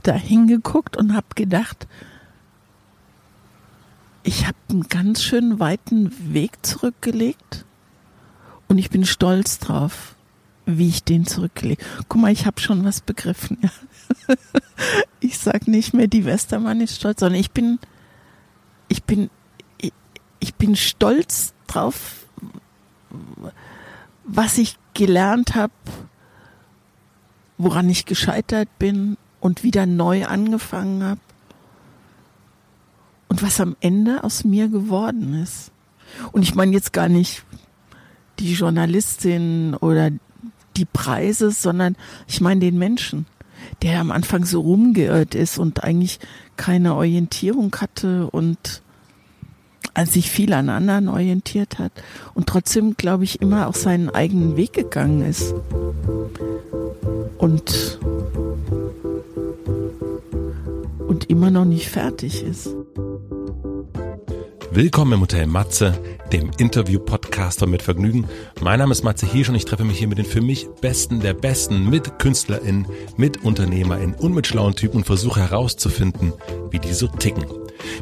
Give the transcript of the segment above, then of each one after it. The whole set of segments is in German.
da hingeguckt und habe gedacht, ich habe einen ganz schön weiten Weg zurückgelegt und ich bin stolz drauf, wie ich den zurückgelegt. Guck mal, ich habe schon was begriffen. Ja. Ich sag nicht mehr, die Westermann ist stolz, sondern ich bin, ich bin, ich, ich bin stolz drauf, was ich gelernt habe, woran ich gescheitert bin und wieder neu angefangen habe und was am Ende aus mir geworden ist. Und ich meine jetzt gar nicht die Journalistin oder die Preise, sondern ich meine den Menschen, der am Anfang so rumgeirrt ist und eigentlich keine Orientierung hatte und als sich viel an anderen orientiert hat und trotzdem, glaube ich, immer auch seinen eigenen Weg gegangen ist. Und, und immer noch nicht fertig ist. Willkommen im Hotel Matze, dem Interview-Podcaster mit Vergnügen. Mein Name ist Matze Hirsch und ich treffe mich hier mit den für mich Besten der Besten, mit KünstlerInnen, mit UnternehmerInnen und mit schlauen Typen und versuche herauszufinden, wie die so ticken.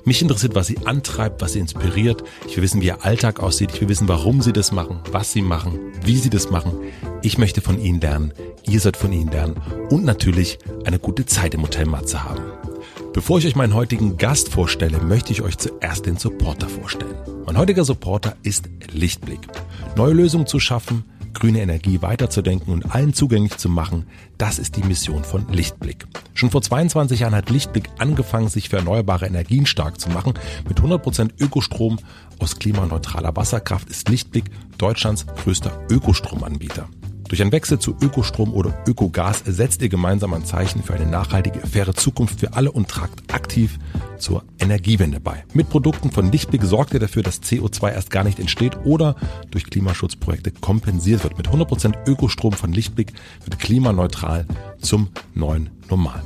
Mich interessiert, was sie antreibt, was sie inspiriert. Ich will wissen, wie ihr Alltag aussieht. Ich will wissen, warum sie das machen, was sie machen, wie sie das machen. Ich möchte von ihnen lernen. Ihr sollt von ihnen lernen. Und natürlich eine gute Zeit im Hotel Matze haben. Bevor ich euch meinen heutigen Gast vorstelle, möchte ich euch zuerst den Supporter vorstellen. Mein heutiger Supporter ist Lichtblick. Neue Lösungen zu schaffen, grüne Energie weiterzudenken und allen zugänglich zu machen, das ist die Mission von Lichtblick. Schon vor 22 Jahren hat Lichtblick angefangen, sich für erneuerbare Energien stark zu machen. Mit 100% Ökostrom aus klimaneutraler Wasserkraft ist Lichtblick Deutschlands größter Ökostromanbieter. Durch einen Wechsel zu Ökostrom oder Ökogas setzt ihr gemeinsam ein Zeichen für eine nachhaltige, faire Zukunft für alle und tragt aktiv zur Energiewende bei. Mit Produkten von Lichtblick sorgt ihr dafür, dass CO2 erst gar nicht entsteht oder durch Klimaschutzprojekte kompensiert wird. Mit 100% Ökostrom von Lichtblick wird klimaneutral zum neuen Normal.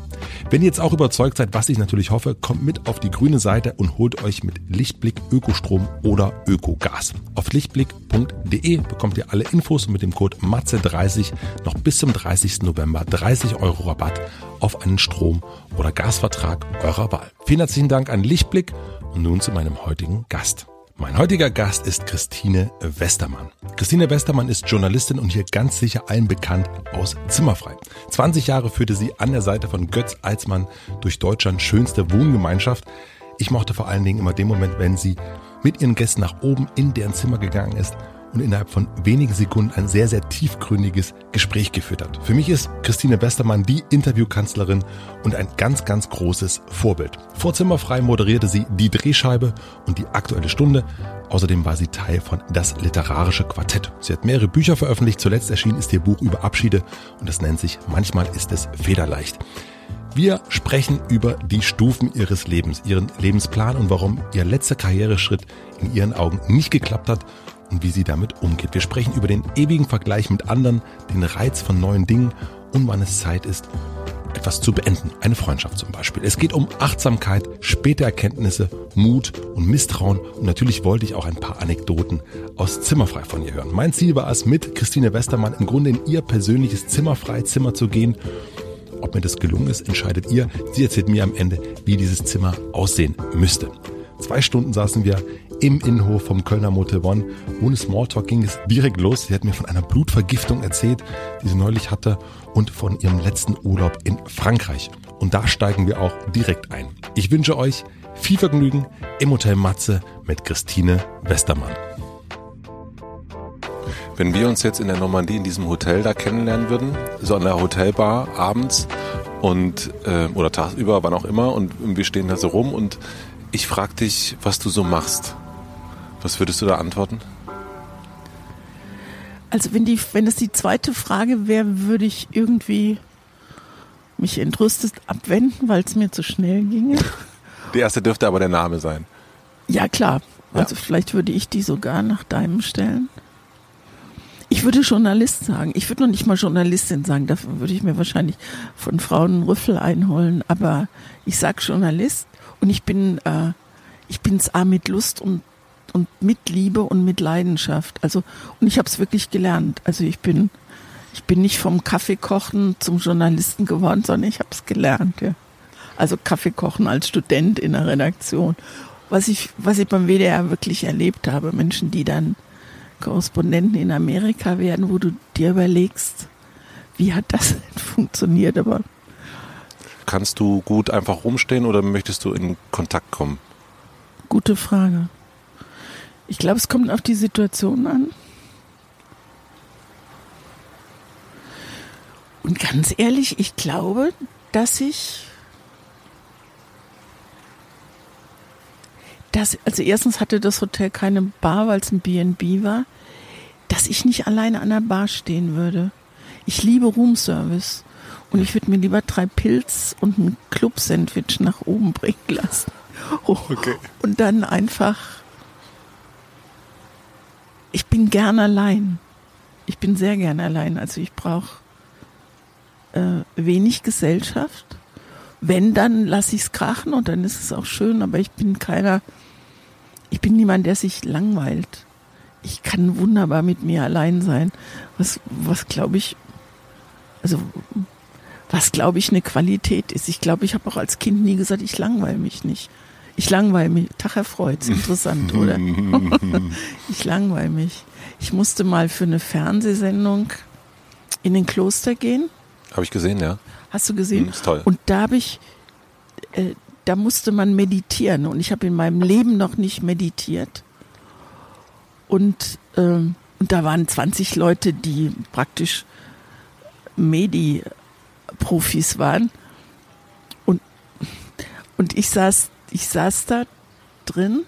Wenn ihr jetzt auch überzeugt seid, was ich natürlich hoffe, kommt mit auf die grüne Seite und holt euch mit Lichtblick Ökostrom oder Ökogas. Auf lichtblick.de bekommt ihr alle Infos mit dem Code MATZE30 noch bis zum 30. November 30 Euro Rabatt auf einen Strom- oder Gasvertrag eurer Wahl. Vielen herzlichen Dank an Lichtblick und nun zu meinem heutigen Gast. Mein heutiger Gast ist Christine Westermann. Christine Westermann ist Journalistin und hier ganz sicher allen bekannt aus Zimmerfrei. 20 Jahre führte sie an der Seite von Götz Alsmann durch Deutschlands schönste Wohngemeinschaft. Ich mochte vor allen Dingen immer den Moment, wenn sie mit ihren Gästen nach oben in deren Zimmer gegangen ist und innerhalb von wenigen Sekunden ein sehr, sehr tiefgründiges Gespräch geführt hat. Für mich ist Christine Westermann die Interviewkanzlerin und ein ganz, ganz großes Vorbild. Vorzimmerfrei moderierte sie die Drehscheibe und die aktuelle Stunde. Außerdem war sie Teil von Das Literarische Quartett. Sie hat mehrere Bücher veröffentlicht. Zuletzt erschienen ist ihr Buch über Abschiede und das nennt sich Manchmal ist es federleicht. Wir sprechen über die Stufen ihres Lebens, ihren Lebensplan und warum ihr letzter Karriereschritt in ihren Augen nicht geklappt hat und wie sie damit umgeht. Wir sprechen über den ewigen Vergleich mit anderen, den Reiz von neuen Dingen und wann es Zeit ist, etwas zu beenden. Eine Freundschaft zum Beispiel. Es geht um Achtsamkeit, späte Erkenntnisse, Mut und Misstrauen. Und natürlich wollte ich auch ein paar Anekdoten aus Zimmerfrei von ihr hören. Mein Ziel war es, mit Christine Westermann im Grunde in ihr persönliches Zimmerfrei Zimmer zu gehen. Ob mir das gelungen ist, entscheidet ihr. Sie erzählt mir am Ende, wie dieses Zimmer aussehen müsste. Zwei Stunden saßen wir im Innenhof vom Kölner Motel One. Ohne Smalltalk ging es direkt los. Sie hat mir von einer Blutvergiftung erzählt, die sie neulich hatte und von ihrem letzten Urlaub in Frankreich. Und da steigen wir auch direkt ein. Ich wünsche euch viel Vergnügen im Hotel Matze mit Christine Westermann. Wenn wir uns jetzt in der Normandie in diesem Hotel da kennenlernen würden, so an der Hotelbar abends und äh, oder tagsüber, wann auch immer, und wir stehen da so rum und ich frage dich, was du so machst. Was würdest du da antworten? Also wenn die, wenn das die zweite Frage wäre, würde ich irgendwie mich entrüstet abwenden, weil es mir zu schnell ginge. Die erste dürfte aber der Name sein. Ja, klar. Also ja. vielleicht würde ich die sogar nach deinem stellen. Ich würde Journalist sagen. Ich würde noch nicht mal Journalistin sagen. Dafür würde ich mir wahrscheinlich von Frauen einen Rüffel einholen. Aber ich sag Journalist und ich bin, äh, ich bin's A mit Lust und und mit Liebe und mit Leidenschaft. Also und ich habe es wirklich gelernt. Also ich bin ich bin nicht vom Kaffeekochen zum Journalisten geworden, sondern ich habe es gelernt. Ja. Also Kaffee kochen als Student in der Redaktion. Was ich, was ich beim WDR wirklich erlebt habe, Menschen, die dann Korrespondenten in Amerika werden, wo du dir überlegst, wie hat das denn funktioniert, aber Kannst du gut einfach rumstehen oder möchtest du in Kontakt kommen? Gute Frage. Ich glaube, es kommt auf die Situation an. Und ganz ehrlich, ich glaube, dass ich dass, also erstens hatte das Hotel keine Bar, weil es ein B&B war, dass ich nicht alleine an der Bar stehen würde. Ich liebe Roomservice und ich würde mir lieber drei Pilz und ein Club-Sandwich nach oben bringen lassen. Okay. Und dann einfach, ich bin gern allein. Ich bin sehr gern allein. Also ich brauche äh, wenig Gesellschaft. Wenn, dann lasse ich es krachen und dann ist es auch schön, aber ich bin keiner, ich bin niemand, der sich langweilt. Ich kann wunderbar mit mir allein sein. Was, was glaube ich, also was glaube ich eine Qualität ist. Ich glaube, ich habe auch als Kind nie gesagt, ich langweile mich nicht. Ich langweile mich. Tag erfreut, interessant, oder? ich langweile mich. Ich musste mal für eine Fernsehsendung in den Kloster gehen. Habe ich gesehen, ja. Hast du gesehen? Mhm, ist toll. Und da habe ich, äh, da musste man meditieren und ich habe in meinem Leben noch nicht meditiert. Und, ähm, und da waren 20 Leute, die praktisch Medi-Profis waren. Und, und ich saß, ich saß da drin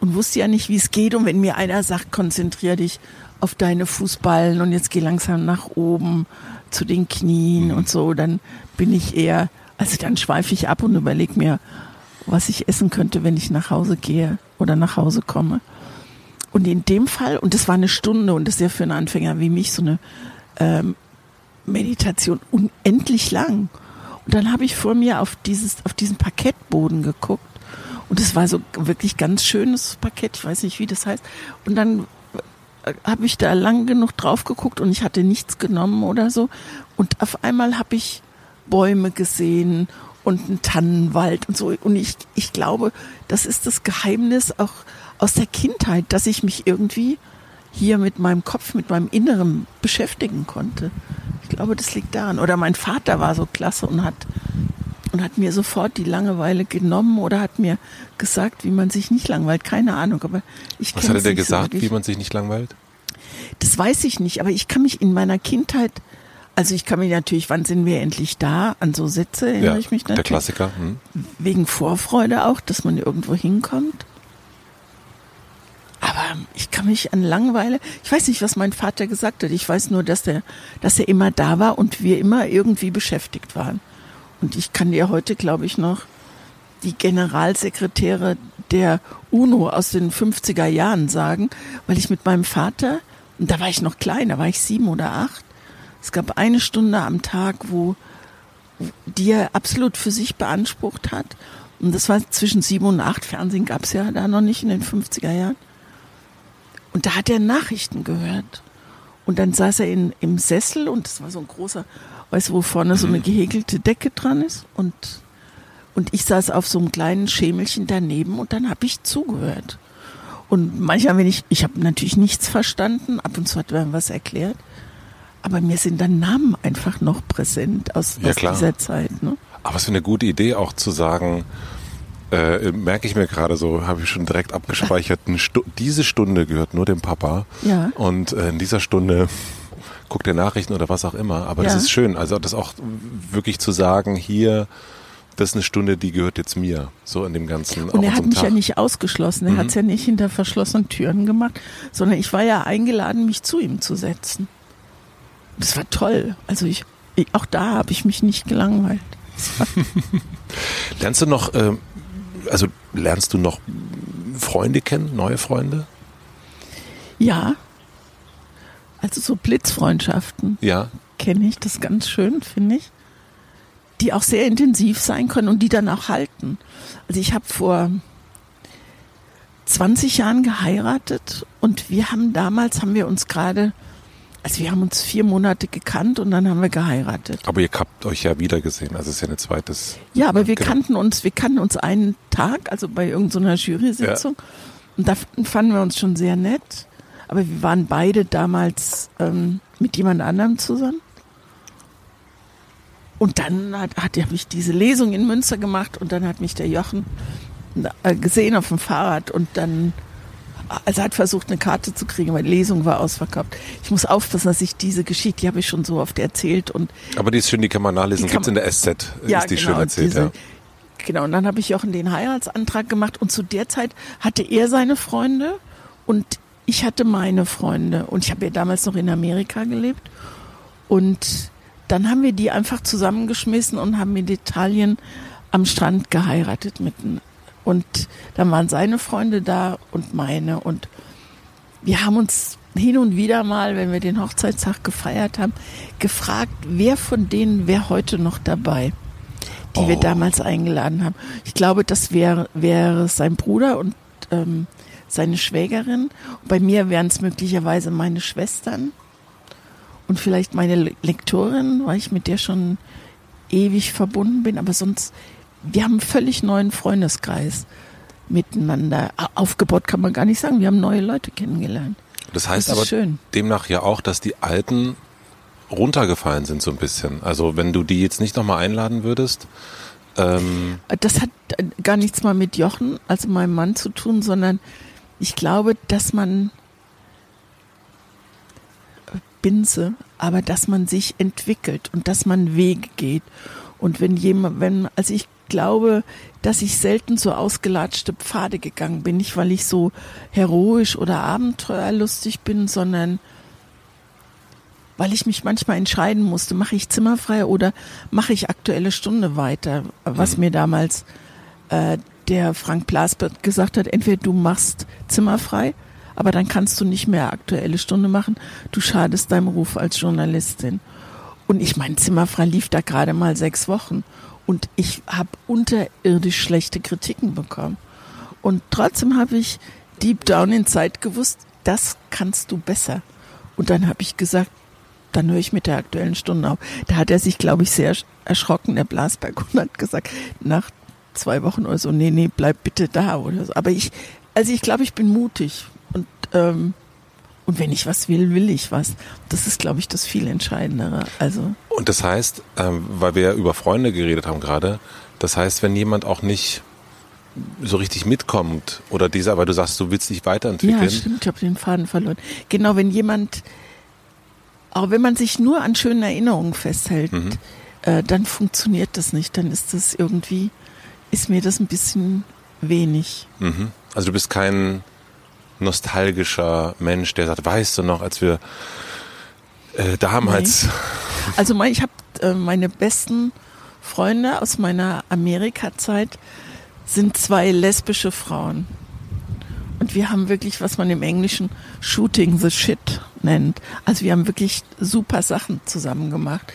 und wusste ja nicht, wie es geht. Und wenn mir einer sagt, konzentrier dich auf deine Fußballen und jetzt geh langsam nach oben zu den Knien und so, dann bin ich eher, also dann schweife ich ab und überlege mir, was ich essen könnte, wenn ich nach Hause gehe oder nach Hause komme. Und in dem Fall, und das war eine Stunde und das ist ja für einen Anfänger wie mich so eine ähm, Meditation unendlich lang. Und dann habe ich vor mir auf dieses, auf diesen Parkettboden geguckt. Und es war so wirklich ganz schönes Parkett, ich weiß nicht, wie das heißt. Und dann äh, habe ich da lang genug drauf geguckt und ich hatte nichts genommen oder so. Und auf einmal habe ich Bäume gesehen und einen Tannenwald und so. Und ich, ich glaube, das ist das Geheimnis auch aus der Kindheit, dass ich mich irgendwie hier mit meinem Kopf, mit meinem Inneren beschäftigen konnte. Ich glaube, das liegt daran. Oder mein Vater war so klasse und hat und hat mir sofort die Langeweile genommen oder hat mir gesagt, wie man sich nicht langweilt. Keine Ahnung, aber ich Was hat er dir so gesagt, wirklich. wie man sich nicht langweilt? Das weiß ich nicht, aber ich kann mich in meiner Kindheit, also ich kann mich natürlich, wann sind wir endlich da, an so Sätze erinnere Ja, ich mich der natürlich. Klassiker. Hm. Wegen Vorfreude auch, dass man irgendwo hinkommt. Aber ich kann mich an Langeweile, ich weiß nicht, was mein Vater gesagt hat. Ich weiß nur, dass er, dass er immer da war und wir immer irgendwie beschäftigt waren. Und ich kann dir heute, glaube ich, noch die Generalsekretäre der UNO aus den 50er Jahren sagen, weil ich mit meinem Vater, und da war ich noch klein, da war ich sieben oder acht, es gab eine Stunde am Tag, wo die er absolut für sich beansprucht hat. Und das war zwischen sieben und acht. Fernsehen gab es ja da noch nicht in den 50er Jahren. Und da hat er Nachrichten gehört. Und dann saß er in, im Sessel und das war so ein großer, weißt du, wo vorne so eine gehäkelte Decke dran ist. Und, und ich saß auf so einem kleinen Schemelchen daneben und dann habe ich zugehört. Und manchmal, wenn ich, ich habe natürlich nichts verstanden, ab und zu hat er was erklärt. Aber mir sind dann Namen einfach noch präsent aus, Ja, aus dieser Zeit. Ne? Aber es ist eine gute Idee auch zu sagen, äh, merke ich mir gerade so, habe ich schon direkt abgespeichert, Stu diese Stunde gehört nur dem Papa. Ja. Und äh, in dieser Stunde guckt er Nachrichten oder was auch immer. Aber das Ja. ist schön, also das auch wirklich zu sagen, hier, das ist eine Stunde, die gehört jetzt mir. So in dem ganzen, Und er hat mich ja Tag. nicht ausgeschlossen. Er Mhm. hat es ja nicht hinter verschlossenen Türen gemacht, sondern ich war ja eingeladen, mich zu ihm zu setzen. Das war toll. Also ich, ich auch da habe ich mich nicht gelangweilt. Lernst du noch, ähm, also lernst du noch Freunde kennen, neue Freunde? Ja. Also so Blitzfreundschaften Ja. kenne ich, das ganz schön, finde ich. Die auch sehr intensiv sein können und die dann auch halten. Also ich habe vor 20 Jahren geheiratet und wir haben damals, haben wir uns gerade, Also wir haben uns vier Monate gekannt und dann haben wir geheiratet. Aber ihr habt euch ja wieder gesehen, also es ist ja eine zweites. Ja, aber wir genau. kannten uns, wir kannten uns einen Tag, also bei irgendeiner Jury-Sitzung. Ja. Und da fanden wir uns schon sehr nett. Aber wir waren beide damals ähm, mit jemand anderem zusammen. Und dann hat, hat habe ich diese Lesung in Münster gemacht und dann hat mich der Jochen äh, gesehen auf dem Fahrrad und dann also hat versucht, eine Karte zu kriegen, weil die Lesung war ausverkauft. Ich muss aufpassen, dass ich diese Geschichte, die habe ich schon so oft erzählt. Und Aber die ist schön, die kann man nachlesen, gibt es in der SZ, ja, ist die genau, schön erzählt. Diese, ja. Genau, und dann habe ich Jochen den Heiratsantrag gemacht und zu der Zeit hatte er seine Freunde und ich hatte meine Freunde und ich habe ja damals noch in Amerika gelebt und dann haben wir die einfach zusammengeschmissen und haben in Italien am Strand geheiratet mitten und dann waren seine Freunde da und meine. Und wir haben uns hin und wieder mal, wenn wir den Hochzeitstag gefeiert haben, gefragt, wer von denen wäre heute noch dabei, die oh. wir damals eingeladen haben. Ich glaube, das wäre wäre sein Bruder und ähm, seine Schwägerin. bei mir wären es möglicherweise meine Schwestern und vielleicht meine Lektorin, weil ich mit der schon ewig verbunden bin. Aber sonst wir haben einen völlig neuen Freundeskreis miteinander aufgebaut, kann man gar nicht sagen. Wir haben neue Leute kennengelernt. Das heißt das aber schön. demnach ja auch, dass die Alten runtergefallen sind so ein bisschen. Also wenn du die jetzt nicht nochmal einladen würdest. Ähm das hat gar nichts mal mit Jochen, also meinem Mann zu tun, sondern ich glaube, dass man Binse, aber dass man sich entwickelt und dass man Wege geht. Und wenn jemand, wenn, also ich glaube, dass ich selten so ausgelatschte Pfade gegangen bin. Nicht, weil ich so heroisch oder abenteuerlustig bin, sondern weil ich mich manchmal entscheiden musste, mache ich zimmerfrei oder mache ich aktuelle Stunde weiter, was mhm. mir damals äh, der Frank Blasberg gesagt hat, entweder du machst zimmerfrei, aber dann kannst du nicht mehr aktuelle Stunde machen, du schadest deinem Ruf als Journalistin. Und ich mein Zimmerfrei lief da gerade mal sechs Wochen und ich habe unterirdisch schlechte Kritiken bekommen. Und trotzdem habe ich deep down in Zeit gewusst, das kannst du besser. Und dann habe ich gesagt, dann höre ich mit der aktuellen Stunde auf. Da hat er sich, glaube ich, sehr erschrocken, der Blasberg, und hat gesagt, nach zwei Wochen oder so, nee, nee, bleib bitte da oder so. Aber ich, also ich glaube, ich bin mutig und ähm, und wenn ich was will, will ich was. Das ist, glaube ich, das viel Entscheidendere. Also. Und das heißt, ähm, weil wir ja über Freunde geredet haben gerade, das heißt, wenn jemand auch nicht so richtig mitkommt oder dieser, aber du sagst, du willst dich weiterentwickeln. Ja, stimmt, ich habe den Faden verloren. Genau, wenn jemand, auch wenn man sich nur an schönen Erinnerungen festhält, mhm. äh, dann funktioniert das nicht. Dann ist das irgendwie, ist mir das ein bisschen wenig. Mhm. Also du bist kein nostalgischer Mensch, der sagt, weißt du noch, als wir äh, damals. Nee. Also mein, ich habe äh, meine besten Freunde aus meiner Amerika-Zeit sind zwei lesbische Frauen. Und wir haben wirklich, was man im Englischen Shooting the Shit nennt. Also wir haben wirklich super Sachen zusammen gemacht.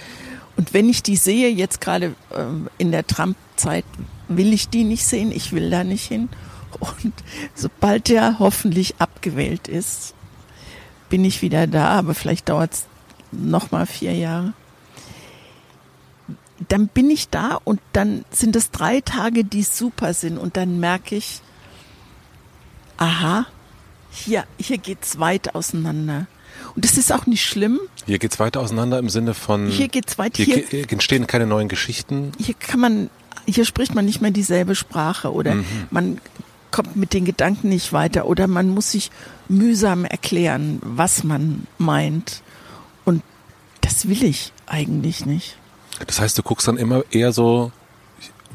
Und wenn ich die sehe, jetzt gerade äh, in der Trump-Zeit, will ich die nicht sehen, ich will da nicht hin. Und sobald er hoffentlich abgewählt ist, bin ich wieder da, aber vielleicht dauert es nochmal vier Jahre. Dann bin ich da und dann sind es drei Tage, die super sind und dann merke ich, aha, hier, hier es weit auseinander. Und das ist auch nicht schlimm. Hier geht es weit auseinander im Sinne von. Hier geht's weit. Hier, hier entstehen keine neuen Geschichten. Hier kann man, hier spricht man nicht mehr dieselbe Sprache oder mhm. man kommt mit den Gedanken nicht weiter oder man muss sich mühsam erklären, was man meint. Und das will ich eigentlich nicht. Das heißt, du guckst dann immer eher so,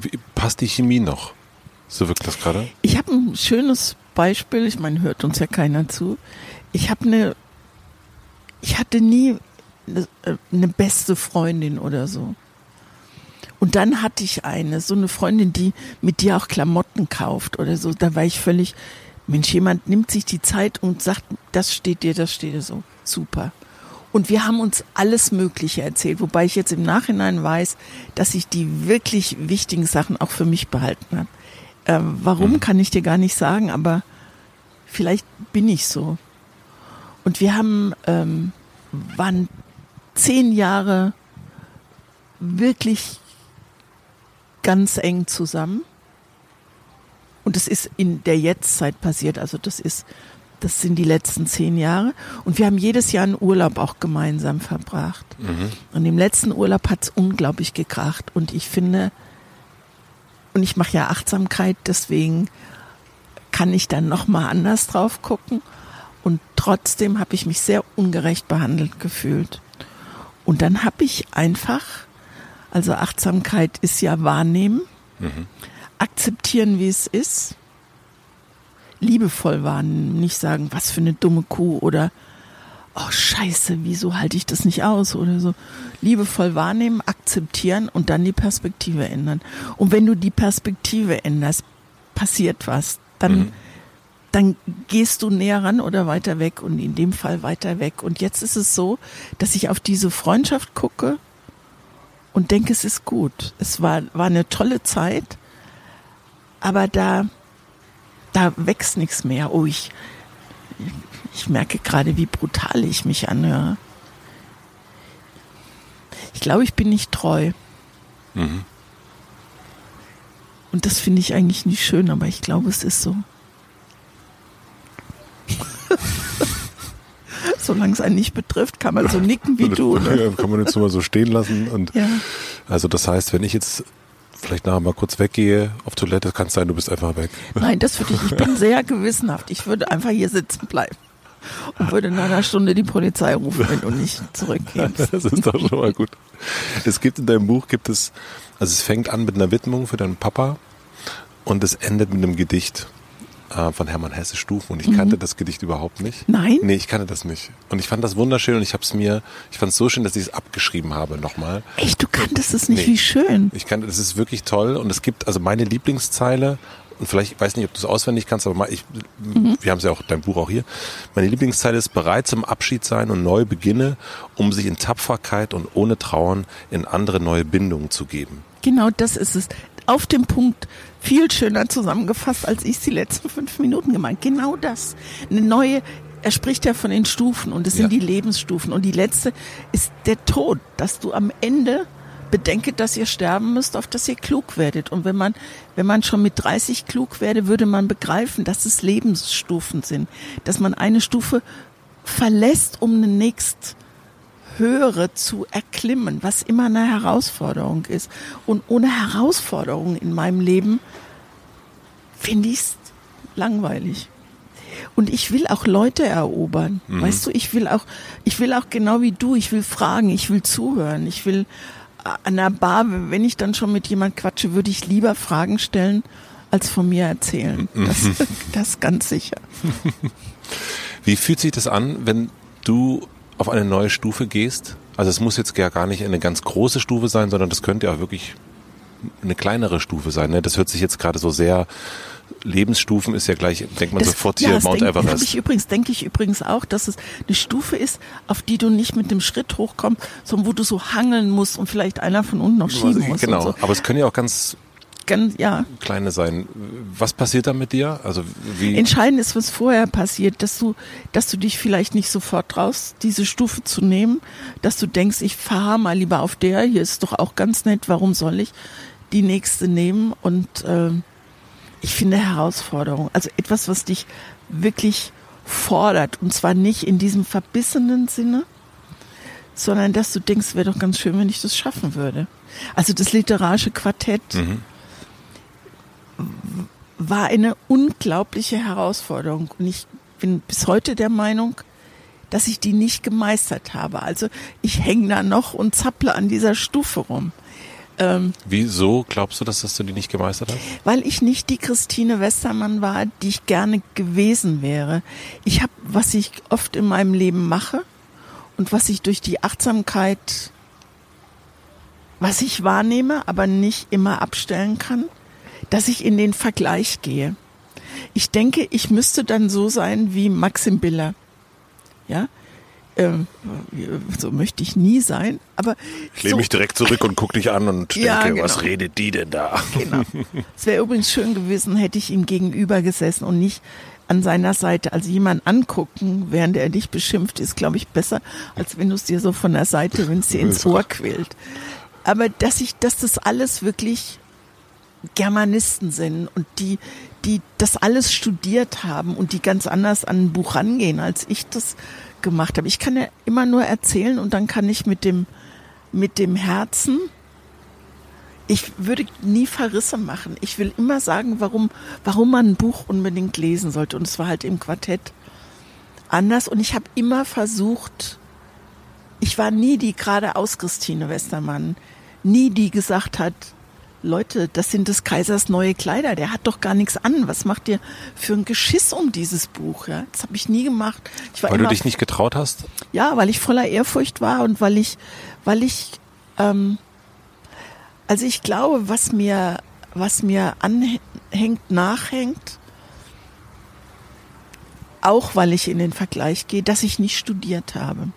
wie, passt die Chemie noch? So wirkt das gerade? Ich habe ein schönes Beispiel, ich meine, hört uns ja keiner zu. Ich habe eine, ich hatte nie eine, eine beste Freundin oder so. Und dann hatte ich eine, so eine Freundin, die mit dir auch Klamotten kauft oder so. Da war ich völlig, Mensch, jemand nimmt sich die Zeit und sagt, das steht dir, das steht dir so. Super. Und wir haben uns alles Mögliche erzählt, wobei ich jetzt im Nachhinein weiß, dass ich die wirklich wichtigen Sachen auch für mich behalten habe. Ähm, warum mhm. kann ich dir gar nicht sagen, aber vielleicht bin ich so. Und wir haben ähm, waren zehn Jahre wirklich ganz eng zusammen. Und das ist in der Jetztzeit passiert. Also das ist, das sind die letzten zehn Jahre. Und wir haben jedes Jahr einen Urlaub auch gemeinsam verbracht. Mhm. Und im letzten Urlaub hat's unglaublich gekracht. Und ich finde, und ich mache ja Achtsamkeit, deswegen kann ich dann nochmal anders drauf gucken. Und trotzdem habe ich mich sehr ungerecht behandelt gefühlt. Und dann habe ich einfach, also Achtsamkeit ist ja wahrnehmen, akzeptieren, wie es ist, liebevoll wahrnehmen, nicht sagen, was für eine dumme Kuh oder oh scheiße, wieso halte ich das nicht aus oder so. Liebevoll wahrnehmen, akzeptieren und dann die Perspektive ändern. Und wenn du die Perspektive änderst, passiert was. Dann, Mhm. dann gehst du näher ran oder weiter weg und in dem Fall weiter weg. Und jetzt ist es so, dass ich auf diese Freundschaft gucke und denke, es ist gut. Es war, war eine tolle Zeit, aber da, da wächst nichts mehr. Oh, ich, ich merke gerade, wie brutal ich mich anhöre. Ich glaube, ich bin nicht treu. Mhm. Und das finde ich eigentlich nicht schön, aber ich glaube, es ist so. Solange es einen nicht betrifft, kann man so nicken wie du. Ne? Kann man jetzt mal so stehen lassen. Und Ja. also das heißt, wenn ich jetzt vielleicht nachher mal kurz weggehe auf Toilette, kann es sein, du bist einfach weg. Nein, das würde ich. Ich bin sehr gewissenhaft. Ich würde einfach hier sitzen bleiben und würde in einer Stunde die Polizei rufen, wenn du nicht zurückgehst. Das ist doch schon mal gut. Es gibt in deinem Buch, gibt es, also es fängt an mit einer Widmung für deinen Papa und es endet mit einem Gedicht äh, von Hermann Hesse Stufen und ich kannte das Gedicht überhaupt nicht. Mhm. Nein? Nee, ich kannte das nicht. Und ich fand das wunderschön und ich habe es mir, ich fand es so schön, dass ich es abgeschrieben habe nochmal. Echt, du kanntest es nicht, Nee. wie schön. Ich kannte, das ist wirklich toll und es gibt, also meine Lieblingszeile, und vielleicht, ich weiß nicht, ob du es auswendig kannst, aber ich, wir haben es ja auch, dein Buch auch hier. Meine Lieblingszeile ist, bereit zum Abschied sein und neu beginne, um sich in Tapferkeit und ohne Trauern in andere neue Bindungen zu geben. Genau das ist es. Auf dem Punkt viel schöner zusammengefasst, als ich es die letzten fünf Minuten gemeint. Genau das. Eine neue, er spricht ja von den Stufen und es sind Ja. die Lebensstufen. Und die letzte ist der Tod, dass du am Ende bedenket, dass ihr sterben müsst, auf dass ihr klug werdet. Und wenn man, wenn man schon mit 30 klug werde, würde man begreifen, dass es Lebensstufen sind. Dass man eine Stufe verlässt, um eine nächst höhere zu erklimmen, was immer eine Herausforderung ist. Und ohne Herausforderung in meinem Leben finde ich es langweilig. Und ich will auch Leute erobern. Weißt du, ich will auch, ich will auch genau wie du, ich will fragen, ich will zuhören, ich will äh, an der Bar, wenn ich dann schon mit jemand quatsche, würde ich lieber Fragen stellen, als von mir erzählen. Das, das ganz sicher. Wie fühlt sich das an, wenn du auf eine neue Stufe gehst? Also es muss jetzt ja gar nicht eine ganz große Stufe sein, sondern das könnte ja auch wirklich eine kleinere Stufe sein. Ne? Das hört sich jetzt gerade so sehr, Lebensstufen ist ja gleich, denkt man sofort hier das Mount denk, Everest. Ich übrigens denke ich übrigens auch, dass es eine Stufe ist, auf die du nicht mit dem Schritt hochkommst, sondern wo du so hangeln musst und vielleicht einer von unten noch schieben muss. genau, so. aber es können ja auch ganz Ganz, ja. kleine sein. Was passiert da mit dir? Also wie? Entscheidend ist, was vorher passiert, dass du, dass du dich vielleicht nicht sofort traust, diese Stufe zu nehmen, dass du denkst, ich fahre mal lieber auf der, hier ist doch auch ganz nett, warum soll ich die nächste nehmen? Und ähm, ich finde Herausforderung, also etwas, was dich wirklich fordert und zwar nicht in diesem verbissenen Sinne, sondern dass du denkst, wäre doch ganz schön, wenn ich das schaffen würde. Also das literarische Quartett Mhm. War eine unglaubliche Herausforderung und ich bin bis heute der Meinung, dass ich die nicht gemeistert habe. Also ich hänge da noch und zapple an dieser Stufe rum. Ähm, Wieso glaubst du, dass, dass du die nicht gemeistert hast? weil ich nicht die Christine Westermann war, die ich gerne gewesen wäre. Ich habe, was ich oft in meinem Leben mache und was ich durch die Achtsamkeit, was ich wahrnehme, aber nicht immer abstellen kann, dass ich in den Vergleich gehe. Ich denke, ich müsste dann so sein wie Maxim Biller. Ja, ähm, so möchte ich nie sein, aber Ich lehne so, mich direkt zurück und guck dich an und Ja, denke, was genau. redet die denn da? Genau. Es wäre übrigens schön gewesen, hätte ich ihm gegenüber gesessen und nicht an seiner Seite. Also jemand angucken, während er dich beschimpft, ist, glaube ich, besser, als wenn du es dir so von der Seite, wenn es dir ins Ohr quillt. Aber dass ich, dass das alles wirklich Germanisten sind und die, die das alles studiert haben und die ganz anders an ein Buch rangehen, als ich das gemacht habe. Ich kann ja immer nur erzählen und dann kann ich mit dem, mit dem Herzen, ich würde nie Verrisse machen. Ich will immer sagen, warum, warum man ein Buch unbedingt lesen sollte. Und es war halt im Quartett anders. Und ich habe immer versucht, ich war nie die geradeaus Christine Westermann, nie die gesagt hat, Leute, das sind des Kaisers neue Kleider. Der hat doch gar nichts an. Was macht ihr für ein Geschiss um dieses Buch? Ja, das habe ich nie gemacht. Ich weil du dich nicht getraut hast? Ja, weil ich voller Ehrfurcht war und weil ich, weil ich, ähm, also ich glaube, was mir, was mir anhängt, nachhängt, auch weil ich in den Vergleich gehe, dass ich nicht studiert habe.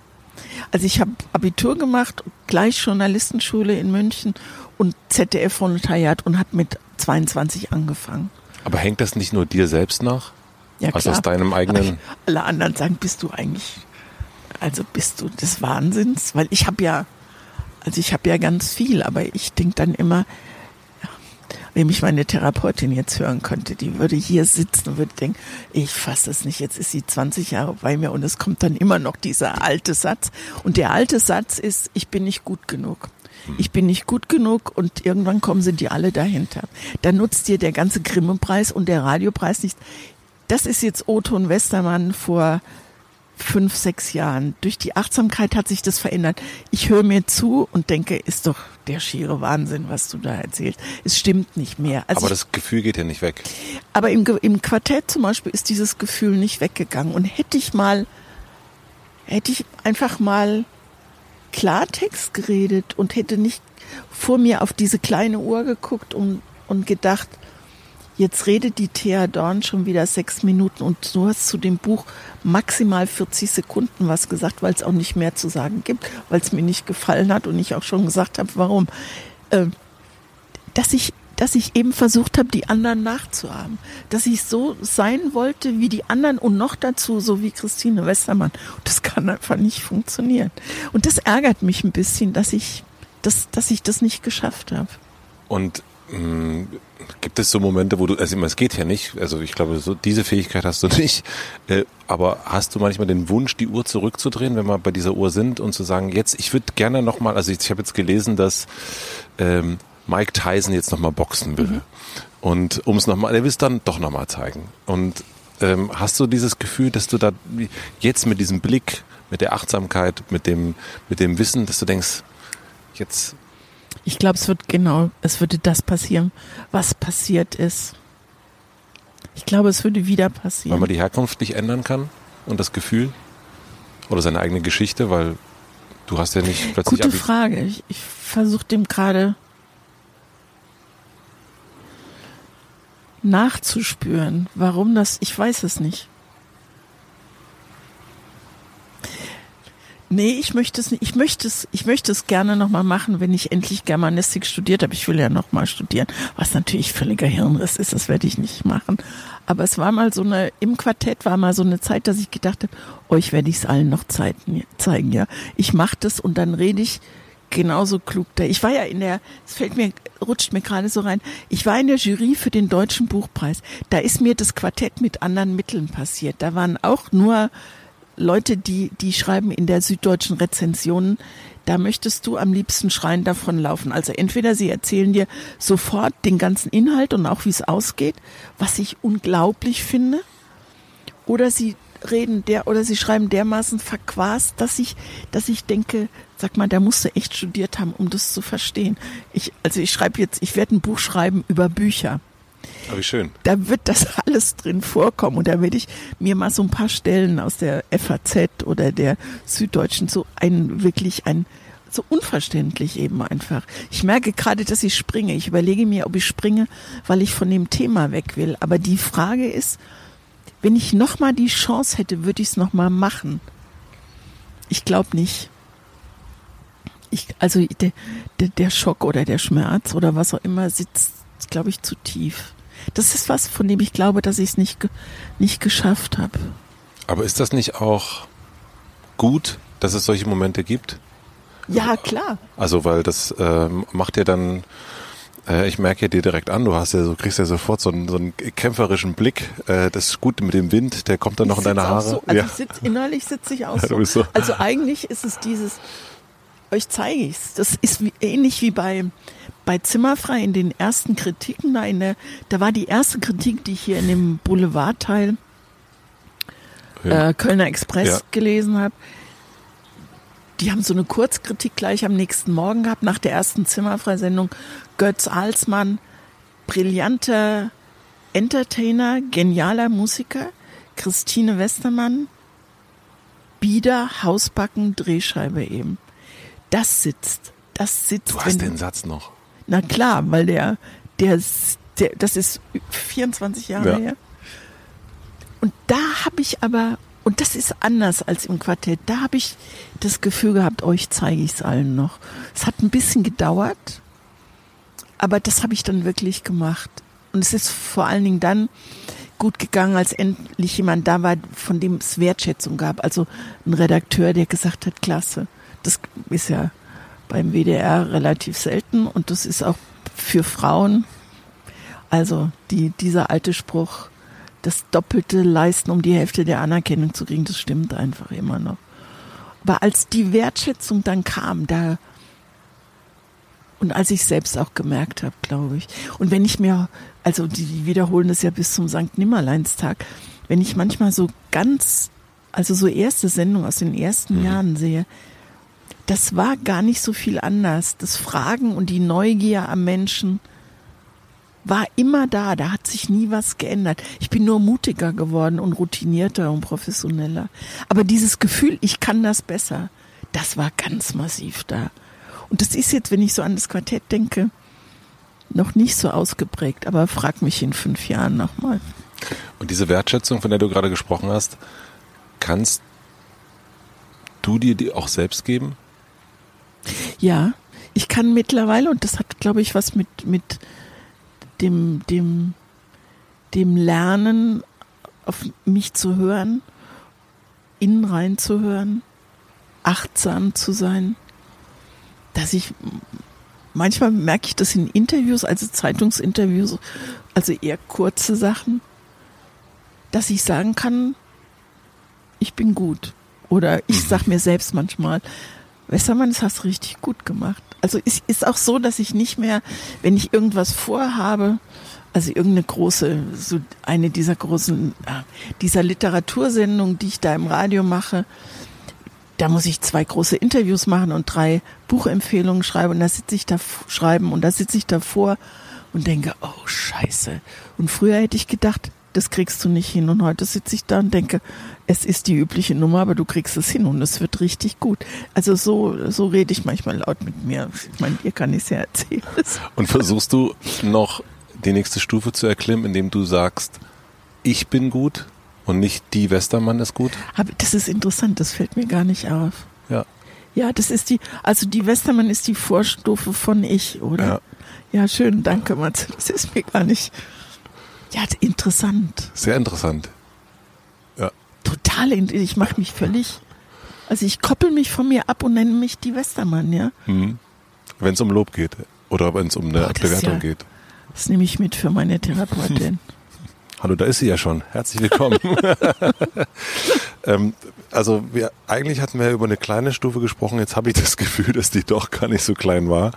Also ich habe Abitur gemacht, gleich Journalistenschule in München und ZDF-Volontariat und hat mit 22 angefangen. Aber hängt das nicht nur dir selbst nach? Ja, also klar. aus deinem eigenen. alle anderen sagen, bist du eigentlich, also bist du des Wahnsinns? Weil ich habe ja, also ich habe ja ganz viel, aber ich denke dann immer, wenn mich meine Therapeutin jetzt hören könnte, die würde hier sitzen und würde denken, ich fasse es nicht, jetzt ist sie 20 Jahre bei mir und es kommt dann immer noch dieser alte Satz. Und der alte Satz ist, ich bin nicht gut genug. Ich bin nicht gut genug und irgendwann kommen sie die alle dahinter. Da nutzt dir der ganze Grimme-Preis und der Radiopreis nicht. Das ist jetzt Oton Westermann vor fünf, sechs Jahren. Durch die Achtsamkeit hat sich das verändert. Ich höre mir zu und denke, ist doch der schiere Wahnsinn, was du da erzählst. Es stimmt nicht mehr. Also aber das Gefühl geht ja nicht weg. Aber im, im Quartett zum Beispiel ist dieses Gefühl nicht weggegangen. Und hätte ich mal, hätte ich einfach mal Klartext geredet und hätte nicht vor mir auf diese kleine Uhr geguckt und, und gedacht, jetzt redet die Thea Dorn schon wieder sechs Minuten und du hast zu dem Buch maximal 40 Sekunden was gesagt, weil es auch nicht mehr zu sagen gibt, weil es mir nicht gefallen hat und ich auch schon gesagt habe, warum. Äh, dass ich dass ich eben versucht habe, die anderen nachzuahmen. Dass ich so sein wollte wie die anderen und noch dazu so wie Christine Westermann. Das kann einfach nicht funktionieren. Und das ärgert mich ein bisschen, dass ich, das, dass ich das nicht geschafft habe. Und mh, hm, gibt es so Momente, wo du, also es geht ja nicht, also ich glaube, so diese Fähigkeit hast du nicht, äh, aber hast du manchmal den Wunsch, die Uhr zurückzudrehen, wenn wir bei dieser Uhr sind und zu sagen, jetzt, ich würde gerne nochmal, also ich, ich habe jetzt gelesen, dass ähm, Mike Tyson jetzt nochmal boxen will. Mhm. Und um es nochmal, er will es dann doch nochmal zeigen. Und ähm, hast du dieses Gefühl, dass du da jetzt mit diesem Blick, mit der Achtsamkeit, mit dem, mit dem Wissen, dass du denkst, jetzt. Ich glaube, es wird genau, es würde das passieren, was passiert ist. Ich glaube, es würde wieder passieren. Weil man die Herkunft nicht ändern kann und das Gefühl oder seine eigene Geschichte, weil du hast ja nicht plötzlich. Gute Frage. Ich, ich versuche dem gerade nachzuspüren. Warum das, ich weiß es nicht. Nee, ich möchte es nicht. Ich möchte es, ich möchte es gerne nochmal machen, wenn ich endlich Germanistik studiert habe. Ich will ja nochmal studieren, was natürlich völliger Hirnriss ist, das werde ich nicht machen. Aber es war mal so eine, im Quartett war mal so eine Zeit, dass ich gedacht habe, euch werde ich es allen noch zeigen, ja. Ich mache das und dann rede ich genauso klug da. Ich war ja in der, es fällt mir, rutscht mir gerade so rein, ich war in der Jury für den Deutschen Buchpreis. Da ist mir das Quartett mit anderen Mitteln passiert. Da waren auch nur Leute, die, die schreiben in der süddeutschen Rezensionen, da möchtest du am liebsten schreien davonlaufen. Also entweder sie erzählen dir sofort den ganzen Inhalt und auch wie es ausgeht, was ich unglaublich finde, oder sie reden der oder sie schreiben dermaßen verquast, dass ich, dass ich denke, sag mal, der musste echt studiert haben, um das zu verstehen. Ich, also ich schreibe jetzt, ich werde ein Buch schreiben über Bücher. Oh, wie schön. Da wird das alles drin vorkommen und da werde ich mir mal so ein paar Stellen aus der FAZ oder der Süddeutschen so ein wirklich ein so unverständlich eben einfach. Ich merke gerade, dass ich springe. Ich überlege mir, ob ich springe, weil ich von dem Thema weg will. Aber die Frage ist, wenn ich nochmal die Chance hätte, würde ich es nochmal machen. Ich glaube nicht. Ich, also der, der, der Schock oder der Schmerz oder was auch immer sitzt, glaube ich, zu tief. Das ist was, von dem ich glaube, dass ich es nicht, nicht geschafft habe. Aber ist das nicht auch gut, dass es solche Momente gibt? Ja, klar. Also, weil das äh, macht ja dann, äh, ich merke ja dir direkt an, du hast ja so, kriegst ja sofort so einen, so einen kämpferischen Blick. Äh, das ist gut mit dem Wind, der kommt dann noch ich in deine Haare. So. Also ja. sitz, innerlich sitze ich auch ja, so. so. Also eigentlich ist es dieses, euch zeige ich es. Das ist wie, ähnlich wie bei, bei Zimmerfrei in den ersten Kritiken. Da, in der, da war die erste Kritik, die ich hier in dem Boulevardteil ja. äh, Kölner Express ja. gelesen habe die haben so eine Kurzkritik gleich am nächsten Morgen gehabt, nach der ersten Zimmerfreisendung. Götz Alsmann, brillanter Entertainer, genialer Musiker. Christine Westermann, Bieder, Hausbacken, Drehscheibe eben. Das sitzt. Das sitzt. Du hast den Satz noch. Na klar, weil der, der, der das ist 24 Jahre ja. her. Und da habe ich aber und das ist anders als im Quartett. Da habe ich das Gefühl gehabt, euch zeige ich es allen noch. Es hat ein bisschen gedauert, aber das habe ich dann wirklich gemacht. Und es ist vor allen Dingen dann gut gegangen, als endlich jemand da war, von dem es Wertschätzung gab. Also ein Redakteur, der gesagt hat, klasse. Das ist ja beim WDR relativ selten und das ist auch für Frauen. Also die, dieser alte Spruch, das Doppelte leisten, um die Hälfte der Anerkennung zu kriegen. Das stimmt einfach immer noch. Aber als die Wertschätzung dann kam, da und als ich selbst auch gemerkt habe, glaube ich. Und wenn ich mir, also die wiederholen das ja bis zum Sankt Nimmerleinstag, wenn ich manchmal so ganz, also so erste Sendung aus den ersten mhm. Jahren sehe, das war gar nicht so viel anders. Das Fragen und die Neugier am Menschen, war immer da, da hat sich nie was geändert. Ich bin nur mutiger geworden und routinierter und professioneller. Aber dieses Gefühl, ich kann das besser, das war ganz massiv da. Und das ist jetzt, wenn ich so an das Quartett denke, noch nicht so ausgeprägt, aber frag mich in fünf Jahren nochmal. Und diese Wertschätzung, von der du gerade gesprochen hast, kannst du dir die auch selbst geben? Ja, ich kann mittlerweile, und das hat, glaube ich, was mit, mit dem, dem, dem Lernen, auf mich zu hören, innen rein zu hören, achtsam zu sein, dass ich manchmal merke ich das in Interviews, also Zeitungsinterviews, also eher kurze Sachen, dass ich sagen kann, ich bin gut. Oder ich mhm. sag mir selbst manchmal, Westermann, das hast du richtig gut gemacht. Also es ist auch so, dass ich nicht mehr, wenn ich irgendwas vorhabe, also irgendeine große, so eine dieser großen, äh, dieser Literatursendungen, die ich da im Radio mache, da muss ich zwei große Interviews machen und drei Buchempfehlungen schreiben und da sitze ich da schreiben und da sitze ich davor und denke, oh Scheiße. Und früher hätte ich gedacht, das kriegst du nicht hin. Und heute sitze ich da und denke, es ist die übliche Nummer, aber du kriegst es hin und es wird richtig gut. Also so, so rede ich manchmal laut mit mir. Ich meine, dir kann ich es ja erzählen. Und versuchst du noch die nächste Stufe zu erklimmen, indem du sagst, ich bin gut und nicht die Westermann ist gut? Das ist interessant, das fällt mir gar nicht auf. Ja. Ja, das ist die, also die Westermann ist die Vorstufe von ich, oder? Ja. Ja, schön, danke, Mats. Das ist mir gar nicht, ja, interessant. Sehr interessant. Ja. Total, ich mache mich völlig, also ich koppel mich von mir ab und nenne mich die Westermann, ja. Mhm. Wenn es um Lob geht oder wenn es um eine Boah, Bewertung ja, geht. Das nehme ich mit für meine Therapeutin. Hallo, da ist sie ja schon. Herzlich willkommen. ähm, also wir, eigentlich hatten wir über eine kleine Stufe gesprochen. Jetzt habe ich das Gefühl, dass die doch gar nicht so klein war.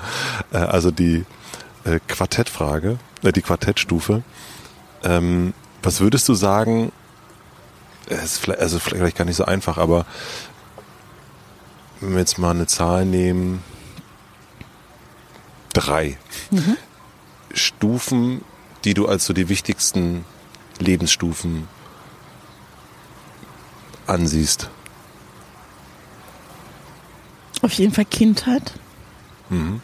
Äh, also die äh, Quartettfrage, äh, die Quartettstufe. Ähm, was würdest du sagen, ist vielleicht, also vielleicht gar nicht so einfach, aber wenn wir jetzt mal eine Zahl nehmen, drei mhm. Stufen, die du als so die wichtigsten Lebensstufen ansiehst? Auf jeden Fall Kindheit. Mhm.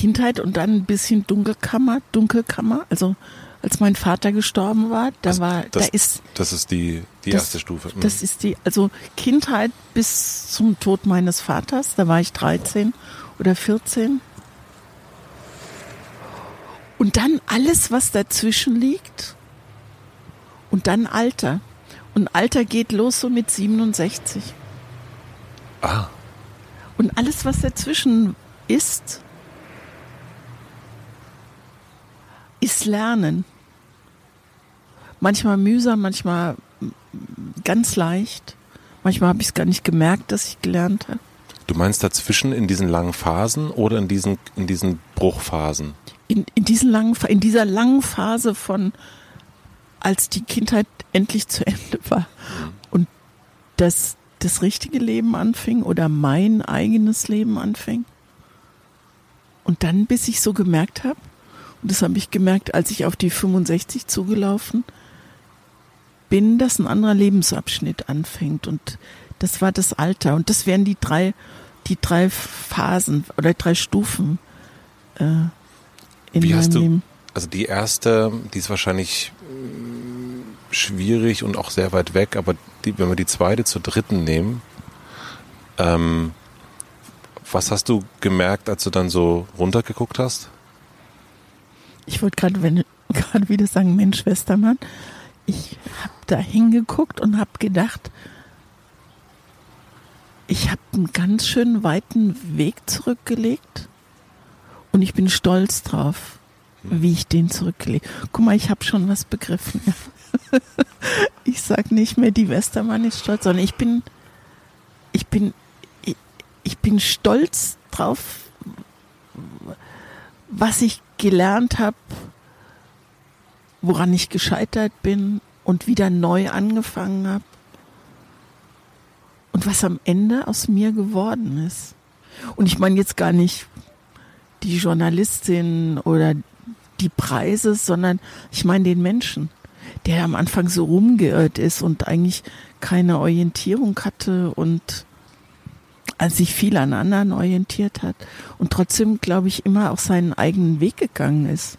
Kindheit und dann ein bisschen Dunkelkammer, Dunkelkammer. Also als mein Vater gestorben war, da also war, das, da ist. Das ist die, die das, erste Stufe. Mhm. Das ist die, also Kindheit bis zum Tod meines Vaters, da war ich 13 oder 14. Und dann alles, was dazwischen liegt. Und dann Alter. Und Alter geht los so mit 67. Ah. Und alles, was dazwischen ist, ist Lernen. Manchmal mühsam, manchmal ganz leicht. Manchmal habe ich es gar nicht gemerkt, dass ich gelernt habe. Du meinst dazwischen in diesen langen Phasen oder in diesen, in diesen Bruchphasen? In, in, diesen langen, in dieser langen Phase von, als die Kindheit endlich zu Ende war mhm. und das, das richtige Leben anfing oder mein eigenes Leben anfing. Und dann, bis ich so gemerkt habe, das habe ich gemerkt, als ich auf die 65 zugelaufen bin, dass ein anderer Lebensabschnitt anfängt. Und das war das Alter. Und das wären die drei, die drei Phasen oder drei Stufen äh, in Wie meinem hast du, Leben. Also die erste, die ist wahrscheinlich mm, schwierig und auch sehr weit weg, aber die, wenn wir die zweite zur dritten nehmen, ähm, was hast du gemerkt, als du dann so runtergeguckt hast? Ich wollte gerade gerade wieder sagen, Mensch, Westermann, ich habe da hingeguckt und habe gedacht, ich habe einen ganz schön weiten Weg zurückgelegt und ich bin stolz drauf, wie ich den zurückgelegt. Guck mal, ich habe schon was begriffen. ich sag nicht mehr, die Westermann ist stolz, sondern ich bin, ich bin, ich, ich bin stolz drauf, was ich gelernt habe, woran ich gescheitert bin und wieder neu angefangen habe und was am Ende aus mir geworden ist. Und ich meine jetzt gar nicht die Journalistin oder die Preise, sondern ich meine den Menschen, der am Anfang so rumgeirrt ist und eigentlich keine Orientierung hatte und sich viel an anderen orientiert hat und trotzdem, glaube ich, immer auch seinen eigenen Weg gegangen ist.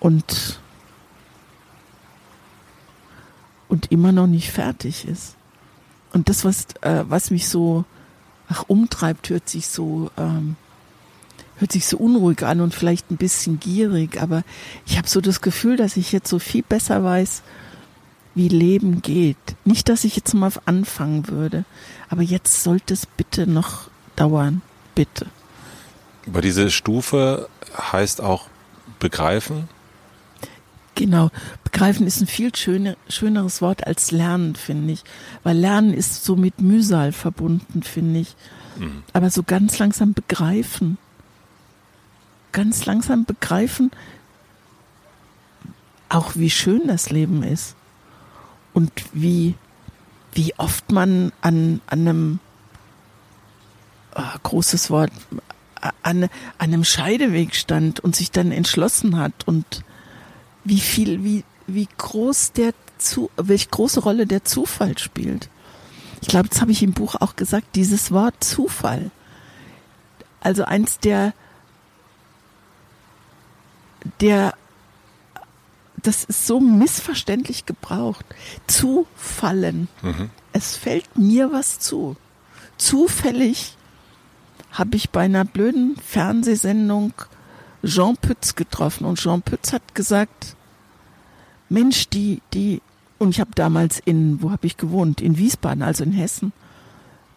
Und, und immer noch nicht fertig ist. Und das, was, äh, was mich so ach, umtreibt, hört sich so, ähm, hört sich so unruhig an und vielleicht ein bisschen gierig, aber ich habe so das Gefühl, dass ich jetzt so viel besser weiß, wie Leben geht. Nicht, dass ich jetzt mal anfangen würde, aber jetzt sollte es bitte noch dauern. Bitte. Aber diese Stufe heißt auch begreifen? Genau. Begreifen ist ein viel schöner, schöneres Wort als lernen, finde ich. Weil lernen ist so mit Mühsal verbunden, finde ich. Mhm. Aber so ganz langsam begreifen. Ganz langsam begreifen, auch wie schön das Leben ist und wie, wie oft man an, an einem oh, großes Wort an, an einem Scheideweg stand und sich dann entschlossen hat und wie viel, wie, wie groß der zu, welche große Rolle der Zufall spielt. Ich glaube, das habe ich im Buch auch gesagt, dieses Wort Zufall. Also eins der, der das ist so missverständlich gebraucht. Zufallen. Mhm. Es fällt mir was zu. Zufällig habe ich bei einer blöden Fernsehsendung Jean Pütz getroffen und Jean Pütz hat gesagt, Mensch, die, die, und ich habe damals in, wo habe ich gewohnt? In Wiesbaden, also in Hessen.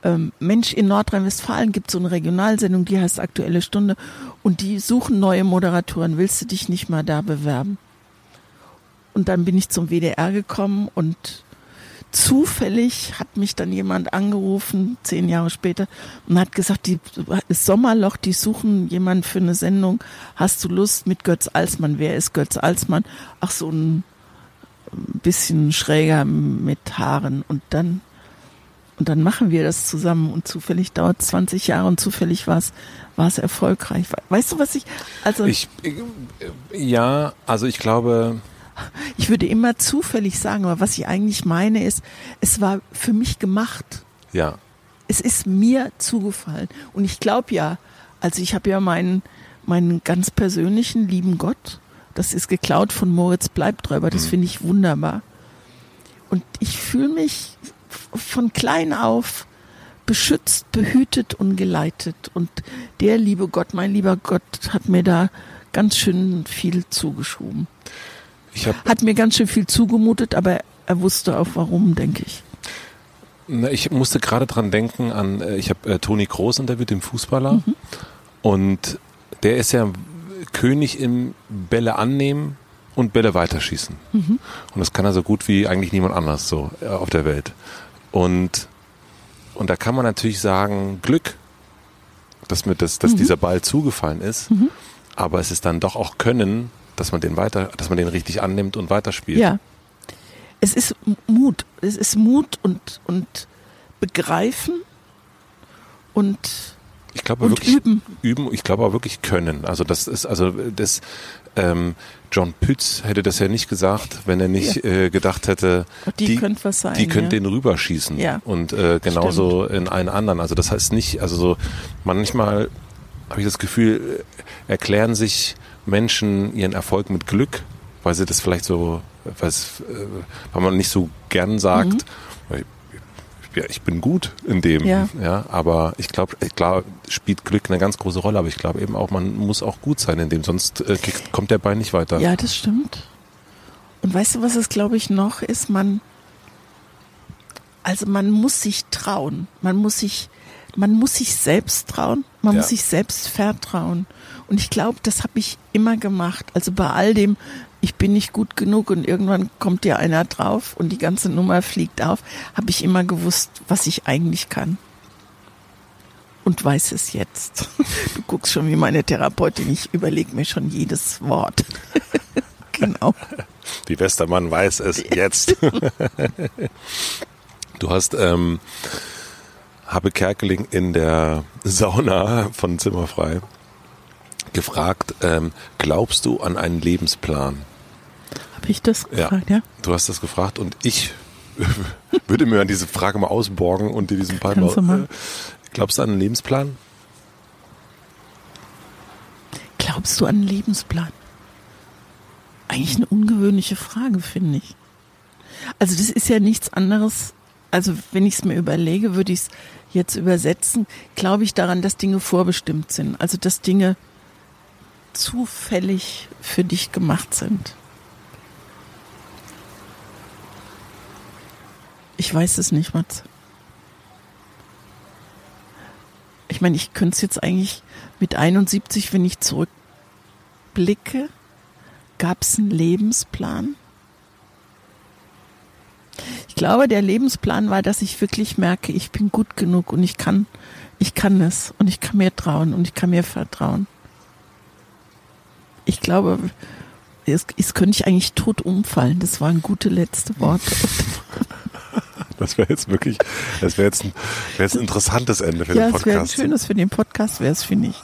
Ähm, Mensch, in Nordrhein-Westfalen gibt es so eine Regionalsendung, die heißt Aktuelle Stunde und die suchen neue Moderatoren. Willst du dich nicht mal da bewerben? Und dann bin ich zum WDR gekommen und zufällig hat mich dann jemand angerufen, zehn Jahre später, und hat gesagt, die, das Sommerloch, die suchen jemanden für eine Sendung. Hast du Lust mit Götz Alsmann? Wer ist Götz Alsmann? Ach, so ein bisschen schräger mit Haaren. Und dann, und dann machen wir das zusammen. Und zufällig dauert 20 Jahre und zufällig war es, erfolgreich. Weißt du, was ich, also. Ich, ja, also ich glaube, ich würde immer zufällig sagen, aber was ich eigentlich meine ist, es war für mich gemacht. Ja. Es ist mir zugefallen. Und ich glaube ja, also ich habe ja meinen, meinen ganz persönlichen lieben Gott, das ist geklaut von Moritz Bleibträuber, das mhm. finde ich wunderbar. Und ich fühle mich von klein auf beschützt, behütet und geleitet. Und der liebe Gott, mein lieber Gott, hat mir da ganz schön viel zugeschoben. Hat mir ganz schön viel zugemutet, aber er wusste auch warum, denke ich. ich musste gerade dran denken an, äh, ich habe äh, Toni Kroos interviewt, den Fußballer. Und der ist ja König im Bälle annehmen und Bälle weiterschießen. Und das kann er so gut wie eigentlich niemand anders so äh, auf der Welt. Und, und da kann man natürlich sagen, Glück, dass, mir das, dass dieser Ball zugefallen ist. Aber es ist dann doch auch Können, dass man den weiter, dass man den richtig annimmt und weiterspielt. Ja. Es ist Mut. Es ist Mut und, und Begreifen und, Ich glaube und wirklich Üben. üben. Ich glaube auch wirklich können. Also das ist also das. Ähm, John Pütz hätte das ja nicht gesagt, wenn er nicht äh, gedacht hätte, Die könnte was sein, Die könnte ja. den rüberschießen. Ja. Und äh, genauso in einen anderen. Also das heißt nicht, also so manchmal habe ich das Gefühl, äh, erklären sich Menschen ihren Erfolg mit Glück, weil sie das vielleicht so, weil, äh, weil man nicht so gern sagt, ich, ja, ich bin gut in dem, Ja. ja, aber ich glaube, klar spielt Glück eine ganz große Rolle, aber ich glaube eben auch, man muss auch gut sein in dem, sonst äh, kommt der Bein nicht weiter. Ja, das stimmt. Und weißt du, was es, glaube ich, noch ist? Man, also man muss sich trauen. Man muss sich, man muss sich selbst trauen. Man Ja. muss sich selbst vertrauen. Und ich glaube, das habe ich immer gemacht. Also bei all dem, ich bin nicht gut genug und irgendwann kommt dir einer drauf und die ganze Nummer fliegt auf, habe ich immer gewusst, was ich eigentlich kann. Und weiß es jetzt. Du guckst schon wie meine Therapeutin, ich überlege mir schon jedes Wort. genau. Die Westermann weiß es jetzt. du hast ähm, Habe Kerkeling in der Sauna von Zimmerfrei gefragt, ähm, glaubst du an einen Lebensplan? Habe ich das gefragt, ja? Du hast das gefragt und ich würde mir an diese Frage mal ausborgen und dir diesen Ball mal. Äh, Glaubst du an einen Lebensplan? Glaubst du an einen Lebensplan? Eigentlich eine ungewöhnliche Frage, finde ich. Also das ist ja nichts anderes. Also wenn ich es mir überlege, würde ich es jetzt übersetzen. Glaube ich daran, dass Dinge vorbestimmt sind. Also dass Dinge zufällig für dich gemacht sind. Ich weiß es nicht, Mats. Ich meine, ich könnte es jetzt eigentlich mit 71, wenn ich zurückblicke, gab es einen Lebensplan? Ich glaube, der Lebensplan war, dass ich wirklich merke, ich bin gut genug und ich kann, ich kann es und ich kann mir trauen und ich kann mir vertrauen. Ich glaube, es, es könnte ich eigentlich tot umfallen. Das waren gute letzte Worte. Das wäre jetzt wirklich, das wäre jetzt, ein, wäre jetzt ein interessantes Ende für ja, den es wäre ein Podcast. schönes für den Podcast, wäre es, finde ich,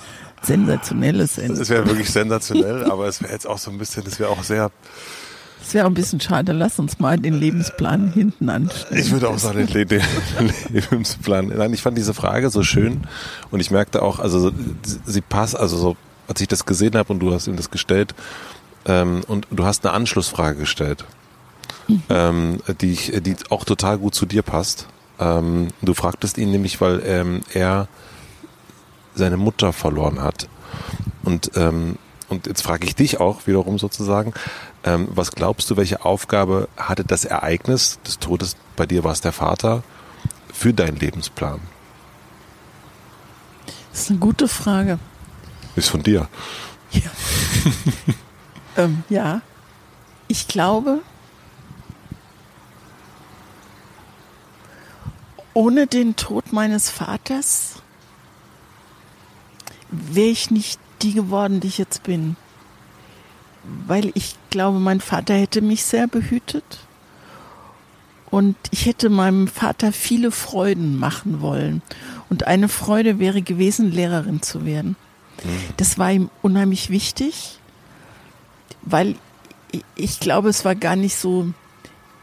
sensationelles Ende. Es wäre wirklich sensationell, aber es wäre jetzt auch so ein bisschen, es wäre auch sehr, Es wäre auch ein bisschen schade. Lass uns mal den Lebensplan hinten anstellen. ich würde auch sagen, den, den Lebensplan. Nein, ich fand diese Frage so schön und ich merkte auch, also so, sie passt, also so, als ich das gesehen habe und du hast ihm das gestellt ähm, und du hast eine Anschlussfrage gestellt, ähm, die, ich, die auch total gut zu dir passt. Ähm, du fragtest ihn nämlich, weil ähm, er seine Mutter verloren hat. Und, ähm, und jetzt frage ich dich auch wiederum sozusagen, ähm, was glaubst du, welche Aufgabe hatte das Ereignis des Todes, bei dir war es der Vater, für deinen Lebensplan? Das ist eine gute Frage. Ist von dir. Ja. ähm, ja. Ich glaube, ohne den Tod meines Vaters wäre ich nicht die geworden, die ich jetzt bin. Weil ich glaube, mein Vater hätte mich sehr behütet. Und ich hätte meinem Vater viele Freuden machen wollen. Und eine Freude wäre gewesen, Lehrerin zu werden. Das war ihm unheimlich wichtig, weil ich- glaube, es war gar nicht so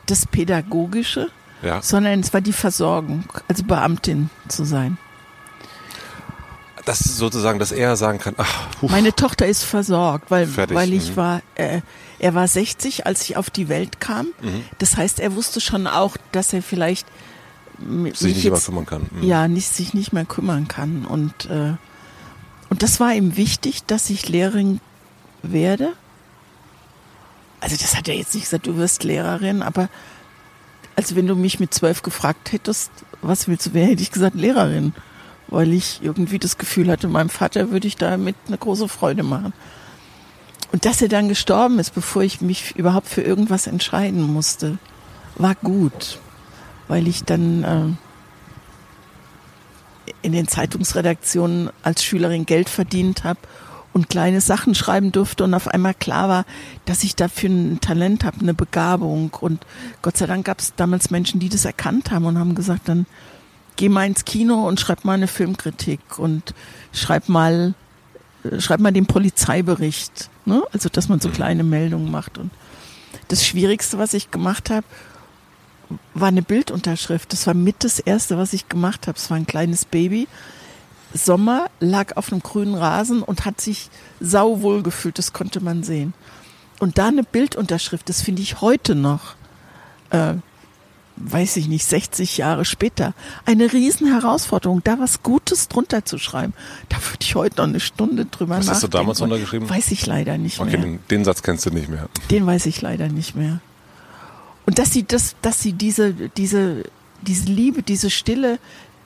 das Pädagogische, Ja. sondern es war die Versorgung, also Beamtin zu sein. Das ist sozusagen, dass er sagen kann, ach, puh, Meine Tochter ist versorgt, weil, Fertig, weil ich mhm. war, äh, er war 60, als ich auf die Welt kam. Mhm. Das heißt, er wusste schon auch, dass er vielleicht sich nicht mehr jetzt, kümmern kann. Mhm. ja, nicht, sich nicht mehr kümmern kann. Und, äh, und das war ihm wichtig, dass ich Lehrerin werde. Also das hat er jetzt nicht gesagt, du wirst Lehrerin, aber also wenn du mich mit zwölf gefragt hättest, was willst du werden, hätte ich gesagt Lehrerin, weil ich irgendwie das Gefühl hatte, meinem Vater würde ich damit eine große Freude machen. Und dass er dann gestorben ist, bevor ich mich überhaupt für irgendwas entscheiden musste, war gut, weil ich dann äh, in den Zeitungsredaktionen als Schülerin Geld verdient habe und kleine Sachen schreiben durfte und auf einmal klar war, dass ich dafür ein Talent habe, eine Begabung. Und Gott sei Dank gab es damals Menschen, die das erkannt haben und haben gesagt, dann geh mal ins Kino und schreib mal eine Filmkritik und schreib mal, äh, schreib mal den Polizeibericht. Ne? Also, dass man so kleine Meldungen macht. Und das Schwierigste, was ich gemacht habe, war eine Bildunterschrift. Das war mit das Erste, was ich gemacht habe. Es war ein kleines Baby Sommer, lag auf einem grünen Rasen und hat sich sauwohl gefühlt, das konnte man sehen. Und da eine Bildunterschrift, das finde ich heute noch, äh, weiß ich nicht, 60 Jahre später, eine riesen Herausforderung, da was Gutes drunter zu schreiben. Da würde ich heute noch eine Stunde drüber was nachdenken. Was hast du damals untergeschrieben? Weiß ich leider nicht okay, mehr. Den, den Satz kennst du nicht mehr. Den weiß ich leider nicht mehr. Und dass sie das, dass sie diese, diese, diese Liebe, diese stille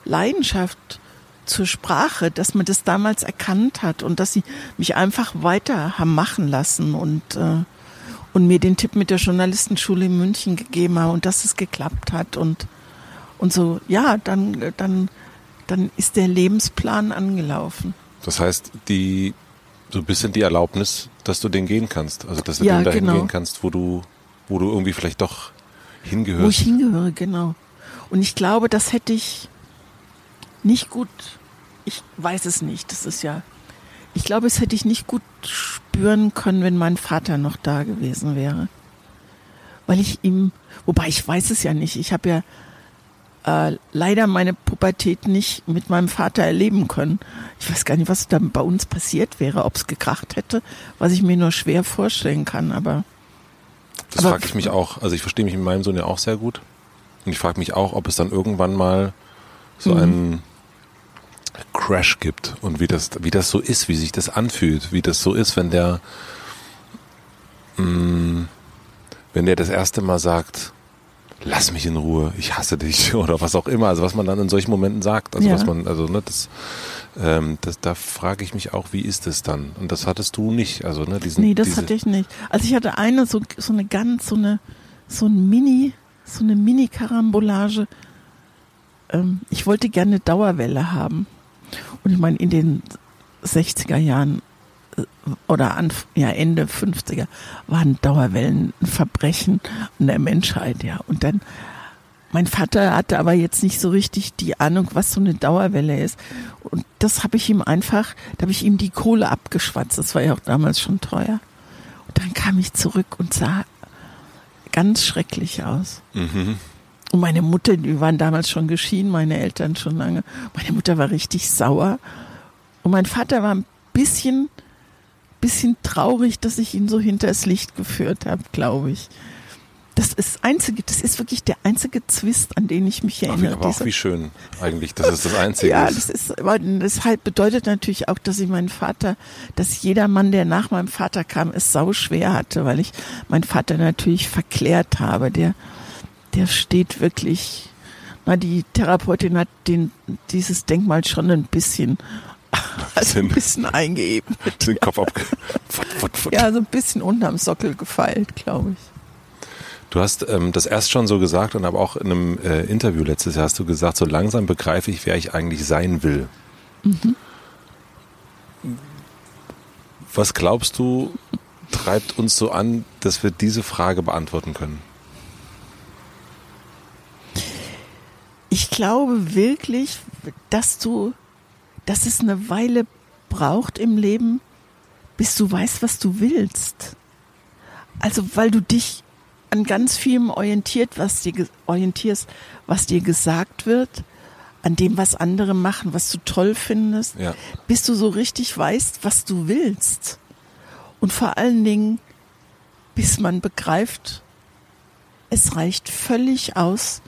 Leidenschaft zur Sprache, dass man das damals erkannt hat und dass sie mich einfach weiter haben machen lassen und, äh, und mir den Tipp mit der Journalistenschule in München gegeben haben und dass es geklappt hat und, und so, ja, dann, dann, dann ist der Lebensplan angelaufen. Das heißt, die, so ein bisschen die Erlaubnis, dass du den gehen kannst, also dass du Ja, den dahin genau. gehen kannst, wo du, wo du irgendwie vielleicht doch hingehörst. Wo ich hingehöre, genau. Und ich glaube, das hätte ich nicht gut, ich weiß es nicht, das ist ja, ich glaube, es hätte ich nicht gut spüren können, wenn mein Vater noch da gewesen wäre. Weil ich ihm, wobei ich weiß es ja nicht, ich habe ja äh, leider meine Pubertät nicht mit meinem Vater erleben können. Ich weiß gar nicht, was dann bei uns passiert wäre, ob es gekracht hätte, was ich mir nur schwer vorstellen kann, aber Das frage ich mich auch. Also ich verstehe mich mit meinem Sohn ja auch sehr gut. Und ich frage mich auch, ob es dann irgendwann mal so Mhm. einen Crash gibt und wie das, wie das so ist, wie sich das anfühlt, wie das so ist, wenn der, mh, wenn der das erste Mal sagt, lass mich in Ruhe, ich hasse dich oder was auch immer, also was man dann in solchen Momenten sagt, also Ja. was man, also ne, das, ähm, das, da frage ich mich auch, wie ist es dann? Und das hattest du nicht, also ne, diesen, Nee, das hatte ich nicht. Also ich hatte eine, so, so eine ganz, so eine, so ein Mini, so eine Mini-Karambolage. Ähm, ich wollte gerne Dauerwelle haben. Und ich meine, in den 60er Jahren äh, oder an, ja, Ende 50er waren Dauerwellen ein Verbrechen an der Menschheit, ja. Und dann, mein Vater hatte aber jetzt nicht so richtig die Ahnung, was so eine Dauerwelle ist. Und das habe ich ihm einfach, da habe ich ihm die Kohle abgeschwatzt. Das war ja auch damals schon teuer. Und dann kam ich zurück und sah ganz schrecklich aus. Mhm. Und meine Mutter, die waren damals schon geschieden, meine Eltern schon lange. Meine Mutter war richtig sauer. Und mein Vater war ein bisschen, bisschen traurig, dass ich ihn so hinters Licht geführt habe, glaube ich. Das ist einzige, das ist wirklich der einzige Zwist, an den ich mich Ach, erinnere. aber auch wie schön eigentlich, das ist das Einzige. ja, das ist, aber das halt bedeutet natürlich auch, dass ich meinen Vater, dass jeder Mann, der nach meinem Vater kam, es sau schwer hatte, weil ich meinen Vater natürlich verklärt habe. Der, der steht wirklich, na, die Therapeutin hat den, dieses Denkmal schon ein bisschen, also ein Bisschen. eingeebnet. den Kopf ab. Ja, so ein bisschen unterm Sockel gefeilt, glaube ich. Du hast ähm, das erst schon so gesagt und aber auch in einem äh, Interview letztes Jahr hast du gesagt, so langsam begreife ich, wer ich eigentlich sein will. Was glaubst du, treibt uns so an, dass wir diese Frage beantworten können? Ich glaube wirklich, dass du, dass es eine Weile braucht im Leben, bis du weißt, was du willst. Also, weil du dich an ganz vielem orientiert, was dir, orientierst, was dir gesagt wird, an dem, was andere machen, was du toll findest, Ja. bis du so richtig weißt, was du willst. Und vor allen Dingen, bis man begreift, es reicht völlig aus,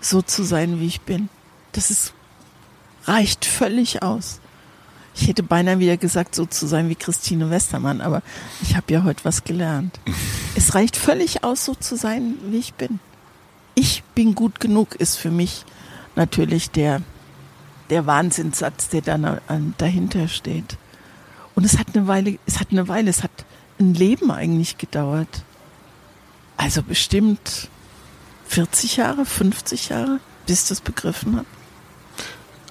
so zu sein, wie ich bin. Das ist, reicht völlig aus. Ich hätte beinahe wieder gesagt, so zu sein wie Christine Westermann, aber ich habe ja heute was gelernt. es reicht völlig aus, so zu sein, wie ich bin. Ich bin gut genug, ist für mich natürlich der, der Wahnsinnssatz, der dann dahinter steht. Und es hat eine Weile, es hat eine Weile, es hat ein Leben eigentlich gedauert. Also bestimmt 40 Jahre, 50 Jahre, bis ich das begriffen habe.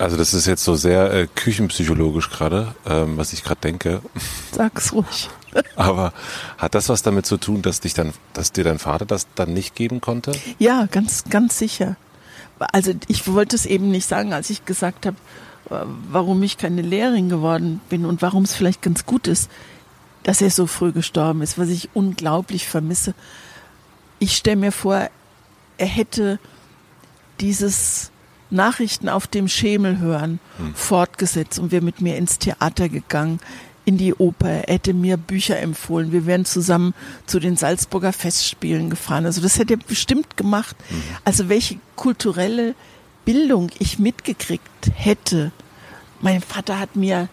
Also das ist jetzt so sehr äh, küchenpsychologisch gerade, ähm, was ich gerade denke. Sag's ruhig. Aber hat das was damit zu tun, dass dich dann, dass dir dein Vater das dann nicht geben konnte? Ja, ganz, ganz sicher. Also ich wollte es eben nicht sagen, als ich gesagt habe, äh, warum ich keine Lehrerin geworden bin und warum es vielleicht ganz gut ist, dass er so früh gestorben ist, was ich unglaublich vermisse. Ich stelle mir vor, er hätte dieses Nachrichten auf dem Schemel hören hm. fortgesetzt und wir mit mir ins Theater gegangen, in die Oper. Er hätte mir Bücher empfohlen. Wir wären zusammen zu den Salzburger Festspielen gefahren. Also das hätte er bestimmt gemacht. Mhm. Also welche kulturelle Bildung ich mitgekriegt hätte. Mein Vater hat mir,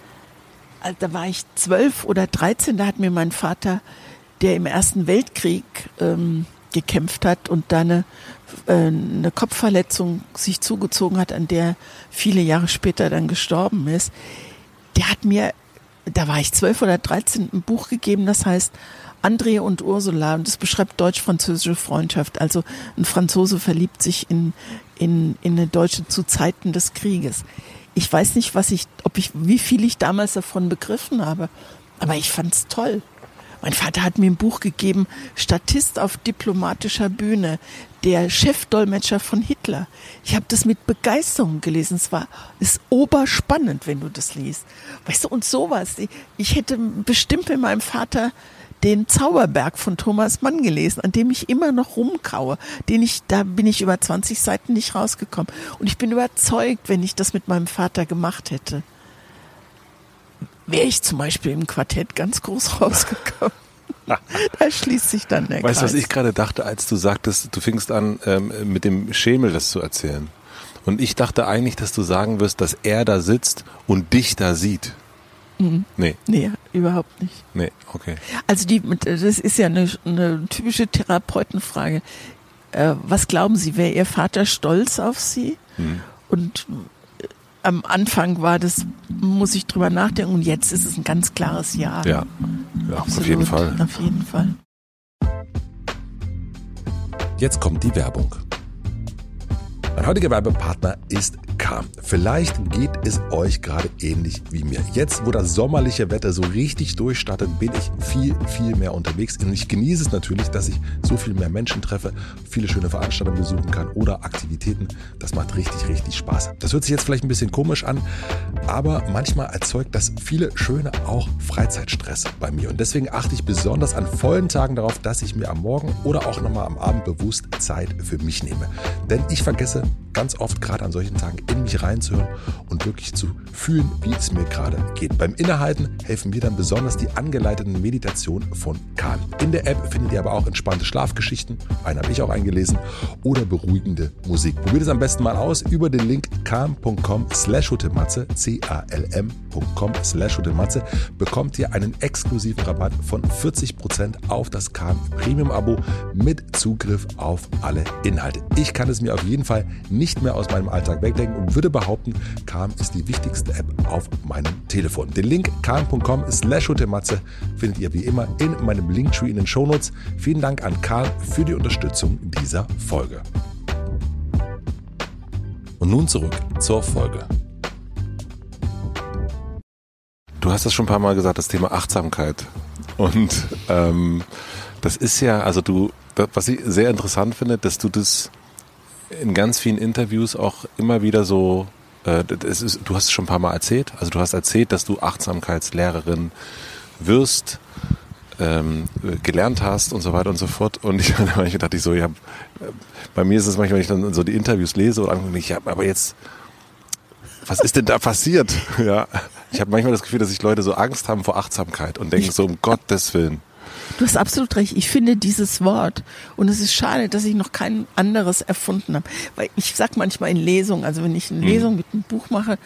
also da war ich zwölf oder dreizehn, da hat mir mein Vater, der im Ersten Weltkrieg ähm, gekämpft hat und da eine, äh, eine Kopfverletzung sich zugezogen hat, an der viele Jahre später dann gestorben ist, der hat mir, da war ich zwölf oder dreizehn, ein Buch gegeben, das heißt André und Ursula und das beschreibt deutsch-französische Freundschaft. Also ein Franzose verliebt sich in, in, in eine Deutsche zu Zeiten des Krieges. Ich weiß nicht, was ich, ob ich, wie viel ich damals davon begriffen habe, aber ich fand's toll. Mein Vater hat mir ein Buch gegeben, Statist auf diplomatischer Bühne, der Chefdolmetscher von Hitler. Ich habe das mit Begeisterung gelesen. Es war ist oberspannend, wenn du das liest. Weißt du, und sowas. Ich hätte bestimmt mit meinem Vater den Zauberberg von Thomas Mann gelesen, an dem ich immer noch rumkaue. Den ich, da bin ich über 20 Seiten nicht rausgekommen. Und ich bin überzeugt, wenn ich das mit meinem Vater gemacht hätte, wäre ich zum Beispiel im Quartett ganz groß rausgekommen. da schließt sich dann der Weißt du, was ich gerade dachte, als du sagtest, du fingst an, ähm, mit dem Schemel das zu erzählen. Und ich dachte eigentlich, dass du sagen wirst, dass er da sitzt und dich da sieht. Mhm. Nee. Nee, überhaupt nicht. Nee, okay. Also die, das ist ja eine, eine typische Therapeutenfrage. Äh, was glauben Sie, wäre Ihr Vater stolz auf Sie? Mhm. Und am Anfang war das, muss ich drüber nachdenken und jetzt ist es ein ganz klares Ja. Ja, ja auf jeden Fall. Auf jeden Fall. Jetzt kommt die Werbung. Mein heutiger Werbepartner ist Calm. Vielleicht geht es euch gerade ähnlich wie mir. Jetzt, wo das sommerliche Wetter so richtig durchstartet, bin ich viel, viel mehr unterwegs. Und ich genieße es natürlich, dass ich so viel mehr Menschen treffe, viele schöne Veranstaltungen besuchen kann oder Aktivitäten. Das macht richtig, richtig Spaß. Das hört sich jetzt vielleicht ein bisschen komisch an, aber manchmal erzeugt das viele schöne auch Freizeitstress bei mir. Und deswegen achte ich besonders an vollen Tagen darauf, dass ich mir am Morgen oder auch nochmal am Abend bewusst Zeit für mich nehme. Denn ich vergesse ganz oft gerade an solchen Tagen in mich reinzuhören und wirklich zu fühlen, wie es mir gerade geht. Beim Innehalten helfen mir dann besonders die angeleiteten Meditationen von Kahn. In der App findet ihr aber auch entspannte Schlafgeschichten, eine habe ich auch eingelesen, oder beruhigende Musik. Probiert es am besten mal aus über den Link calm.com slash hotematze, c-a-l-m.com slash hotematze, bekommt ihr einen exklusiven Rabatt von 40% auf das Calm Premium Abo mit Zugriff auf alle Inhalte. Ich kann es mir auf jeden Fall nicht mehr aus meinem Alltag wegdenken und würde behaupten, Calm ist die wichtigste App auf meinem Telefon. Den Link calm.com slash findet ihr wie immer in meinem Linktree in den Shownotes. Vielen Dank an Calm für die Unterstützung dieser Folge. Und nun zurück zur Folge. Du hast das schon ein paar Mal gesagt, das Thema Achtsamkeit. Und ähm, das ist ja, also du, was ich sehr interessant finde, dass du das in ganz vielen Interviews auch immer wieder so, äh, ist, du hast es schon ein paar Mal erzählt, also du hast erzählt, dass du Achtsamkeitslehrerin wirst, ähm, gelernt hast und so weiter und so fort. Und ich manchmal dachte ich so, ja, bei mir ist es manchmal, wenn ich dann so die Interviews lese oder angucke, ich, ja, aber jetzt, was ist denn da passiert? Ja, ich habe manchmal das Gefühl, dass sich Leute so Angst haben vor Achtsamkeit und denken so, um Gottes Willen. Du hast absolut recht. Ich finde dieses Wort und es ist schade, dass ich noch kein anderes erfunden habe. Weil ich sag manchmal in Lesungen, also wenn ich eine Lesung mit einem Buch mache,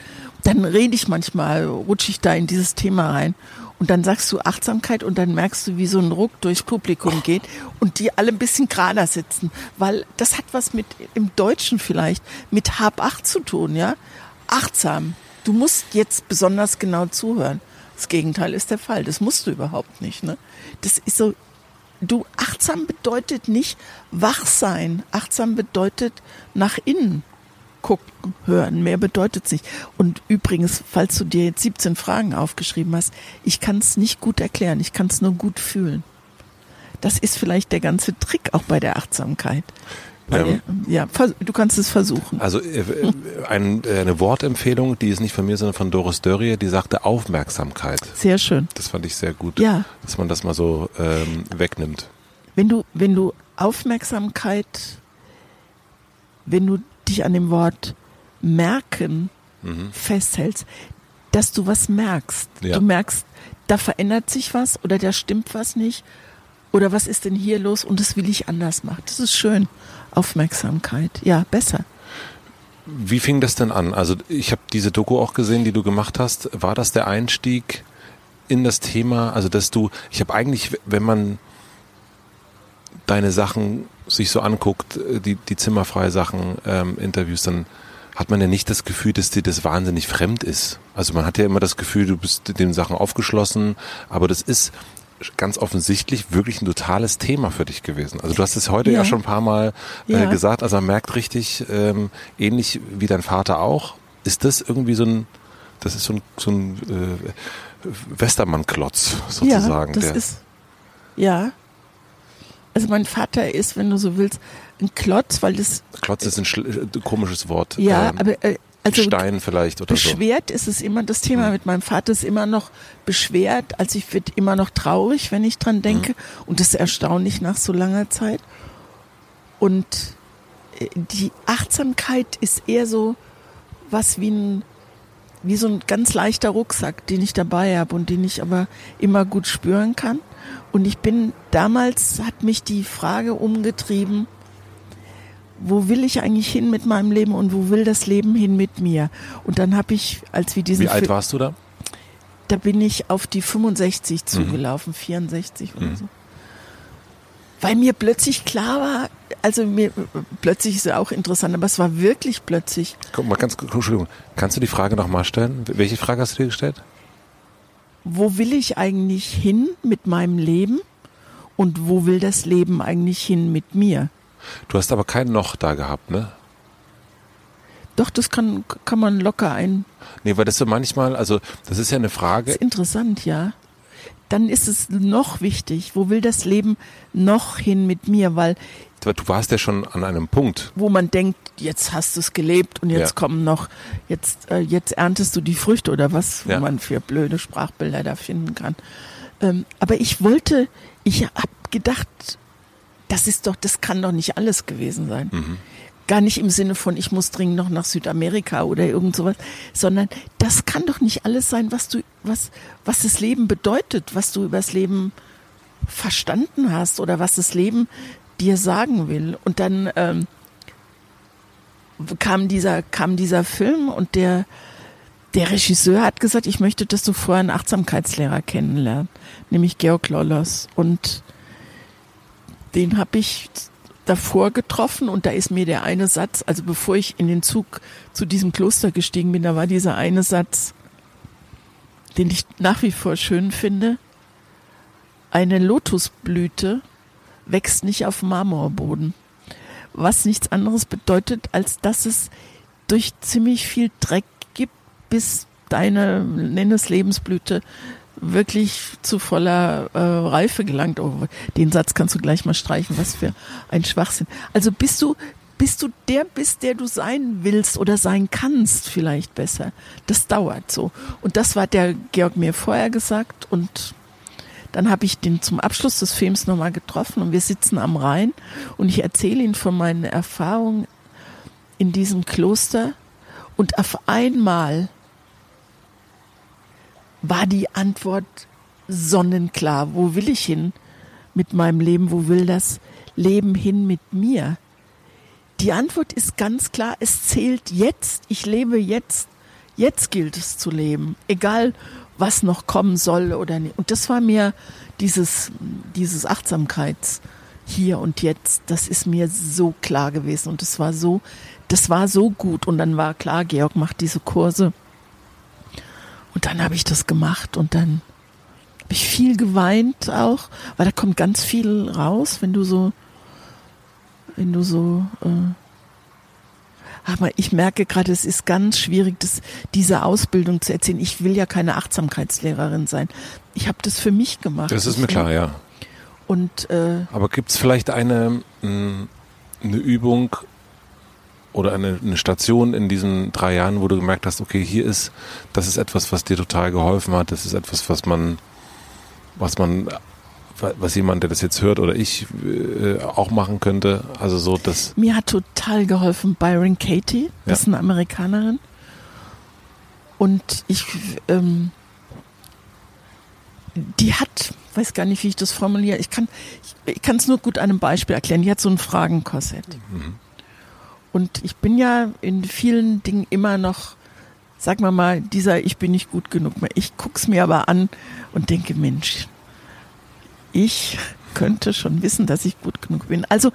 dann rede ich manchmal, rutsche ich da in dieses Thema rein. Und dann sagst du Achtsamkeit und dann merkst du, wie so ein Ruck durchs Publikum geht und die alle ein bisschen gerader sitzen. Weil das hat was mit, im Deutschen vielleicht, mit Hab-Acht zu tun, ja? Achtsam. Du musst jetzt besonders genau zuhören. Das Gegenteil ist der Fall. Das musst du überhaupt nicht, ne? Das ist so, du, achtsam bedeutet nicht wach sein. Achtsam bedeutet nach innen gucken, hören. Mehr bedeutet es nicht. Und übrigens, falls du dir jetzt 17 Fragen aufgeschrieben hast, ich kann es nicht gut erklären. Ich kann es nur gut fühlen. Das ist vielleicht der ganze Trick auch bei der Achtsamkeit. Ähm, ja, du kannst es versuchen. Also äh, ein, äh, eine Wortempfehlung, die ist nicht von mir, sondern von Doris Dörrie, die sagte Aufmerksamkeit. Sehr schön. Das fand ich sehr gut, ja. dass man das mal so ähm, wegnimmt. Wenn du, wenn du Aufmerksamkeit, wenn du dich an dem Wort merken mhm. festhältst, dass du was merkst. Ja. Du merkst, da verändert sich was oder da stimmt was nicht oder was ist denn hier los und das will ich anders machen. Das ist schön. Aufmerksamkeit. Ja, besser. Wie fing das denn an? Also ich habe diese Doku auch gesehen, die du gemacht hast. War das der Einstieg in das Thema? Also dass du, ich habe eigentlich, wenn man deine Sachen sich so anguckt, äh, die, die zimmerfreie Sachen, ähm, Interviews, dann hat man ja nicht das Gefühl, dass dir das wahnsinnig fremd ist. Also man hat ja immer das Gefühl, du bist den Sachen aufgeschlossen, aber das ist ganz offensichtlich wirklich ein totales Thema für dich gewesen. Also du hast es heute ja, ja schon ein paar Mal äh, ja. gesagt, also man merkt richtig, ähm, ähnlich wie dein Vater auch, ist das irgendwie so ein, das ist so ein, so ein äh, Westermann-Klotz sozusagen. Ja, das ist, ja. Also mein Vater ist, wenn du so willst, ein Klotz, weil das. Klotz ist ein äh, komisches Wort. Ja, ähm, aber äh, also Stein vielleicht oder beschwert so. ist es immer, das Thema mhm. mit meinem Vater ist immer noch beschwert, also ich werde immer noch traurig, wenn ich dran denke mhm. und das ist erstaunlich nach so langer Zeit. Und äh, die Achtsamkeit ist eher so was wie ein wie so ein ganz leichter Rucksack, den ich dabei habe und den ich aber immer gut spüren kann. Und ich bin damals hat mich die Frage umgetrieben, wo will ich eigentlich hin mit meinem Leben und wo will das Leben hin mit mir? Und dann habe ich, als wir diesen Wie alt warst du da? Da bin ich auf die 65 mhm. zugelaufen, mhm. 64 oder mhm. so. Weil mir plötzlich klar war, also mir plötzlich ist ja auch interessant, aber es war wirklich plötzlich. Guck mal ganz Entschuldigung, kannst du die Frage nochmal stellen? Welche Frage hast du dir gestellt? Wo will ich eigentlich hin mit meinem Leben und wo will das Leben eigentlich hin mit mir? Du hast aber kein Noch da gehabt, ne? Doch, das kann, kann man locker ein. Nee, weil das so manchmal, also das ist ja eine Frage. Das ist interessant, ja. Dann ist es noch wichtig, wo will das Leben noch hin mit mir, weil du warst ja schon an einem Punkt, wo man denkt, jetzt hast du es gelebt und jetzt ja. kommen noch, jetzt äh, jetzt erntest du die Früchte oder was, ja. wo man für blöde Sprachbilder da finden kann. Ähm, aber ich wollte, ich habe gedacht, das ist doch, das kann doch nicht alles gewesen sein. Mhm. Gar nicht im Sinne von, ich muss dringend noch nach Südamerika oder irgend sowas, sondern das kann doch nicht alles sein, was du, was, was das Leben bedeutet, was du übers Leben verstanden hast oder was das Leben dir sagen will. Und dann ähm, kam dieser, kam dieser Film und der, der Regisseur hat gesagt, ich möchte, dass du vorher einen Achtsamkeitslehrer kennenlernst, nämlich Georg Lollers. Und den habe ich davor getroffen und da ist mir der eine Satz, also bevor ich in den Zug zu diesem Kloster gestiegen bin, da war dieser eine Satz, den ich nach wie vor schön finde. Eine Lotusblüte wächst nicht auf Marmorboden. Was nichts anderes bedeutet, als dass es durch ziemlich viel Dreck gibt, bis deine, nenn es Lebensblüte, wirklich zu voller äh, Reife gelangt. Oh, den Satz kannst du gleich mal streichen, was für ein Schwachsinn. Also bist du, bist du der bist, der du sein willst oder sein kannst, vielleicht besser. Das dauert so. Und das war der Georg mir vorher gesagt und dann habe ich den zum Abschluss des Films nochmal getroffen und wir sitzen am Rhein und ich erzähle ihm von meinen Erfahrungen in diesem Kloster und auf einmal war die Antwort sonnenklar. Wo will ich hin? mit meinem Leben? Wo will das Leben hin mit mir? Die Antwort ist ganz klar, es zählt jetzt. Ich lebe jetzt. Jetzt gilt es zu leben. Egal, was noch kommen soll oder nicht. Und das war mir dieses, dieses Achtsamkeits hier und jetzt, das ist mir so klar gewesen und das war so, das war so gut. Und dann war klar, Georg macht diese Kurse. Und dann habe ich das gemacht und dann habe ich viel geweint auch, weil da kommt ganz viel raus, wenn du so, wenn du so, äh, aber ich merke gerade, es ist ganz schwierig, das, diese Ausbildung zu erzählen. Ich will ja keine Achtsamkeitslehrerin sein. Ich habe das für mich gemacht. Das ist mir klar, ja. Und, äh, Aber gibt es vielleicht eine, mh, eine Übung oder eine, eine Station in diesen drei Jahren, wo du gemerkt hast, okay, hier ist, das ist etwas, was dir total geholfen hat, das ist etwas, was man, was man was jemand, der das jetzt hört oder ich äh, auch machen könnte. Also so das. Mir hat total geholfen Byron Katie, das ja. ist eine Amerikanerin. Und ich, ähm, die hat, weiß gar nicht, wie ich das formuliere. Ich kann, ich kann es nur gut einem Beispiel erklären. Die hat so ein Fragenkorsett. Mhm. Und ich bin ja in vielen Dingen immer noch, sag mal mal, dieser Ich bin nicht gut genug mehr. Ich guck's mir aber an und denke, Mensch, ich könnte schon wissen, dass ich gut genug bin. Also,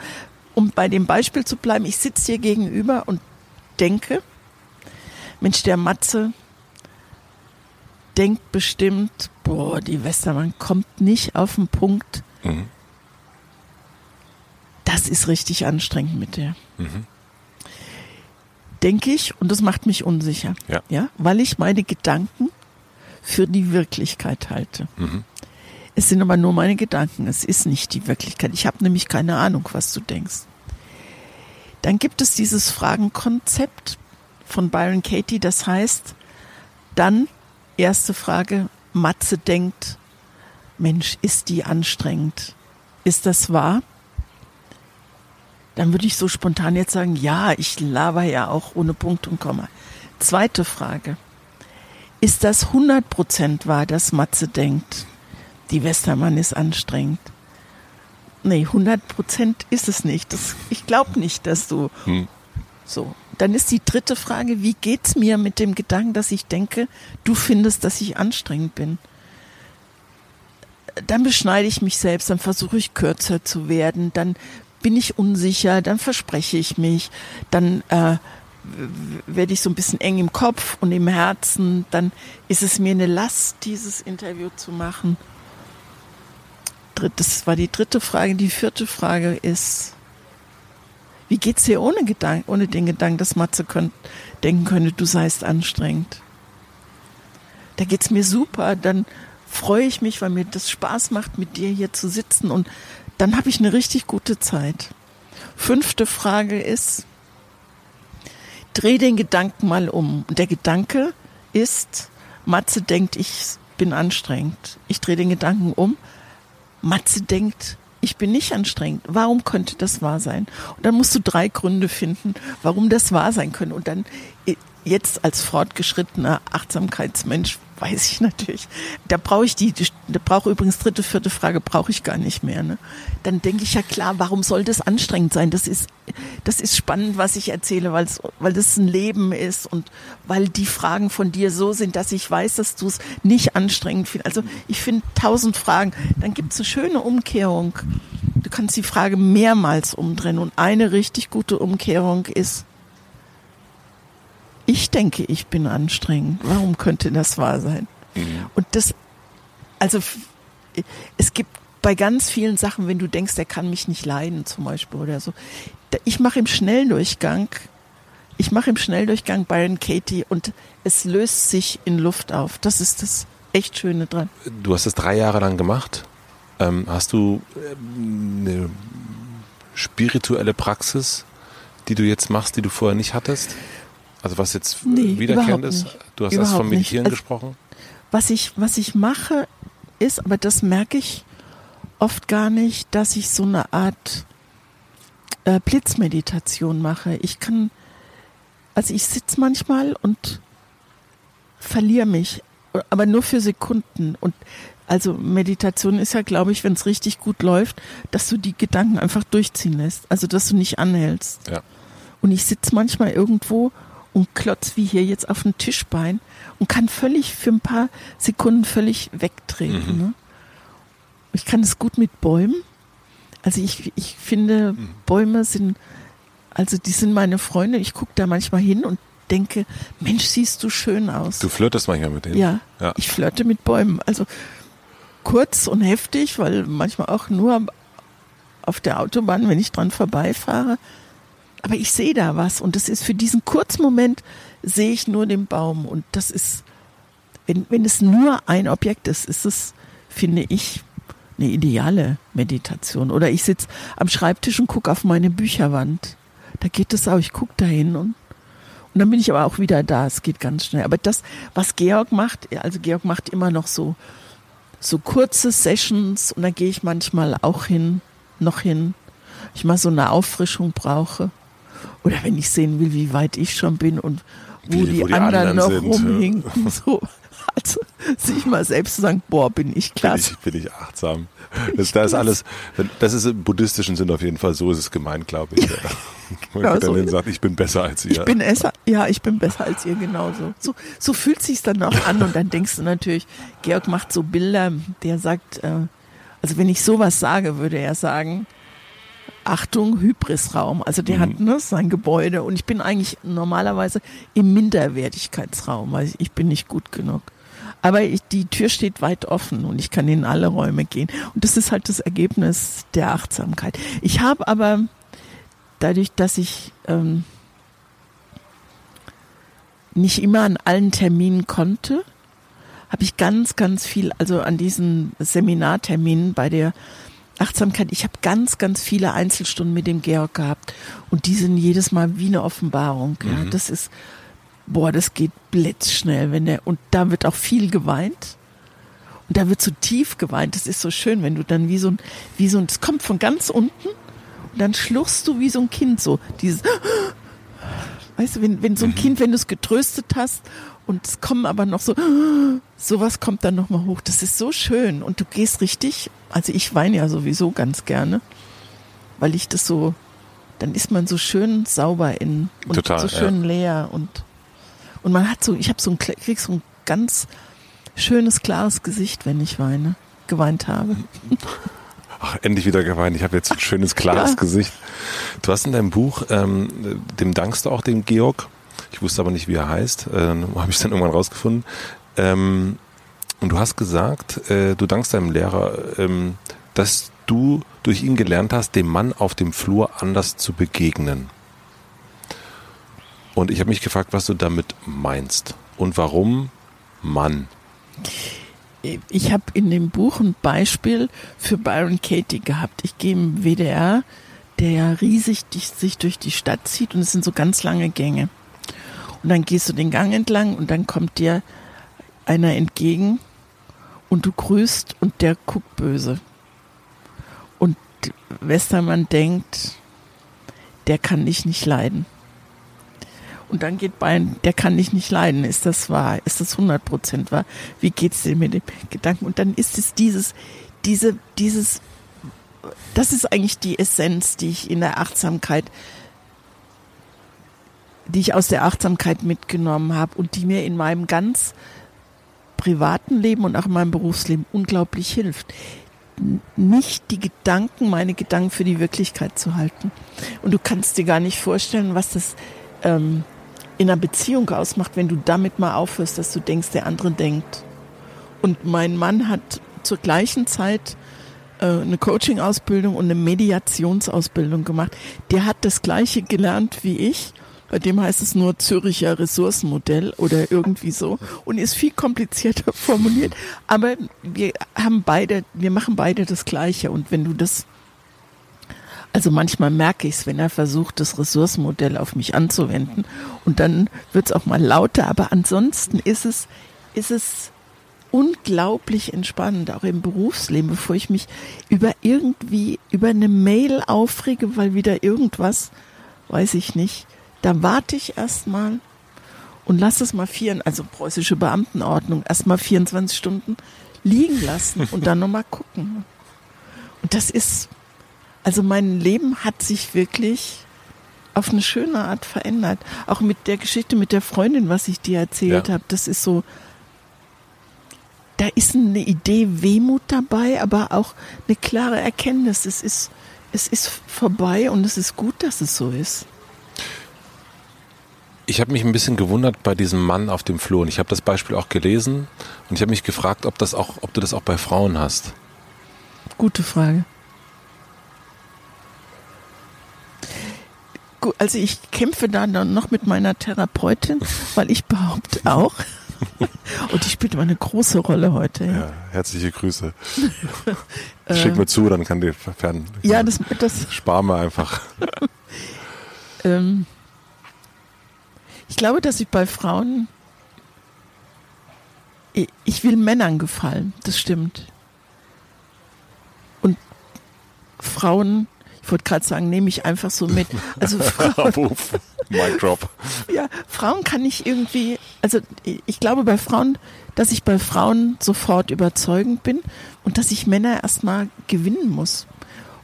um bei dem Beispiel zu bleiben, ich sitze hier gegenüber und denke, Mensch, der Matze denkt bestimmt, boah, die Westermann kommt nicht auf den Punkt. Mhm. Das ist richtig anstrengend mit der. Mhm. Denke ich, und das macht mich unsicher. Ja. ja. Weil ich meine Gedanken für die Wirklichkeit halte. Mhm. Es sind aber nur meine Gedanken. Es ist nicht die Wirklichkeit. Ich habe nämlich keine Ahnung, was du denkst. Dann gibt es dieses Fragenkonzept von Byron Katie. Das heißt, dann erste Frage, Matze denkt, Mensch, ist die anstrengend? Ist das wahr? Dann würde ich so spontan jetzt sagen, ja, ich laber ja auch ohne Punkt und Komma. Zweite Frage, ist das 100% wahr, dass Matze denkt? die Westermann ist anstrengend. Nee, 100 Prozent ist es nicht. Das, ich glaube nicht, dass du hm. so. Dann ist die dritte Frage, wie geht's mir mit dem Gedanken, dass ich denke, du findest, dass ich anstrengend bin? Dann beschneide ich mich selbst, dann versuche ich kürzer zu werden, dann bin ich unsicher, dann verspreche ich mich, dann äh, werde ich so ein bisschen eng im Kopf und im Herzen, dann ist es mir eine Last, dieses Interview zu machen das war die dritte Frage. Die vierte Frage ist, wie geht's dir ohne Gedanken, ohne den Gedanken, dass Matze könnt, denken könnte, du seist anstrengend? Da geht's mir super. Dann freue ich mich, weil mir das Spaß macht, mit dir hier zu sitzen und dann habe ich eine richtig gute Zeit. Fünfte Frage ist, dreh den Gedanken mal um. Und der Gedanke ist, Matze denkt, ich bin anstrengend. Ich drehe den Gedanken um. Matze denkt, ich bin nicht anstrengend. Warum könnte das wahr sein? Und dann musst du drei Gründe finden, warum das wahr sein könnte. Und dann jetzt als fortgeschrittener Achtsamkeitsmensch weiß ich natürlich, da brauche ich die, da brauche übrigens dritte, vierte Frage brauche ich gar nicht mehr. Ne? Dann denke ich ja klar, warum soll das anstrengend sein? Das ist, das ist spannend, was ich erzähle, weil es, weil das ein Leben ist und weil die Fragen von dir so sind, dass ich weiß, dass du es nicht anstrengend findest. Also ich finde tausend Fragen. Dann gibt es eine schöne Umkehrung. Du kannst die Frage mehrmals umdrehen und eine richtig gute Umkehrung ist, ich denke, ich bin anstrengend. Warum könnte das wahr sein? Mhm. Und das, also es gibt bei ganz vielen Sachen, wenn du denkst, der kann mich nicht leiden, zum Beispiel oder so. Ich mache im Schnelldurchgang, ich mache im Schnelldurchgang Byron Katie und es löst sich in Luft auf. Das ist das echt Schöne dran. Du hast es drei Jahre lang gemacht. Ähm, hast du ähm, eine spirituelle Praxis, die du jetzt machst, die du vorher nicht hattest? Also was jetzt nee, wiederkehrend ist? Du hast erst vom Meditieren also, gesprochen? Was ich, was ich mache, ist, aber das merke ich oft gar nicht, dass ich so eine Art äh, Blitzmeditation mache. Ich kann, also ich sitze manchmal und verliere mich aber nur für Sekunden. Und also Meditation ist ja, glaube ich, wenn es richtig gut läuft, dass du die Gedanken einfach durchziehen lässt. Also dass du nicht anhältst. Ja. Und ich sitze manchmal irgendwo und klotz wie hier jetzt auf dem Tischbein und kann völlig für ein paar Sekunden völlig wegtreten. Mhm. Ne? Ich kann es gut mit Bäumen. Also ich, ich finde, Mhm. Bäume sind, also die sind meine Freunde. Ich gucke da manchmal hin und denke, Mensch, siehst du schön aus. Du flirtest manchmal mit denen. Ja, Ja. ich flirte mit Bäumen. Also kurz und heftig, weil manchmal auch nur auf der Autobahn, wenn ich dran vorbeifahre. Aber ich sehe da was und das ist für diesen kurzen Moment sehe ich nur den Baum und das ist, wenn, wenn es nur ein Objekt ist, ist es, finde ich, eine ideale Meditation. Oder ich sitze am Schreibtisch und gucke auf meine Bücherwand. Da geht es auch, ich gucke dahin und und dann bin ich aber auch wieder da. Es geht ganz schnell. Aber das, was Georg macht, also Georg macht immer noch so, so kurze Sessions und da gehe ich manchmal auch hin, noch hin. Ich mal so eine Auffrischung brauche. Oder wenn ich sehen will, wie weit ich schon bin und wo, Wie- die, wo die anderen, anderen noch sind, ja. rumhinken. So. Also sich mal selbst zu sagen, boah, bin ich Bin klasse. ich, bin ich achtsam. Das, da ist alles, das ist im buddhistischen Sinn auf jeden Fall, so ist es gemeint, glaube ich. Ja. Man Genau geht dann so ist sagt, ich bin besser als ihr. Ich bin besser, ja, ich bin besser als ihr genauso. So, so fühlt sich's dann auch an und dann denkst du natürlich, Georg macht so Bilder, der sagt, äh, also wenn ich sowas sage, würde er sagen, Achtung, Hybrisraum. Also der hat ne, sein Gebäude und ich bin eigentlich normalerweise im Minderwertigkeitsraum, weil ich bin nicht gut genug. Aber ich, die Tür steht weit offen und ich kann in alle Räume gehen. Und das ist halt das Ergebnis der Achtsamkeit. Ich habe aber dadurch, dass ich ähm, nicht immer an allen Terminen konnte, habe ich ganz, ganz viel, also an diesen Seminarterminen bei der Achtsamkeit, ich habe ganz, ganz viele Einzelstunden mit dem Georg gehabt und die sind jedes Mal wie eine Offenbarung. Ja. Das ist, boah, das geht blitzschnell, wenn der, und da wird auch viel geweint. Und da wird so tief geweint. Das ist so schön, wenn du dann wie so ein, wie so ein, das kommt von ganz unten und dann schluchst du wie so ein Kind so. Dieses, weißt du, wenn, wenn so ein Kind, wenn du es getröstet hast und es kommen aber noch so, sowas kommt dann nochmal hoch. Das ist so schön und du gehst richtig, also ich weine ja sowieso ganz gerne, weil ich das so, dann ist man so schön sauber in und Total, so schön leer und und man hat so, ich habe so ein, krieg so ein ganz schönes, klares Gesicht, wenn ich weine, geweint habe. Ach, endlich wieder geweint. Ich habe jetzt ein schönes, klares Ja. Gesicht. Du hast in deinem Buch, ähm, dem dankst du auch dem Georg. Ich wusste aber nicht, wie er heißt. Äh, habe ich dann irgendwann rausgefunden. Ähm, und du hast gesagt, äh, du dankst deinem Lehrer, ähm, dass du durch ihn gelernt hast, dem Mann auf dem Flur anders zu begegnen. Und ich habe mich gefragt, was du damit meinst und warum Mann. Ich habe in dem Buch ein Beispiel für Byron Katie gehabt. Ich gehe im WDR, der ja riesig sich durch die Stadt zieht und es sind so ganz lange Gänge. Und dann gehst du den Gang entlang und dann kommt dir einer entgegen und du grüßt und der guckt böse. Und Westermann denkt, der kann dich nicht leiden. Und dann geht Bayern, der kann dich nicht leiden. Ist das wahr? Ist das 100 Prozent wahr? Wie geht's dir mit dem Gedanken? Und dann ist es dieses, diese, dieses, das ist eigentlich die Essenz, die ich in der Achtsamkeit, die ich aus der Achtsamkeit mitgenommen habe und die mir in meinem ganz privaten Leben und auch in meinem Berufsleben unglaublich hilft. Nicht die Gedanken, meine Gedanken für die Wirklichkeit zu halten. Und du kannst dir gar nicht vorstellen, was das ähm, in einer Beziehung ausmacht, wenn du damit mal aufhörst, dass du denkst, der andere denkt. Und mein Mann hat zur gleichen Zeit äh, eine Coaching-Ausbildung und eine Mediationsausbildung gemacht. Der hat das gleiche gelernt wie ich. Bei dem heißt es nur Züricher Ressourcenmodell oder irgendwie so und ist viel komplizierter formuliert. Aber wir haben beide, wir machen beide das Gleiche. Und wenn du das also manchmal merke ich es, wenn er versucht, das Ressourcenmodell auf mich anzuwenden. Und dann wird es auch mal lauter. Aber ansonsten ist es, ist es unglaublich entspannend, auch im Berufsleben, bevor ich mich über irgendwie, über eine Mail aufrege, weil wieder irgendwas, weiß ich nicht. Da warte ich erstmal und lass es mal vier, also preußische Beamtenordnung, erst mal 24 Stunden liegen lassen und dann nochmal gucken. Und das ist, also mein Leben hat sich wirklich auf eine schöne Art verändert. Auch mit der Geschichte mit der Freundin, was ich dir erzählt Ja. habe, das ist so, da ist eine Idee Wehmut dabei, aber auch eine klare Erkenntnis. Es ist, es ist vorbei und es ist gut, dass es so ist. Ich habe mich ein bisschen gewundert bei diesem Mann auf dem Floh. Und ich habe das Beispiel auch gelesen und ich habe mich gefragt, ob das auch, ob du das auch bei Frauen hast. Gute Frage. Also ich kämpfe da dann noch mit meiner Therapeutin, weil ich behaupte auch, und die spielt immer eine große Rolle heute. Ja, Ja, herzliche Grüße. Schick mir zu, dann kann die fern. ja das, das spar mir einfach. ähm, glaube, dass ich bei Frauen, ich, ich will Männern gefallen, das stimmt. Und Frauen, ich wollte gerade sagen, nehme ich einfach so mit. Also Frauen. Mic drop. ja, Frauen kann ich irgendwie, also ich glaube bei Frauen, dass ich bei Frauen sofort überzeugend bin und dass ich Männer erstmal gewinnen muss.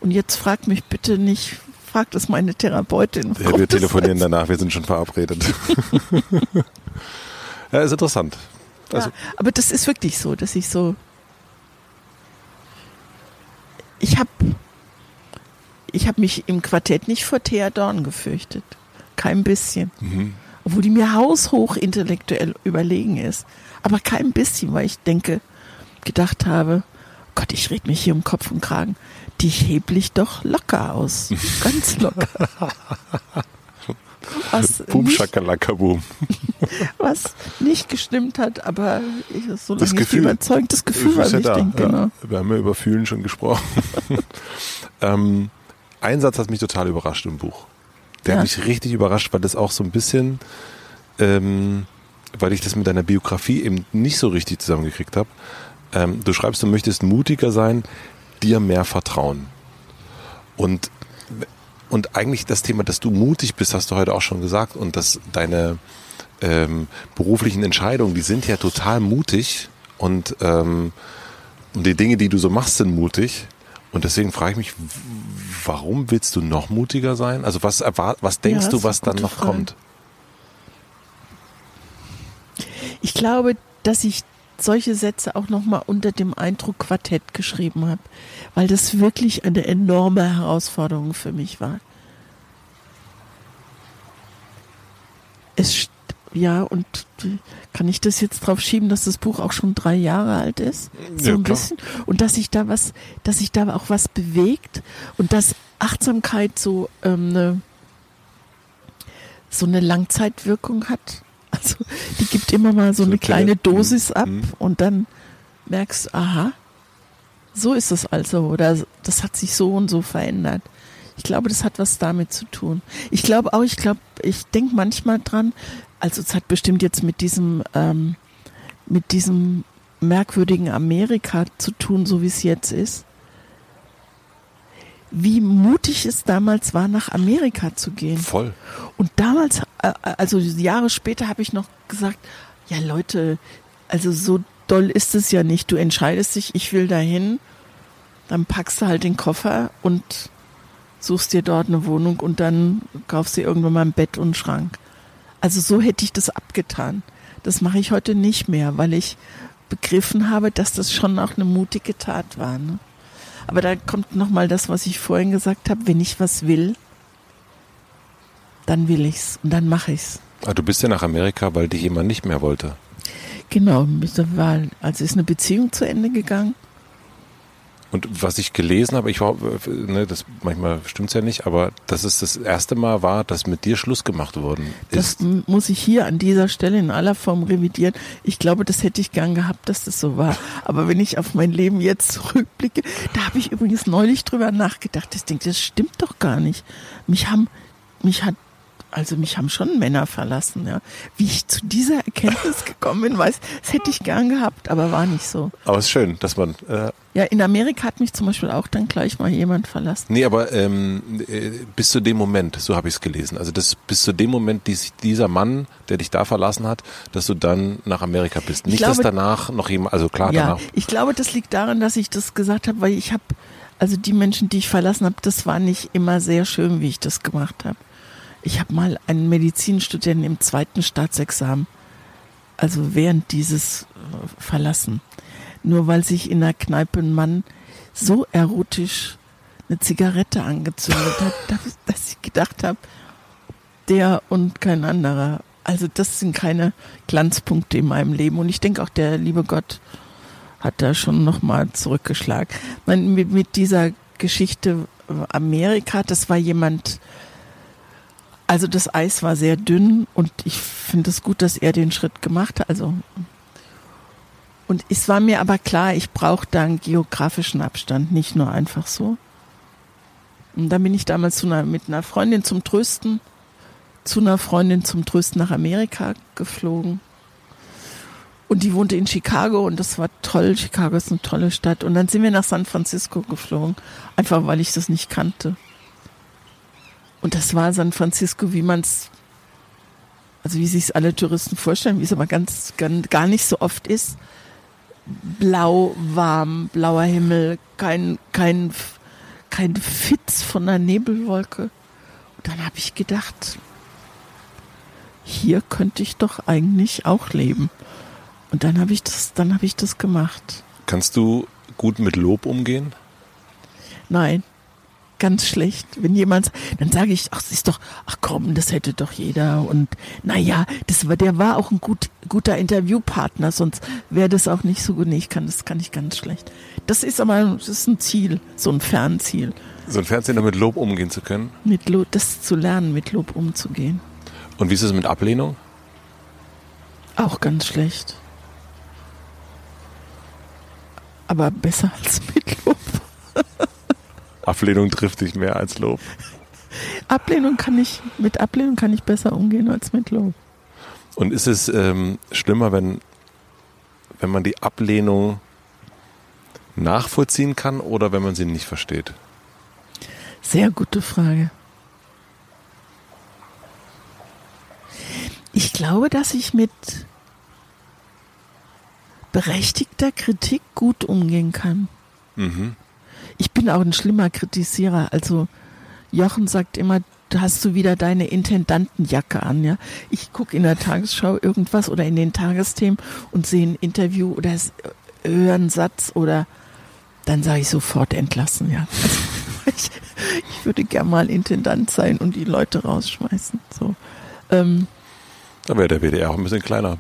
Und jetzt frag mich bitte nicht, frag das meine Therapeutin. Ja, wir telefonieren ist. danach, wir sind schon verabredet. ja, ist interessant. Also, ja, aber das ist wirklich so, dass ich so. Ich habe ich hab mich im Quartett nicht vor Thea Dorn gefürchtet. Kein bisschen. mhm. Obwohl die mir haushoch intellektuell überlegen ist. Aber kein bisschen, weil ich denke, gedacht habe, Gott, ich red mich hier um Kopf und Kragen. Die hebel ich doch locker aus. Ganz locker. Was Boom, nicht, Schakalaka, Boom. was nicht gestimmt hat, aber ich, solange Das Gefühl. überzeugt, das Gefühl war ja da. wichtig, Ja. genau. Wir haben ja über Fühlen schon gesprochen. ähm, ein Satz hat mich total überrascht im Buch. Der Ja. hat mich richtig überrascht, weil das auch so ein bisschen, ähm, weil ich das mit deiner Biografie eben nicht so richtig zusammengekriegt habe. Ähm, du schreibst, du möchtest mutiger sein, dir mehr vertrauen. Und, und eigentlich das Thema, dass du mutig bist, hast du heute auch schon gesagt. Und dass deine ähm, beruflichen Entscheidungen, die sind ja total mutig. Und, ähm, und die Dinge, die du so machst, sind mutig. Und deswegen frage ich mich, warum willst du noch mutiger sein? Also was erwart was denkst Ja, du, was dann noch Frage. kommt? Ich glaube, dass ich solche Sätze auch nochmal unter dem Eindruck Quartett geschrieben habe, weil das wirklich eine enorme Herausforderung für mich war. Es, ja, und kann ich das jetzt drauf schieben, dass das Buch auch schon drei Jahre alt ist? So Ja, ein klar. bisschen. Und dass sich da was, dass sich da auch was bewegt und dass Achtsamkeit so ähm, eine, so eine Langzeitwirkung hat. Also die gibt immer mal so, So eine kleine kleine- Dosis ab Mhm. und dann merkst du, aha, so ist es also oder das hat sich so und so verändert. Ich glaube, das hat was damit zu tun. Ich glaube auch, ich glaube, ich denke manchmal dran, also es hat bestimmt jetzt mit diesem, ähm, mit diesem merkwürdigen Amerika zu tun, so wie es jetzt ist. Wie mutig es damals war, nach Amerika zu gehen. Voll. Und damals, äh, also Jahre später, habe ich noch gesagt, ja Leute, also so doll ist es ja nicht. Du entscheidest dich, ich will dahin, dann packst du halt den Koffer und suchst dir dort eine Wohnung und dann kaufst du irgendwann mal ein Bett und einen Schrank. Also so hätte ich das abgetan. Das mache ich heute nicht mehr, weil ich begriffen habe, dass das schon auch eine mutige Tat war. Ne? Aber da kommt nochmal das, was ich vorhin gesagt habe, wenn ich was will, dann will ich's und dann mache ich's. Ah, du bist ja nach Amerika, weil dich jemand nicht mehr wollte. Genau, Wahl. Also ist eine Beziehung zu Ende gegangen. Und was ich gelesen habe, ich war, ne, das manchmal stimmt's ja nicht, aber dass es das erste Mal war, dass mit dir Schluss gemacht worden Das ist. m- muss ich hier an dieser Stelle in aller Form revidieren. Ich glaube, das hätte ich gern gehabt, dass das so war. Aber wenn ich auf mein Leben jetzt zurückblicke, da habe ich übrigens neulich drüber nachgedacht. Ich denke, das stimmt doch gar nicht. Mich haben, mich hat, also mich haben schon Männer verlassen, ja. Wie ich zu dieser Erkenntnis gekommen bin, weiß, das hätte ich gern gehabt, aber war nicht so. Aber es ist schön, dass man äh, Ja, in Amerika hat mich zum Beispiel auch dann gleich mal jemand verlassen. Nee, aber ähm, äh, bis zu dem Moment, so habe ich es gelesen. Also das bis zu dem Moment, die, dieser Mann, der dich da verlassen hat, dass du dann nach Amerika bist. Nicht, glaube, dass danach noch jemand, also klar, ja, danach. ich glaube, das liegt daran, dass ich das gesagt habe, weil ich habe, also die Menschen, die ich verlassen habe, das war nicht immer sehr schön, wie ich das gemacht habe. Ich habe mal einen Medizinstudenten im zweiten Staatsexamen, also während dieses äh, verlassen nur weil sich in der Kneipe ein Mann so erotisch eine Zigarette angezündet hat, dass ich gedacht habe, der und kein anderer. Also das sind keine Glanzpunkte in meinem Leben. Und ich denke auch, der liebe Gott hat da schon nochmal zurückgeschlagen. Mit, mit dieser Geschichte Amerika, das war jemand, also das Eis war sehr dünn und ich finde es gut, dass er den Schritt gemacht hat. Also und es war mir aber klar, ich brauche da einen geografischen Abstand, nicht nur einfach so. Und dann bin ich damals einer, mit einer Freundin zum Trösten, zu einer Freundin zum Trösten nach Amerika geflogen. Und die wohnte in Chicago und das war toll. Chicago ist eine tolle Stadt. Und dann sind wir nach San Francisco geflogen, einfach weil ich das nicht kannte. Und das war San Francisco, wie man es, also wie sich alle Touristen vorstellen, wie es aber ganz, ganz, gar nicht so oft ist blau, warm, blauer Himmel, kein, kein, kein Fitz von einer Nebelwolke. Und dann habe ich gedacht, hier könnte ich doch eigentlich auch leben. Und dann habe ich das, dann habe ich das gemacht. Kannst du gut mit Lob umgehen? Nein ganz schlecht. Wenn jemand, dann sage ich, ach, das ist doch, ach komm, das hätte doch jeder. Und naja, das war, der war auch ein gut, guter Interviewpartner, sonst wäre das auch nicht so gut. Nee, ich kann, das kann ich ganz schlecht. Das ist aber, das ist ein Ziel, so ein Fernziel. So ein Fernziel, mit Lob umgehen zu können? Mit Lob, das zu lernen, mit Lob umzugehen. Und wie ist es mit Ablehnung? Auch ganz schlecht. Aber besser als mit Lob. Ablehnung trifft dich mehr als Lob. Ablehnung kann ich, mit Ablehnung kann ich besser umgehen als mit Lob. Und ist es ähm, schlimmer, wenn, wenn man die Ablehnung nachvollziehen kann oder wenn man sie nicht versteht? Sehr gute Frage. Ich glaube, dass ich mit berechtigter Kritik gut umgehen kann. Mhm ich bin auch ein schlimmer Kritisierer. Also Jochen sagt immer, du hast du wieder deine Intendantenjacke an, ja. Ich gucke in der Tagesschau irgendwas oder in den Tagesthemen und sehe ein Interview oder höre einen Satz oder dann sage ich sofort entlassen, ja. Also, ich, ich, würde gern mal Intendant sein und die Leute rausschmeißen. So. Ähm, da wäre der WDR auch ein bisschen kleiner.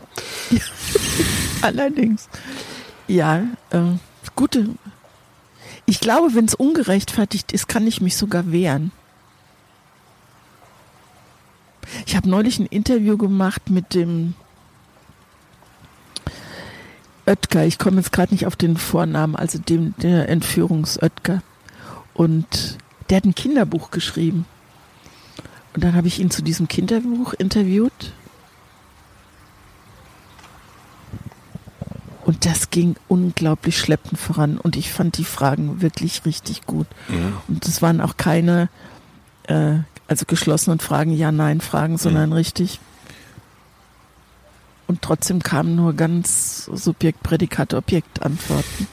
Ja, allerdings. Ja, äh, gute, ich glaube, wenn es ungerechtfertigt ist, kann ich mich sogar wehren. Ich habe neulich ein Interview gemacht mit dem Oetker. Ich komme jetzt gerade nicht auf den Vornamen, also dem der Entführungs-Oetker. Und der hat ein Kinderbuch geschrieben. Und dann habe ich ihn zu diesem Kinderbuch interviewt. Und das ging unglaublich schleppend voran. Und ich fand die Fragen wirklich richtig gut. Mhm. Und es waren auch keine, äh, also geschlossenen Fragen, Ja-Nein-Fragen, sondern mhm. richtig. Und trotzdem kamen nur ganz Subjekt, Prädikat, Objekt Antworten.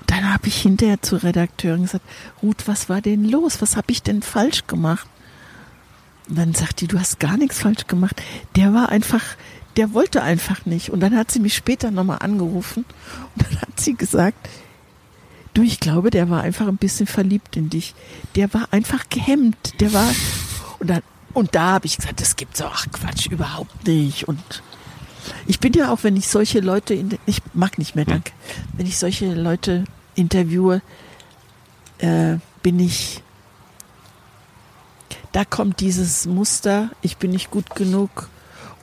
Und dann habe ich hinterher zur Redakteurin gesagt, Ruth, was war denn los? Was habe ich denn falsch gemacht? Und dann sagt die, du hast gar nichts falsch gemacht. Der war einfach, der wollte einfach nicht. Und dann hat sie mich später nochmal angerufen und dann hat sie gesagt, du, ich glaube, der war einfach ein bisschen verliebt in dich. Der war einfach gehemmt. Der war, und dann, und da habe ich gesagt, das gibt's auch, ach Quatsch, überhaupt nicht. Und ich bin ja auch, wenn ich solche Leute, in, ich mag nicht mehr, hm. danke, wenn ich solche Leute interviewe, äh, bin ich, da kommt dieses Muster, ich bin nicht gut genug,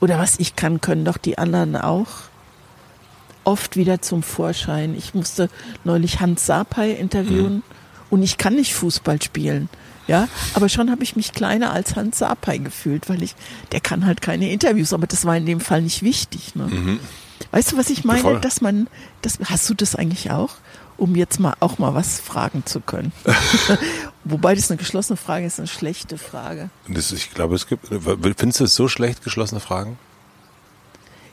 oder was ich kann, können doch die anderen auch oft wieder zum Vorschein. Ich musste neulich Hans Sapai interviewen mhm. und ich kann nicht Fußball spielen. Ja, aber schon habe ich mich kleiner als Hans Sapai gefühlt, weil ich, der kann halt keine Interviews, aber das war in dem Fall nicht wichtig. Ne? Mhm. Weißt du, was ich meine? Voll. Dass man, das, hast du das eigentlich auch? um jetzt mal auch mal was fragen zu können. Wobei das eine geschlossene Frage ist, eine schlechte Frage. Das, ich glaube, es gibt. Findest du es so schlecht, geschlossene Fragen?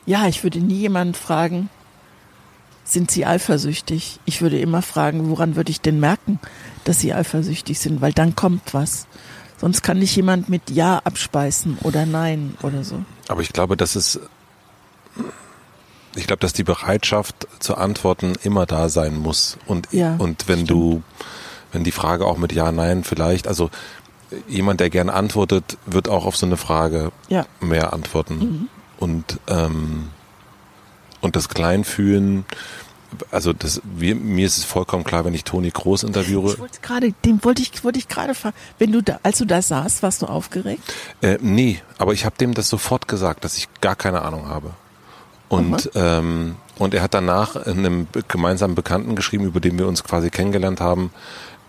Ja, ich würde nie jemanden fragen, sind Sie eifersüchtig? Ich würde immer fragen, woran würde ich denn merken, dass Sie eifersüchtig sind? Weil dann kommt was. Sonst kann nicht jemand mit Ja abspeisen oder Nein oder so. Aber ich glaube, dass es, ich glaube, dass die Bereitschaft zu antworten immer da sein muss. Und, Ja, und wenn stimmt. du, wenn die Frage auch mit Ja, Nein vielleicht, also jemand, der gern antwortet, wird auch auf so eine Frage Ja. mehr antworten. Und, ähm, und das Kleinfühlen, also das, wir, mir ist es vollkommen klar, wenn ich Toni Groß interviewe, Ich wollte gerade, dem wollte ich, wollte ich gerade fragen. Wenn du da, als du da saßt, warst du aufgeregt? Äh, nee, aber ich habe dem das sofort gesagt, dass ich gar keine Ahnung habe. Und, ähm, und er hat danach in einem gemeinsamen Bekannten geschrieben, über den wir uns quasi kennengelernt haben.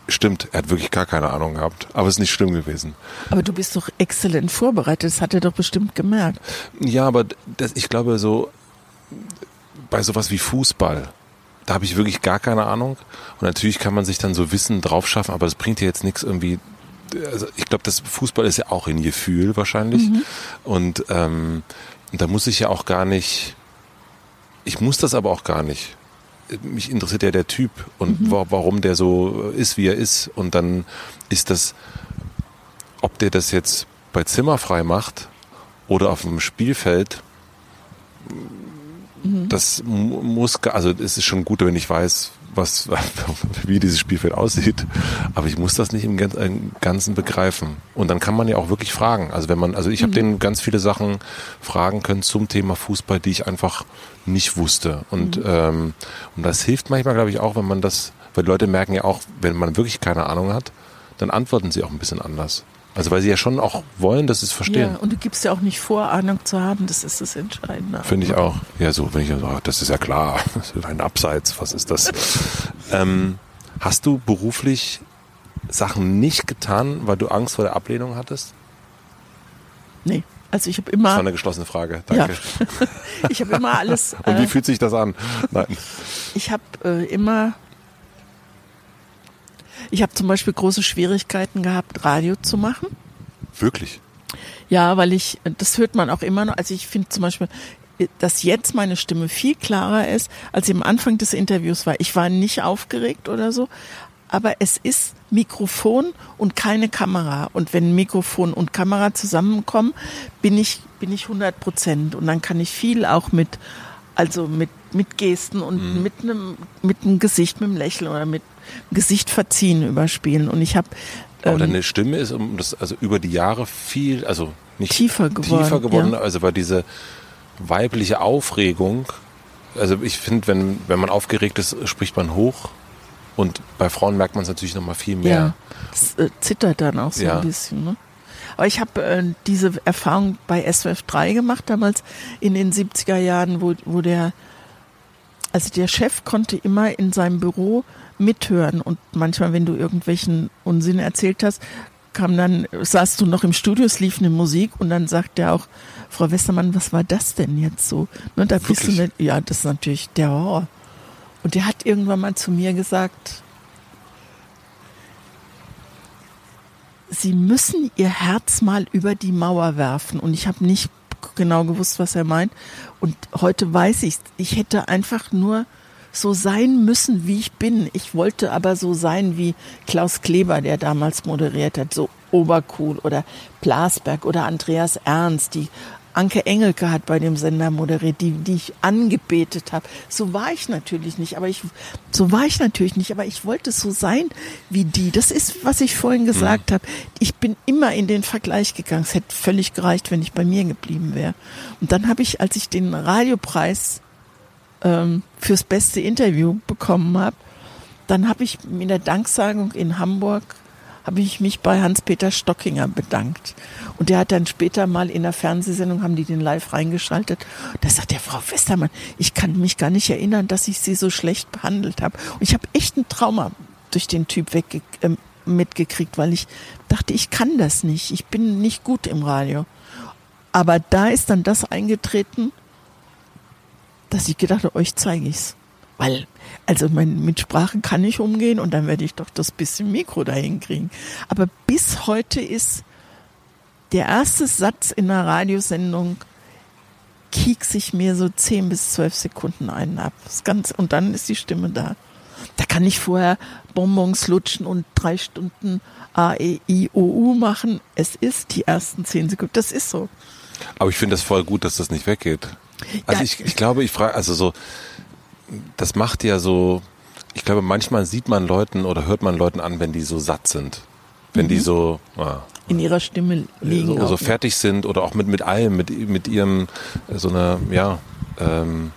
Stimmt, er hat wirklich gar keine Ahnung gehabt, aber es ist nicht schlimm gewesen. Aber du bist doch exzellent vorbereitet. Das hat er doch bestimmt gemerkt. Ja, aber das, ich glaube so, bei sowas wie Fußball, da habe ich wirklich gar keine Ahnung. Und natürlich kann man sich dann so Wissen drauf schaffen, aber das bringt dir jetzt nichts irgendwie. Also ich glaube, das Fußball ist ja auch in Gefühl wahrscheinlich. Und, ähm, und da muss ich ja auch gar nicht. Ich muss das aber auch gar nicht. Mich interessiert ja der Typ und wa warum der so ist, wie er ist. Und dann ist das, ob der das jetzt bei Zimmerfrei macht oder auf dem Spielfeld, das mu- muss, also es ist schon gut, wenn ich weiß, was, wie dieses Spielfeld aussieht, aber ich muss das nicht im Gan- im Ganzen begreifen. Und dann kann man ja auch wirklich fragen. Also wenn man, also ich habe denen ganz viele Sachen fragen können zum Thema Fußball, die ich einfach nicht wusste. Und, ähm, und das hilft manchmal, glaube ich, auch, wenn man das, weil Leute merken ja auch, wenn man wirklich keine Ahnung hat, dann antworten sie auch ein bisschen anders. Also weil sie ja schon auch wollen, dass sie es verstehen. Ja, und du gibst ja auch nicht vor, Ahnung zu haben. Das ist das Entscheidende. Finde ich auch. Ja, so, wenn ich so, das ist ja klar, das ist ein Abseits, was ist das? ähm, hast du beruflich Sachen nicht getan, weil du Angst vor der Ablehnung hattest? Nee. Also ich habe Das war immer, eine geschlossene Frage. Danke. ich habe immer alles. Und wie Äh, fühlt sich das an? Nein. ich habe äh, immer. Ich habe zum Beispiel große Schwierigkeiten gehabt, Radio zu machen. Wirklich? Ja, weil ich, das hört man auch immer noch. Also ich finde zum Beispiel, dass jetzt meine Stimme viel klarer ist, als sie am Anfang des Interviews war. Ich war nicht aufgeregt oder so, aber es ist Mikrofon und keine Kamera. Und wenn Mikrofon und Kamera zusammenkommen, bin ich, bin ich 100 Prozent. Und dann kann ich viel auch mit, also mit, mit Gesten und mit einem, mit einem Gesicht, mit einem Lächeln oder mit Gesicht verziehen überspielen. Und ich habe Aber ähm, deine Stimme ist um das, also über die Jahre viel, also nicht Tiefer geworden, tiefer geworden ja. also weil diese weibliche Aufregung, also ich finde, wenn, wenn man aufgeregt ist, spricht man hoch. Und bei Frauen merkt man es natürlich noch mal viel mehr. Ja, das äh, zittert dann auch so Ja. ein bisschen. Ne? Aber ich habe äh, diese Erfahrung bei SWF 3 gemacht, damals in den 70er Jahren, wo, wo der, also der Chef konnte immer in seinem Büro mithören und manchmal, wenn du irgendwelchen Unsinn erzählt hast, kam dann, saßt du noch im Studio, es lief eine Musik und dann sagt der auch, Frau Westermann, was war das denn jetzt so? Ne, da bist du nicht, ja, das ist natürlich der Horror. Und der hat irgendwann mal zu mir gesagt, Sie müssen Ihr Herz mal über die Mauer werfen. Und ich habe nicht genau gewusst, was er meint. Und heute weiß ich, ich hätte einfach nur so sein müssen, wie ich bin. Ich wollte aber so sein wie Klaus Kleber, der damals moderiert hat, so obercool oder Blasberg oder Andreas Ernst, die Anke Engelke hat bei dem Sender moderiert, die, die ich angebetet habe. So war ich natürlich nicht, aber ich, so war ich natürlich nicht, aber ich wollte so sein wie die. Das ist, was ich vorhin gesagt habe. Ich bin immer in den Vergleich gegangen. Es hätte völlig gereicht, wenn ich bei mir geblieben wäre. Und dann habe ich, als ich den Radiopreis ähm, fürs beste Interview bekommen habe, dann habe ich in der Danksagung in Hamburg habe ich mich bei Hans-Peter Stockinger bedankt. Und der hat dann später mal in der Fernsehsendung, haben die den live reingeschaltet. Da sagt der Frau Westermann, ich kann mich gar nicht erinnern, dass ich sie so schlecht behandelt habe. Und ich habe echt ein Trauma durch den Typ wegge äh, mitgekriegt, weil ich dachte, ich kann das nicht. Ich bin nicht gut im Radio. Aber da ist dann das eingetreten, dass ich gedacht habe, euch zeige ich's. Weil, also mein, mit Sprache kann ich umgehen und dann werde ich doch das bisschen Mikro dahin kriegen. Aber bis heute ist der erste Satz in einer Radiosendung kieks ich mir so zehn bis zwölf Sekunden einen ab. Das ganz, und dann ist die Stimme da. Da kann ich vorher Bonbons lutschen und drei Stunden A, E, I, O, U machen. Es ist die ersten zehn Sekunden. Das ist so. Aber ich finde das voll gut, dass das nicht weggeht. Also ja. ich, ich glaube, ich frage, also so, das macht ja so, ich glaube, manchmal sieht man Leuten oder hört man Leuten an, wenn die so satt sind. Wenn mhm. die so ah, in ihrer Stimme liegen. So, so fertig sind oder auch mit, mit allem, mit, mit ihrem, so einer, ja, ähm,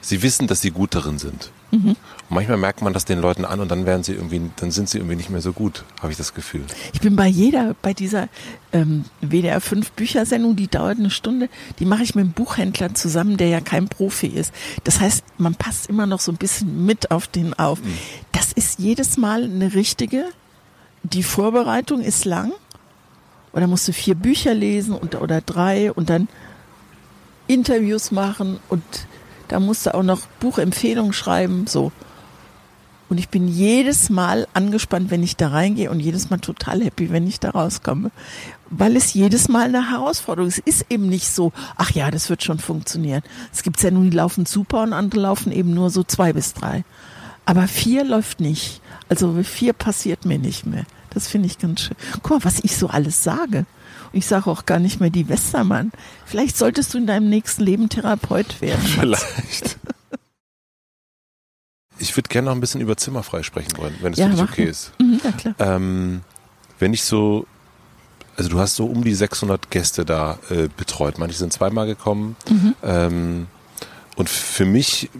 sie wissen, dass sie gut darin sind. Mhm. Manchmal merkt man das den Leuten an und dann werden sie irgendwie, dann sind sie irgendwie nicht mehr so gut, habe ich das Gefühl. Ich bin bei jeder, bei dieser ähm, WDR 5 Büchersendung, die dauert eine Stunde, die mache ich mit einem Buchhändler zusammen, der ja kein Profi ist. Das heißt, man passt immer noch so ein bisschen mit auf den auf. Mhm. Das ist jedes Mal eine richtige, die Vorbereitung ist lang. Oder musst du vier Bücher lesen und, oder drei und dann Interviews machen und da musste auch noch Buchempfehlungen schreiben, so. Und ich bin jedes Mal angespannt, wenn ich da reingehe und jedes Mal total happy, wenn ich da rauskomme. Weil es jedes Mal eine Herausforderung ist. Es ist eben nicht so, ach ja, das wird schon funktionieren. Es gibt ja nun, die laufen super und andere laufen eben nur so zwei bis drei. Aber vier läuft nicht. Also vier passiert mir nicht mehr. Das finde ich ganz schön. Guck mal, was ich so alles sage. Ich sage auch gar nicht mehr die Westermann. Vielleicht solltest du in deinem nächsten Leben Therapeut werden. Vielleicht. Ich würde gerne noch ein bisschen über Zimmerfrei sprechen wollen, wenn es ja, für dich okay ist. Mhm, ja, klar. Ähm, wenn ich so, also du hast so um die 600 Gäste da äh, betreut. Manche sind zweimal gekommen. Mhm. Ähm, und für mich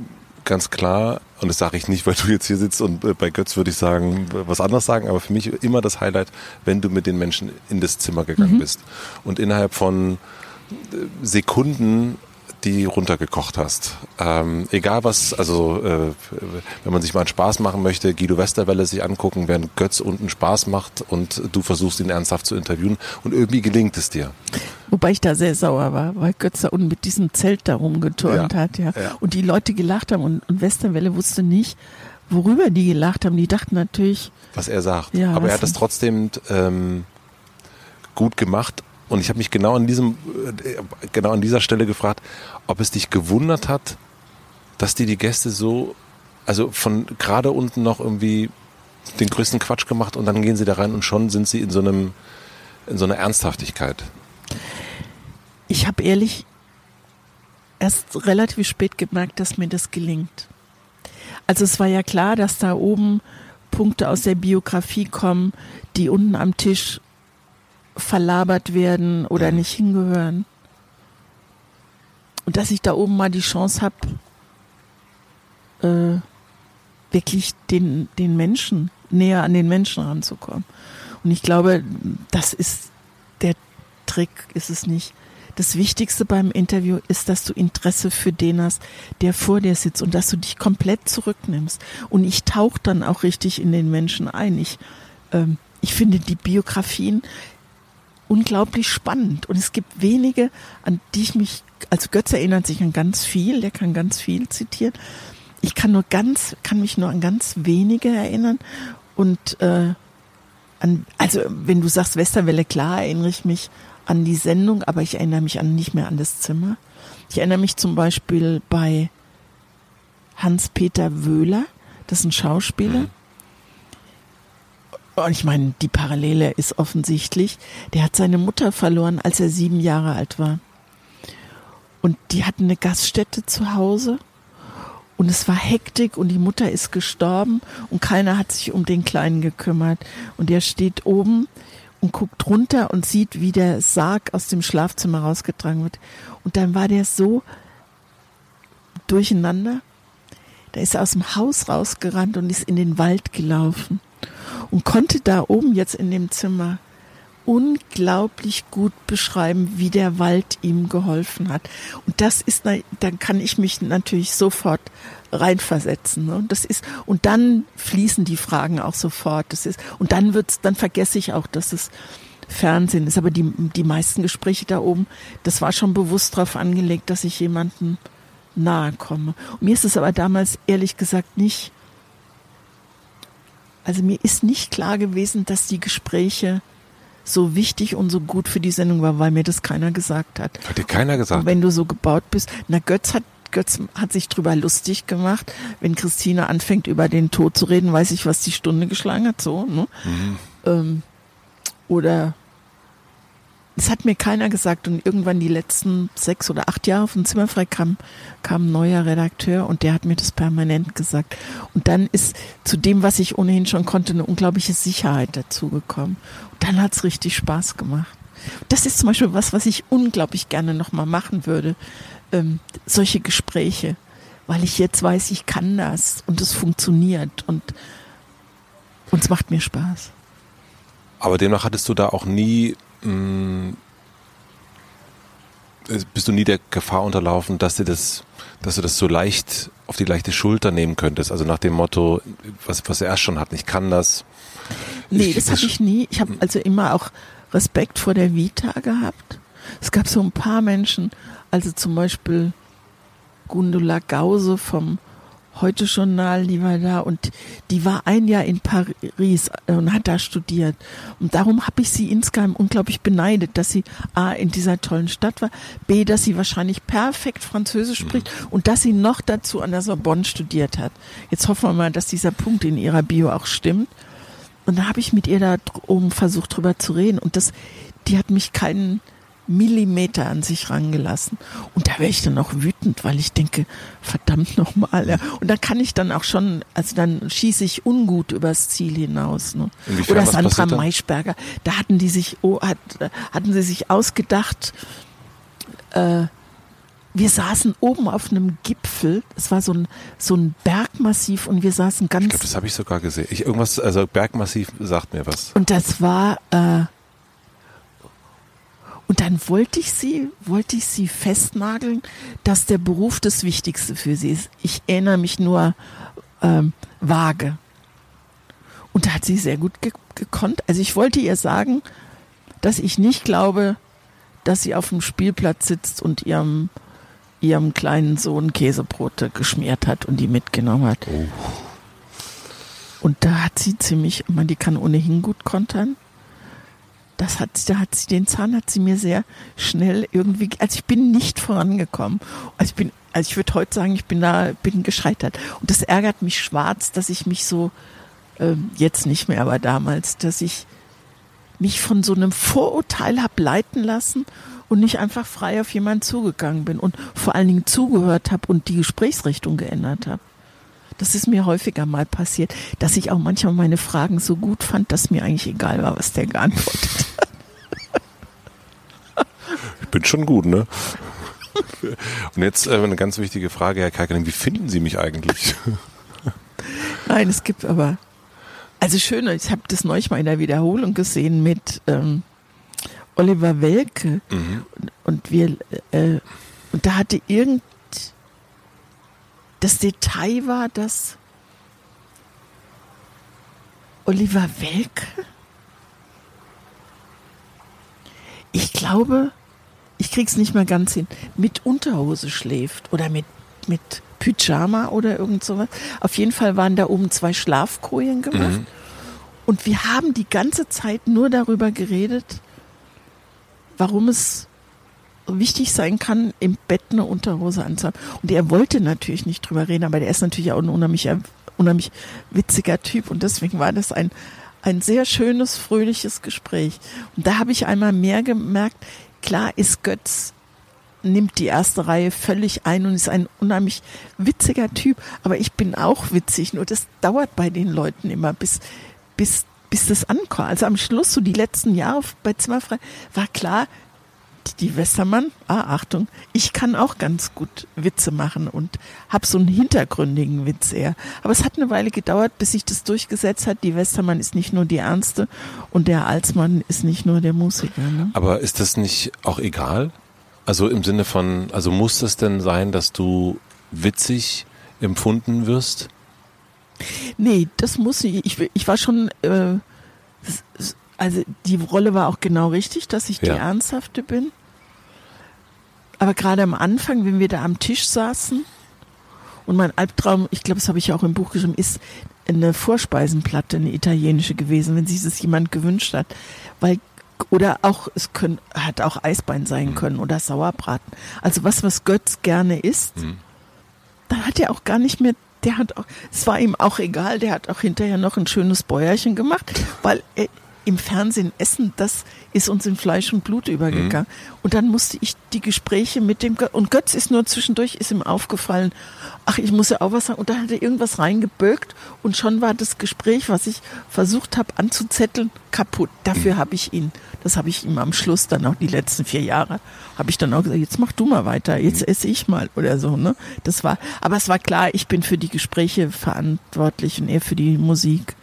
ganz klar, und das sage ich nicht, weil du jetzt hier sitzt und äh, bei Götz würde ich sagen, was anderes sagen, aber für mich immer das Highlight, wenn du mit den Menschen in das Zimmer gegangen mhm. bist und innerhalb von äh, Sekunden die runtergekocht hast. Ähm, egal was, also äh, wenn man sich mal einen Spaß machen möchte, Guido Westerwelle sich angucken, während Götz unten Spaß macht und du versuchst ihn ernsthaft zu interviewen und irgendwie gelingt es dir. Wobei ich da sehr sauer war, weil Götz da unten mit diesem Zelt da rumgeturnt ja, hat, ja. ja. Und die Leute gelacht haben und, und Westerwelle wusste nicht, worüber die gelacht haben. Die dachten natürlich. Was er sagt. Ja, Aber er hat es trotzdem ähm, gut gemacht und ich habe mich genau an diesem, äh, genau an dieser Stelle gefragt, ob es dich gewundert hat, dass die die Gäste so, also von gerade unten noch irgendwie den größten Quatsch gemacht und dann gehen sie da rein und schon sind sie in so einem, in so einer Ernsthaftigkeit. Ich habe ehrlich erst relativ spät gemerkt, dass mir das gelingt. Also es war ja klar, dass da oben Punkte aus der Biografie kommen, die unten am Tisch verlabert werden oder nicht hingehören. Und dass ich da oben mal die Chance habe, äh, wirklich den, den Menschen, näher an den Menschen ranzukommen. Und ich glaube, das ist der Trick, ist es nicht. Das Wichtigste beim Interview ist, dass du Interesse für den hast, der vor dir sitzt und dass du dich komplett zurücknimmst. Und ich tauche dann auch richtig in den Menschen ein. Ich, ähm, ich finde die Biografien, unglaublich spannend. Und es gibt wenige, an die ich mich, also Götz erinnert sich an ganz viel, der kann ganz viel zitieren. Ich kann nur ganz, kann mich nur an ganz wenige erinnern. Und äh, an, also wenn du sagst Westerwelle, klar erinnere ich mich an die Sendung, aber ich erinnere mich an nicht mehr an das Zimmer. Ich erinnere mich zum Beispiel bei Hans-Peter Wöhler, das ist ein Schauspieler. Mhm und ich meine, die Parallele ist offensichtlich. Der hat seine Mutter verloren, als er sieben Jahre alt war. Und die hatten eine Gaststätte zu Hause. Und es war Hektik und die Mutter ist gestorben und keiner hat sich um den Kleinen gekümmert. Und er steht oben und guckt runter und sieht, wie der Sarg aus dem Schlafzimmer rausgetragen wird. Und dann war der so durcheinander. Da ist er aus dem Haus rausgerannt und ist in den Wald gelaufen und konnte da oben jetzt in dem Zimmer unglaublich gut beschreiben, wie der Wald ihm geholfen hat. Und das ist, dann kann ich mich natürlich sofort reinversetzen. Ne? Und das ist, und dann fließen die Fragen auch sofort. Das ist, und dann wird's, dann vergesse ich auch, dass es Fernsehen ist. Aber die, die meisten Gespräche da oben, das war schon bewusst darauf angelegt, dass ich jemanden nahe komme. Und mir ist es aber damals ehrlich gesagt nicht, also mir ist nicht klar gewesen, dass die Gespräche so wichtig und so gut für die Sendung waren, weil mir das keiner gesagt hat. Hat dir keiner gesagt? Und wenn du so gebaut bist, na Götz hat Götz hat sich drüber lustig gemacht. Wenn Christine anfängt, über den Tod zu reden, weiß ich, was die Stunde geschlagen hat, so, ne? Mhm. Ähm, oder es hat mir keiner gesagt und irgendwann die letzten sechs oder acht Jahre von Zimmerfrei kam, kam ein neuer Redakteur und der hat mir das permanent gesagt. Und dann ist zu dem, was ich ohnehin schon konnte, eine unglaubliche Sicherheit dazugekommen. Und dann hat's richtig Spaß gemacht. Das ist zum Beispiel was, was ich unglaublich gerne nochmal machen würde. Ähm, solche Gespräche. Weil ich jetzt weiß, ich kann das und es funktioniert und, und es macht mir Spaß. Aber demnach hattest du da auch nie mh, bist du nie der Gefahr unterlaufen, dass dir das, dass du das so leicht auf die leichte Schulter nehmen könntest? Also nach dem Motto, was, was er erst schon hat, ich kann das. Nee, ich, das hatte ich nie. Ich habe also immer auch Respekt vor der Vita gehabt. Es gab so ein paar Menschen, also zum Beispiel Gundula Gause vom Heute Journal, die war da und die war ein Jahr in Paris äh, und hat da studiert. Und darum habe ich sie insgeheim unglaublich beneidet, dass sie A, in dieser tollen Stadt war, B, dass sie wahrscheinlich perfekt Französisch spricht mhm. und dass sie noch dazu an der Sorbonne studiert hat. Jetzt hoffen wir mal, dass dieser Punkt in ihrer Bio auch stimmt. Und da habe ich mit ihr da oben versucht, drüber zu reden. Und das, die hat mich keinen, Millimeter an sich rangelassen. Und da wäre ich dann auch wütend, weil ich denke, verdammt nochmal. Ja. Und da kann ich dann auch schon, also dann schieße ich ungut übers Ziel hinaus. Ne? Oder Sandra Maischberger, da hatten die sich, oh, hat, hatten sie sich ausgedacht, äh, wir saßen oben auf einem Gipfel. Es war so ein, so ein Bergmassiv und wir saßen ganz. Ich glaube, das habe ich sogar gesehen. Ich, irgendwas, also Bergmassiv sagt mir was. Und das war, äh, und dann wollte ich sie, wollte ich sie festnageln, dass der Beruf das Wichtigste für sie ist. Ich erinnere mich nur ähm, vage. Und da hat sie sehr gut ge gekonnt. Also ich wollte ihr sagen, dass ich nicht glaube, dass sie auf dem Spielplatz sitzt und ihrem, ihrem kleinen Sohn Käsebrote geschmiert hat und die mitgenommen hat. Oh. Und da hat sie ziemlich, man, die kann ohnehin gut kontern das hat, da hat sie den Zahn hat sie mir sehr schnell irgendwie, also ich bin nicht vorangekommen. Also ich bin, also ich würde heute sagen, ich bin da, bin gescheitert. Und das ärgert mich schwarz, dass ich mich so, äh, jetzt nicht mehr, aber damals, dass ich mich von so einem Vorurteil hab leiten lassen und nicht einfach frei auf jemanden zugegangen bin und vor allen Dingen zugehört habe und die Gesprächsrichtung geändert habe. Das ist mir häufiger mal passiert, dass ich auch manchmal meine Fragen so gut fand, dass mir eigentlich egal war, was der geantwortet hat. Ich bin schon gut, ne? Und jetzt äh, eine ganz wichtige Frage, Herr Kalkening, wie finden Sie mich eigentlich? Nein, es gibt aber, also schön, ich habe das neulich mal in der Wiederholung gesehen mit ähm, Oliver Welke mhm. und, und, wir, äh, und da hatte irgend das Detail war, dass Oliver Welke, ich glaube, ich krieg's nicht mehr ganz hin, mit Unterhose schläft oder mit, mit Pyjama oder irgend sowas. Auf jeden Fall waren da oben zwei Schlafkojen gemacht. Mhm. Und wir haben die ganze Zeit nur darüber geredet, warum es wichtig sein kann, im Bett eine Unterhose anzuhaben. Und er wollte natürlich nicht drüber reden, aber der ist natürlich auch ein unheimlich, unheimlich witziger Typ und deswegen war das ein, ein sehr schönes, fröhliches Gespräch. Und da habe ich einmal mehr gemerkt, klar ist Götz nimmt die erste Reihe völlig ein und ist ein unheimlich witziger Typ. Aber ich bin auch witzig, nur das dauert bei den Leuten immer, bis, bis, bis das ankommt. Also am Schluss, so die letzten Jahre bei Zimmerfrei, war klar, die Westermann, ah, Achtung, ich kann auch ganz gut Witze machen und habe so einen hintergründigen Witz eher. Aber es hat eine Weile gedauert, bis sich das durchgesetzt hat. Die Westermann ist nicht nur die Ernste und der Alsmann ist nicht nur der Musiker. Ne? Aber ist das nicht auch egal? Also im Sinne von, also muss das denn sein, dass du witzig empfunden wirst? Nee, das muss ich. Ich, ich war schon äh, also die Rolle war auch genau richtig, dass ich ja. die Ernsthafte bin. Aber gerade am Anfang, wenn wir da am Tisch saßen und mein Albtraum, ich glaube, das habe ich ja auch im Buch geschrieben, ist eine Vorspeisenplatte, eine italienische gewesen, wenn sich das jemand gewünscht hat. Weil oder auch, es können, hat auch Eisbein sein können oder Sauerbraten. Also was, was Götz gerne isst, Mhm. dann hat er auch gar nicht mehr, der hat auch, es war ihm auch egal, der hat auch hinterher noch ein schönes Bäuerchen gemacht, weil er, im Fernsehen essen, das ist uns in Fleisch und Blut übergegangen. Und dann musste ich die Gespräche mit dem Götz, und Götz ist nur zwischendurch, ist ihm aufgefallen, ach, ich muss ja auch was sagen. Und dann hat er irgendwas reingebögt und schon war das Gespräch, was ich versucht habe anzuzetteln, kaputt. Dafür habe ich ihn, das habe ich ihm am Schluss dann auch die letzten vier Jahre, habe ich dann auch gesagt, jetzt mach du mal weiter, jetzt esse ich mal oder so, ne? Das war, aber es war klar, ich bin für die Gespräche verantwortlich und er für die Musik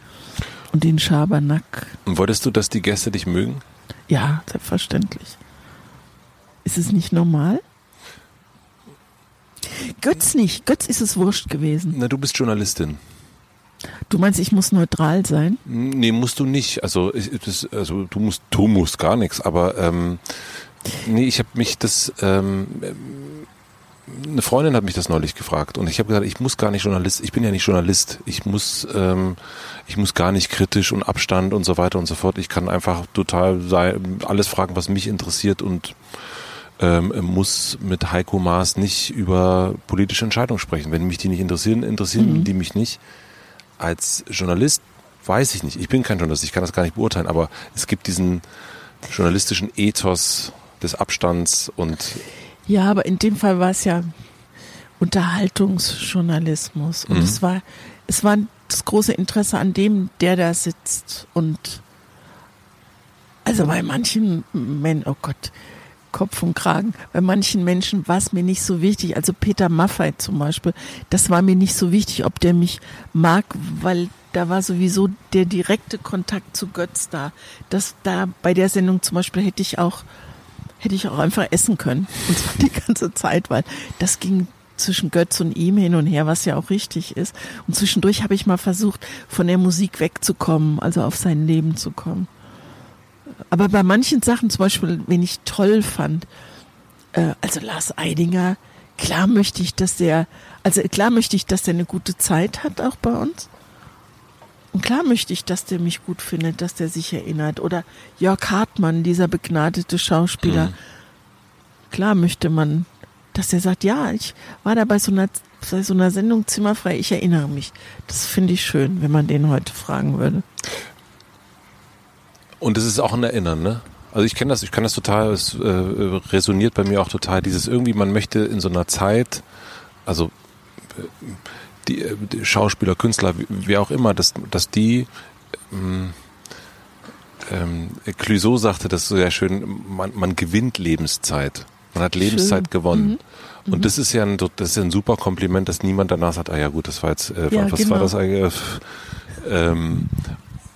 und den Schabernack. Und wolltest du, dass die Gäste dich mögen? Ja, selbstverständlich. Ist es nicht normal? Götz nicht. Götz ist es wurscht gewesen. Na, du bist Journalistin. Du meinst, ich muss neutral sein? Nee, musst du nicht. Also, das, also du musst, du musst gar nichts. Aber ähm, nee, ich habe mich das. Ähm, ähm, eine Freundin hat mich das neulich gefragt und ich habe gesagt, ich muss gar nicht Journalist. Ich bin ja nicht Journalist. Ich muss, ähm, ich muss gar nicht kritisch und Abstand und so weiter und so fort. Ich kann einfach total sein, alles fragen, was mich interessiert und ähm, muss mit Heiko Maas nicht über politische Entscheidungen sprechen. Wenn mich die nicht interessieren, interessieren Mhm. die mich nicht. Als Journalist weiß ich nicht. Ich bin kein Journalist, ich kann das gar nicht beurteilen, aber es gibt diesen journalistischen Ethos des Abstands und Ja, aber in dem Fall war es ja Unterhaltungsjournalismus. Und Mhm. es war, es war das große Interesse an dem, der da sitzt. Und also bei manchen Menschen, oh Gott, Kopf und Kragen, bei manchen Menschen war es mir nicht so wichtig. Also Peter Maffei zum Beispiel, das war mir nicht so wichtig, ob der mich mag, weil da war sowieso der direkte Kontakt zu Götz da. Das da bei der Sendung zum Beispiel hätte ich auch hätte ich auch einfach essen können. Und zwar die ganze Zeit, weil das ging zwischen Götz und ihm hin und her, was ja auch richtig ist. Und zwischendurch habe ich mal versucht, von der Musik wegzukommen, also auf sein Leben zu kommen. Aber bei manchen Sachen, zum Beispiel, wenn ich toll fand, äh, also Lars Eidinger, klar möchte ich, dass der, also klar möchte ich, dass der eine gute Zeit hat, auch bei uns. Und klar möchte ich, dass der mich gut findet, dass der sich erinnert. Oder Jörg Hartmann, dieser begnadete Schauspieler. Mhm. Klar möchte man, dass er sagt, ja, ich war da bei so einer, bei so einer Sendung Zimmerfrei, ich erinnere mich. Das finde ich schön, wenn man den heute fragen würde. Und es ist auch ein Erinnern, ne? Also ich kenne das, ich kann das total, es äh, resoniert bei mir auch total, dieses irgendwie, man möchte in so einer Zeit, also äh, die, äh, die Schauspieler, Künstler, wer auch immer, dass, dass die ähm, ähm, Clouseau sagte das sehr schön, man, man gewinnt Lebenszeit. Man hat Lebenszeit Schön. gewonnen. Mhm. Und das ist ja ein, das ist ein super Kompliment, dass niemand danach sagt, ah ja gut, das war jetzt, äh, Ja, was genau. war das eigentlich? Ähm,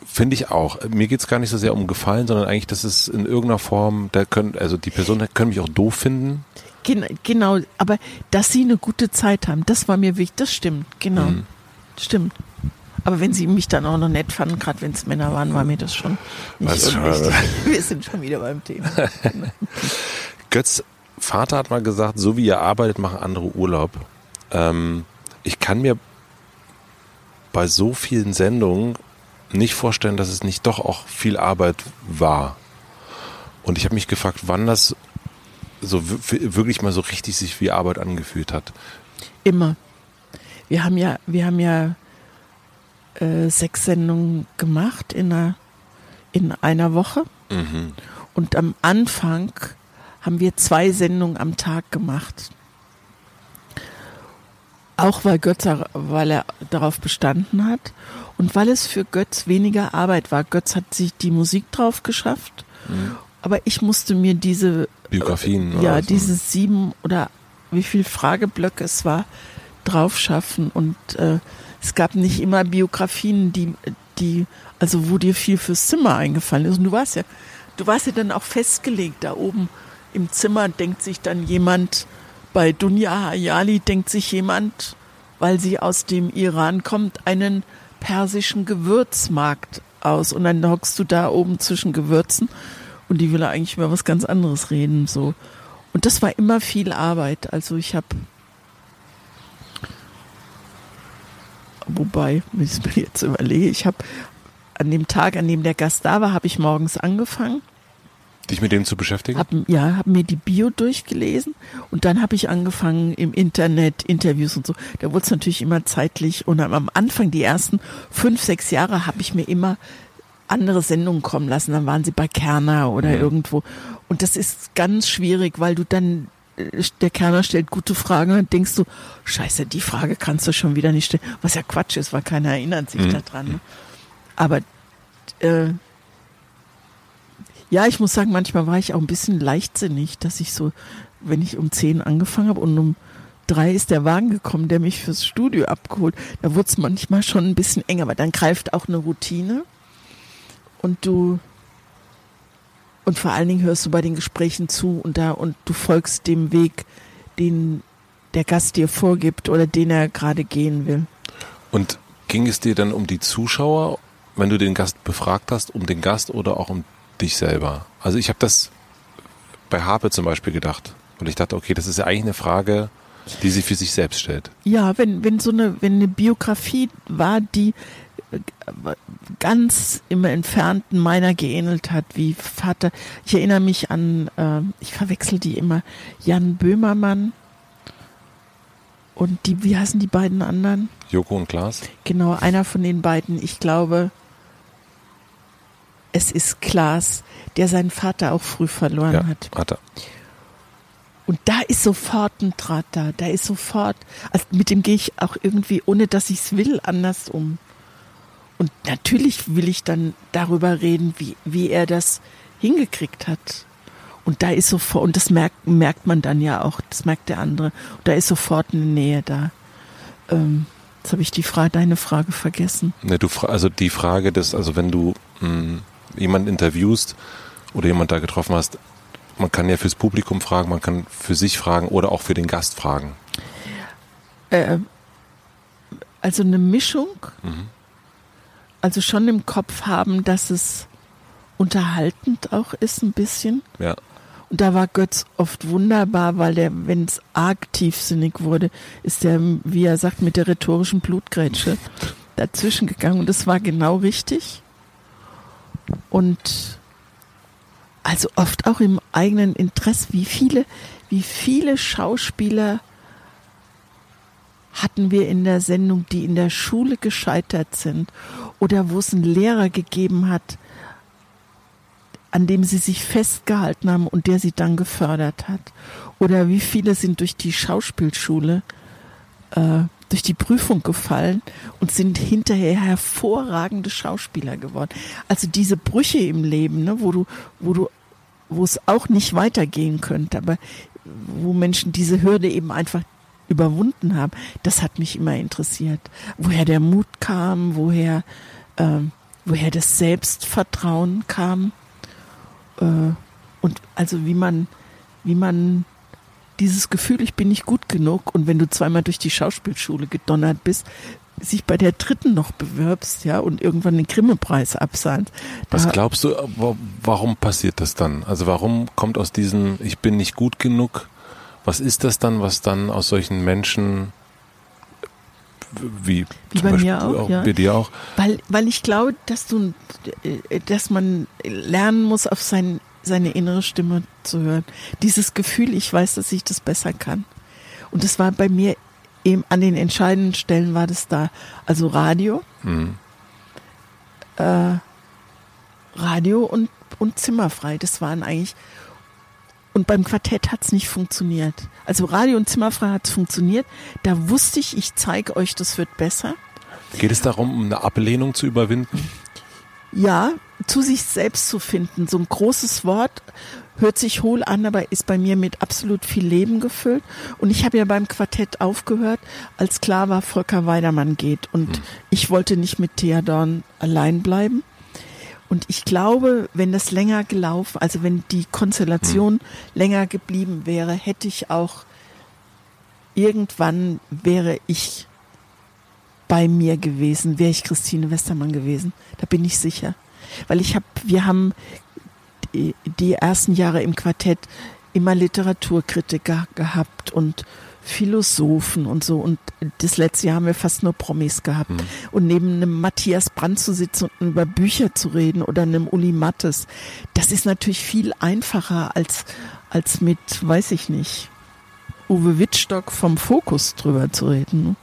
Finde ich auch. Mir geht's gar nicht so sehr um Gefallen, sondern eigentlich, dass es in irgendeiner Form, da können, also die Personen können mich auch doof finden. Gen genau, aber dass sie eine gute Zeit haben, das war mir wichtig, das stimmt, genau. Mhm. Stimmt. Aber wenn sie mich dann auch noch nett fanden, gerade wenn es Männer waren, war mir das schon nicht Was schon- unwichtig. Wir sind schon wieder beim Thema. Götz Vater hat mal gesagt, so wie ihr arbeitet, machen andere Urlaub. Ähm, ich kann mir bei so vielen Sendungen nicht vorstellen, dass es nicht doch auch viel Arbeit war. Und ich habe mich gefragt, wann das so wirklich mal so richtig sich wie Arbeit angefühlt hat. Immer. Wir haben ja, wir haben ja äh, sechs Sendungen gemacht in einer, in einer Woche. Mhm. Und am Anfang haben wir zwei Sendungen am Tag gemacht. Auch weil Götz, weil er darauf bestanden hat und weil es für Götz weniger Arbeit war. Götz hat sich die Musik drauf geschafft, aber ich musste mir diese Biografien. ja, oder so. diese sieben oder wie viel Frageblöcke es war, drauf schaffen. Und äh, es gab nicht immer Biografien, die, die, also wo dir viel fürs Zimmer eingefallen ist. Und du warst ja, du warst ja dann auch festgelegt. Da oben im Zimmer denkt sich dann jemand, bei Dunja Hayali denkt sich jemand, weil sie aus dem Iran kommt, einen persischen Gewürzmarkt aus. Und dann hockst du da oben zwischen Gewürzen und die will eigentlich über was ganz anderes reden, so. Und das war immer viel Arbeit. Also ich habe, wobei, wenn ich mir jetzt überlege, ich habe an dem Tag, an dem der Gast da war, habe ich morgens angefangen. Dich mit dem zu beschäftigen? Hab, ja, habe mir die Bio durchgelesen und dann habe ich angefangen im Internet, Interviews und so. Da wurde es natürlich immer zeitlich und am Anfang, die ersten fünf, sechs Jahre, habe ich mir immer andere Sendungen kommen lassen. Dann waren sie bei Kerner oder ja. irgendwo. Und das ist ganz schwierig, weil du dann, äh, der Kerner stellt gute Fragen und denkst du, scheiße, die Frage kannst du schon wieder nicht stellen. Was ja Quatsch ist, weil keiner erinnert sich mhm. daran. Ne? Aber äh, ja, ich muss sagen, manchmal war ich auch ein bisschen leichtsinnig, dass ich so, wenn ich um zehn angefangen habe und um drei ist der Wagen gekommen, der mich fürs Studio abgeholt. Da wurde es manchmal schon ein bisschen enger, aber dann greift auch eine Routine und du und vor allen Dingen hörst du bei den Gesprächen zu und da und du folgst dem Weg, den der Gast dir vorgibt oder den er gerade gehen will. Und ging es dir dann um die Zuschauer, wenn du den Gast befragt hast, um den Gast oder auch um dich selber? Also ich habe das bei Harpe zum Beispiel gedacht. Und ich dachte, okay, das ist ja eigentlich eine Frage, die sie für sich selbst stellt. Ja, wenn, wenn so eine, wenn eine Biografie war, die äh, ganz im Entfernten meiner geähnelt hat, wie Vater. Ich erinnere mich an, äh, ich verwechsel die immer, Jan Böhmermann und die, wie heißen die beiden anderen? Joko und Klaas? Genau, einer von den beiden. Ich glaube, es ist Klaas, der seinen Vater auch früh verloren ja, hat. Hat er. Und da ist sofort ein Draht da. Da ist sofort, also mit dem gehe ich auch irgendwie, ohne dass ich es will, anders um. Und natürlich will ich dann darüber reden, wie, wie er das hingekriegt hat. Und da ist sofort, und das merkt, merkt man dann ja auch, das merkt der andere, und da ist sofort eine Nähe da. Ähm, jetzt habe ich die Frage, deine Frage vergessen. Ne, du, also die Frage des, also wenn du mh, hm, jemanden interviewst oder jemand da getroffen hast, man kann ja fürs Publikum fragen, man kann für sich fragen oder auch für den Gast fragen. Äh, also eine Mischung. Mhm. Also schon im Kopf haben, dass es unterhaltend auch ist ein bisschen. Ja. Und da war Götz oft wunderbar, weil der, wenn es arg tiefsinnig wurde, ist der, wie er sagt, mit der rhetorischen Blutgrätsche dazwischen gegangen. Und das war genau richtig. Und also oft auch im eigenen Interesse, wie viele, wie viele Schauspieler hatten wir in der Sendung, die in der Schule gescheitert sind oder wo es einen Lehrer gegeben hat, an dem sie sich festgehalten haben und der sie dann gefördert hat. Oder wie viele sind durch die Schauspielschule äh, durch die Prüfung gefallen und sind hinterher hervorragende Schauspieler geworden. Also diese Brüche im Leben, ne, wo du, wo du, wo es auch nicht weitergehen könnte, aber wo Menschen diese Hürde eben einfach überwunden haben, das hat mich immer interessiert. Woher der Mut kam, woher, äh, woher das Selbstvertrauen kam äh, und also wie man, wie man dieses Gefühl, ich bin nicht gut genug und wenn du zweimal durch die Schauspielschule gedonnert bist, sich bei der dritten noch bewirbst, ja, und irgendwann den Grimme-Preis absahnst. Was glaubst du, warum passiert das dann? Also warum kommt aus diesem, ich bin nicht gut genug, was ist das dann, was dann aus solchen Menschen wie, wie bei Beispiel mir auch, auch ja. bei dir auch? Weil, weil ich glaube, dass du, äh, dass man lernen muss, auf sein seine innere Stimme zu hören. Dieses Gefühl, ich weiß, dass ich das besser kann. Und das war bei mir eben an den entscheidenden Stellen war das da. Also Radio, mhm. äh, Radio und, und Zimmerfrei. Das waren eigentlich, und beim Quartett hat es nicht funktioniert. Also Radio und Zimmerfrei hat es funktioniert. Da wusste ich, ich zeige euch, das wird besser. Geht es darum, um eine Ablehnung zu überwinden? Ja, zu sich selbst zu finden. So ein großes Wort hört sich hohl an, aber ist bei mir mit absolut viel Leben gefüllt. Und ich habe ja beim Quartett aufgehört, als klar war, Volker Weidermann geht. Und mhm. ich wollte nicht mit Thea Dorn allein bleiben. Und ich glaube, wenn das länger gelaufen, also wenn die Konstellation mhm. länger geblieben wäre, hätte ich auch irgendwann wäre ich bei mir gewesen, wäre ich Christine Westermann gewesen. Da bin ich sicher. Weil ich habe, wir haben die, die ersten Jahre im Quartett immer Literaturkritiker gehabt und Philosophen und so. Und das letzte Jahr haben wir fast nur Promis gehabt. Mhm. Und neben einem Matthias Brandt zu sitzen und über Bücher zu reden oder einem Uli Mattes, das ist natürlich viel einfacher als, als mit, weiß ich nicht, Uwe Wittstock vom Fokus drüber zu reden.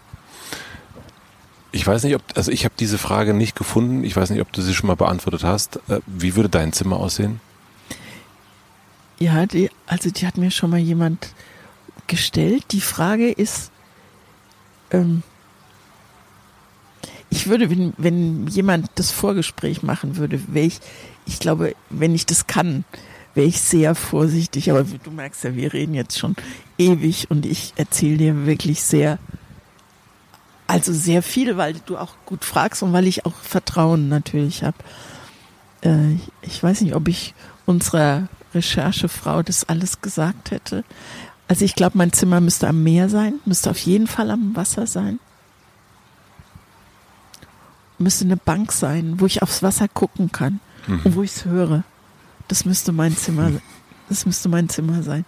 Ich weiß nicht, ob, also ich habe diese Frage nicht gefunden. Ich weiß nicht, ob du sie schon mal beantwortet hast. Äh, wie würde dein Zimmer aussehen? Ja, die, also die hat mir schon mal jemand gestellt. Die Frage ist, ähm, ich würde, wenn, wenn jemand das Vorgespräch machen würde, wäre ich, ich glaube, wenn ich das kann, wäre ich sehr vorsichtig. Aber du merkst ja, wir reden jetzt schon ewig und ich erzähle dir wirklich sehr, also sehr viel, weil du auch gut fragst und weil ich auch Vertrauen natürlich habe. Äh, ich weiß nicht, ob ich unserer Recherchefrau das alles gesagt hätte. Also ich glaube, mein Zimmer müsste am Meer sein, müsste auf jeden Fall am Wasser sein. Müsste eine Bank sein, wo ich aufs Wasser gucken kann mhm. und wo ich es höre. Das müsste mein Zimmer, das müsste mein Zimmer sein.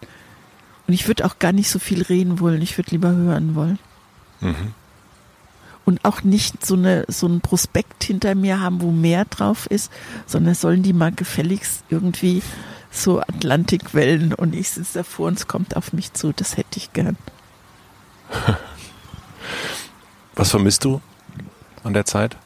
Und ich würde auch gar nicht so viel reden wollen, ich würde lieber hören wollen. Mhm. Und auch nicht so, eine, so ein Prospekt hinter mir haben, wo mehr drauf ist, sondern sollen die mal gefälligst irgendwie so Atlantikwellen und ich sitze davor und es kommt auf mich zu. Das hätte ich gern. Was vermisst du an der Zeit?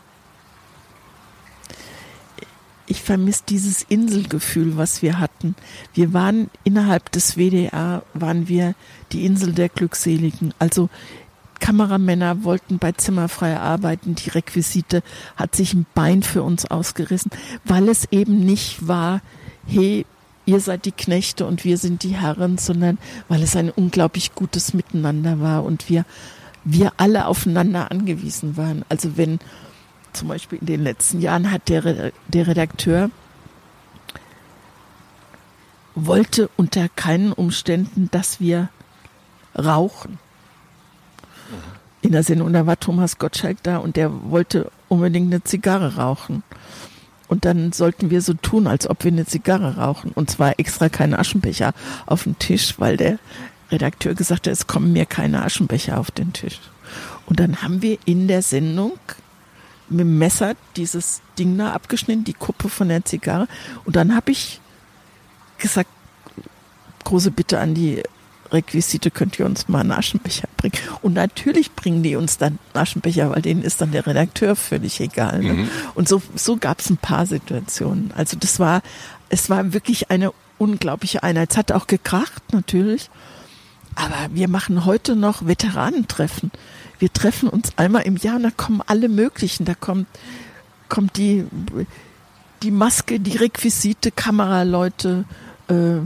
Ich vermisse dieses Inselgefühl, was wir hatten. Wir waren innerhalb des WDR, waren wir die Insel der Glückseligen. Also Kameramänner wollten bei Zimmerfrei arbeiten. Die Requisite hat sich ein Bein für uns ausgerissen, weil es eben nicht war, hey, ihr seid die Knechte und wir sind die Herren, sondern weil es ein unglaublich gutes Miteinander war und wir, wir alle aufeinander angewiesen waren. Also wenn zum Beispiel in den letzten Jahren hat der, der Redakteur wollte unter keinen Umständen, dass wir rauchen. In der Sendung, da war Thomas Gottschalk da und der wollte unbedingt eine Zigarre rauchen. Und dann sollten wir so tun, als ob wir eine Zigarre rauchen. Und zwar extra keine Aschenbecher auf den Tisch, weil der Redakteur gesagt hat, es kommen mir keine Aschenbecher auf den Tisch. Und dann haben wir in der Sendung mit dem Messer dieses Ding da abgeschnitten, die Kuppe von der Zigarre. Und dann habe ich gesagt, große Bitte an die Requisite, könnt ihr uns mal einen Aschenbecher bringen? Und natürlich bringen die uns dann Aschenbecher, weil denen ist dann der Redakteur völlig egal. Ne? Mhm. Und so, so gab es ein paar Situationen. Also das war, es war wirklich eine unglaubliche Einheit. Es hat auch gekracht, natürlich. Aber wir machen heute noch Veteranentreffen. Wir treffen uns einmal im Jahr und da kommen alle möglichen. Da kommt, kommt die, die Maske, die Requisite, Kameraleute, äh,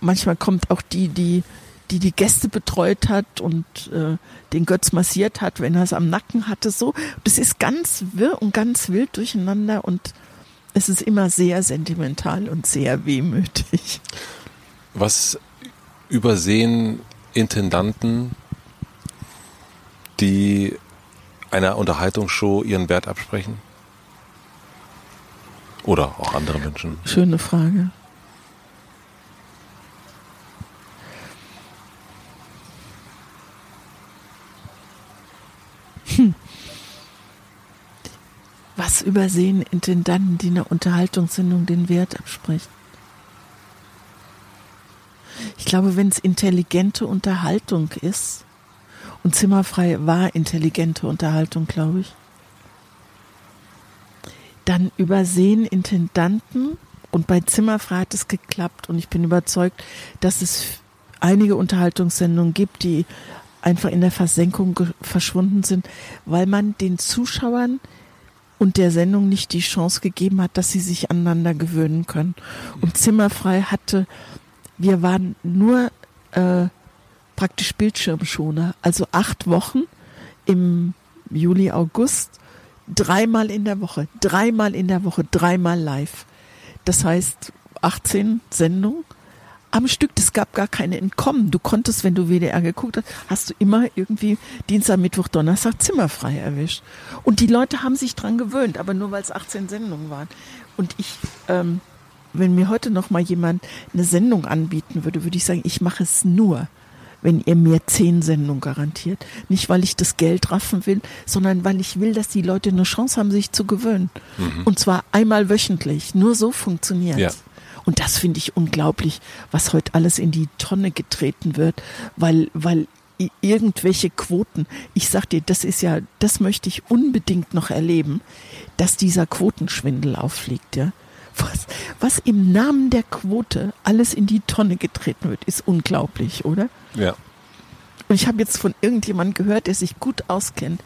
manchmal kommt auch die, die die die Gäste betreut hat und äh, den Götz massiert hat, wenn er es am Nacken hatte. So, das ist ganz wirr und ganz wild durcheinander und es ist immer sehr sentimental und sehr wehmütig. Was übersehen Intendanten, die einer Unterhaltungsshow ihren Wert absprechen? Oder auch andere Menschen? Schöne Frage. Hm. Was übersehen Intendanten, die einer Unterhaltungssendung den Wert absprechen? Ich glaube, wenn es intelligente Unterhaltung ist, und Zimmerfrei war intelligente Unterhaltung, glaube ich, dann übersehen Intendanten, und bei Zimmerfrei hat es geklappt, und ich bin überzeugt, dass es einige Unterhaltungssendungen gibt, die einfach in der Versenkung verschwunden sind, weil man den Zuschauern und der Sendung nicht die Chance gegeben hat, dass sie sich aneinander gewöhnen können. Und Zimmerfrei hatte, wir waren nur äh, praktisch Bildschirmschoner, also acht Wochen im Juli, August, dreimal in der Woche, dreimal in der Woche, dreimal live. Das heißt 18 Sendungen am Stück. Es gab gar keine Entkommen. Du konntest, wenn du WDR geguckt hast, hast du immer irgendwie Dienstag, Mittwoch, Donnerstag zimmerfrei erwischt. Und die Leute haben sich dran gewöhnt, aber nur weil es 18 Sendungen waren. Und ich, ähm, wenn mir heute noch mal jemand eine Sendung anbieten würde, würde ich sagen, ich mache es nur, wenn ihr mir zehn Sendungen garantiert. Nicht, weil ich das Geld raffen will, sondern weil ich will, dass die Leute eine Chance haben, sich zu gewöhnen. Mhm. Und zwar einmal wöchentlich. Nur so funktioniert ja. Und das finde ich unglaublich, was heute alles in die Tonne getreten wird, weil, weil irgendwelche Quoten. Ich sag dir, das ist ja, das möchte ich unbedingt noch erleben, dass dieser Quotenschwindel auffliegt, ja. Was, was im Namen der Quote alles in die Tonne getreten wird, ist unglaublich, oder? Ja. Und ich habe jetzt von irgendjemandem gehört, der sich gut auskennt,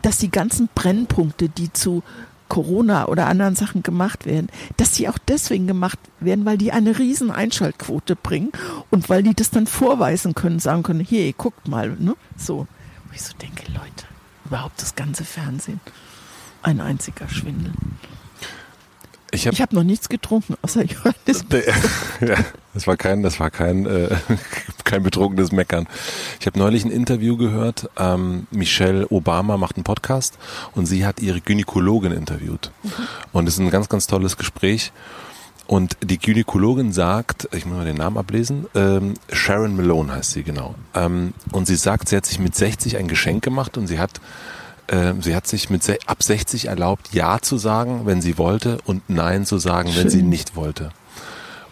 dass die ganzen Brennpunkte, die zu Corona oder anderen Sachen gemacht werden, dass die auch deswegen gemacht werden, weil die eine riesen Einschaltquote bringen und weil die das dann vorweisen können, sagen können, hier, guckt mal, ne? So. Wo ich so denke, Leute, überhaupt das ganze Fernsehen. Ein einziger Schwindel. Ich habe hab noch nichts getrunken, außer Johannes. ja, das war kein, das war kein, äh, kein betrunkenes Meckern. Ich habe neulich ein Interview gehört. Ähm, Michelle Obama macht einen Podcast und sie hat ihre Gynäkologin interviewt. Mhm. Und es ist ein ganz, ganz tolles Gespräch. Und die Gynäkologin sagt, ich muss mal den Namen ablesen, ähm, Sharon Malone heißt sie genau. Ähm, und sie sagt, sie hat sich mit 60 ein Geschenk gemacht und sie hat sie hat sich mit ab 60 erlaubt, Ja zu sagen, wenn sie wollte, und Nein zu sagen, Schön. wenn sie nicht wollte.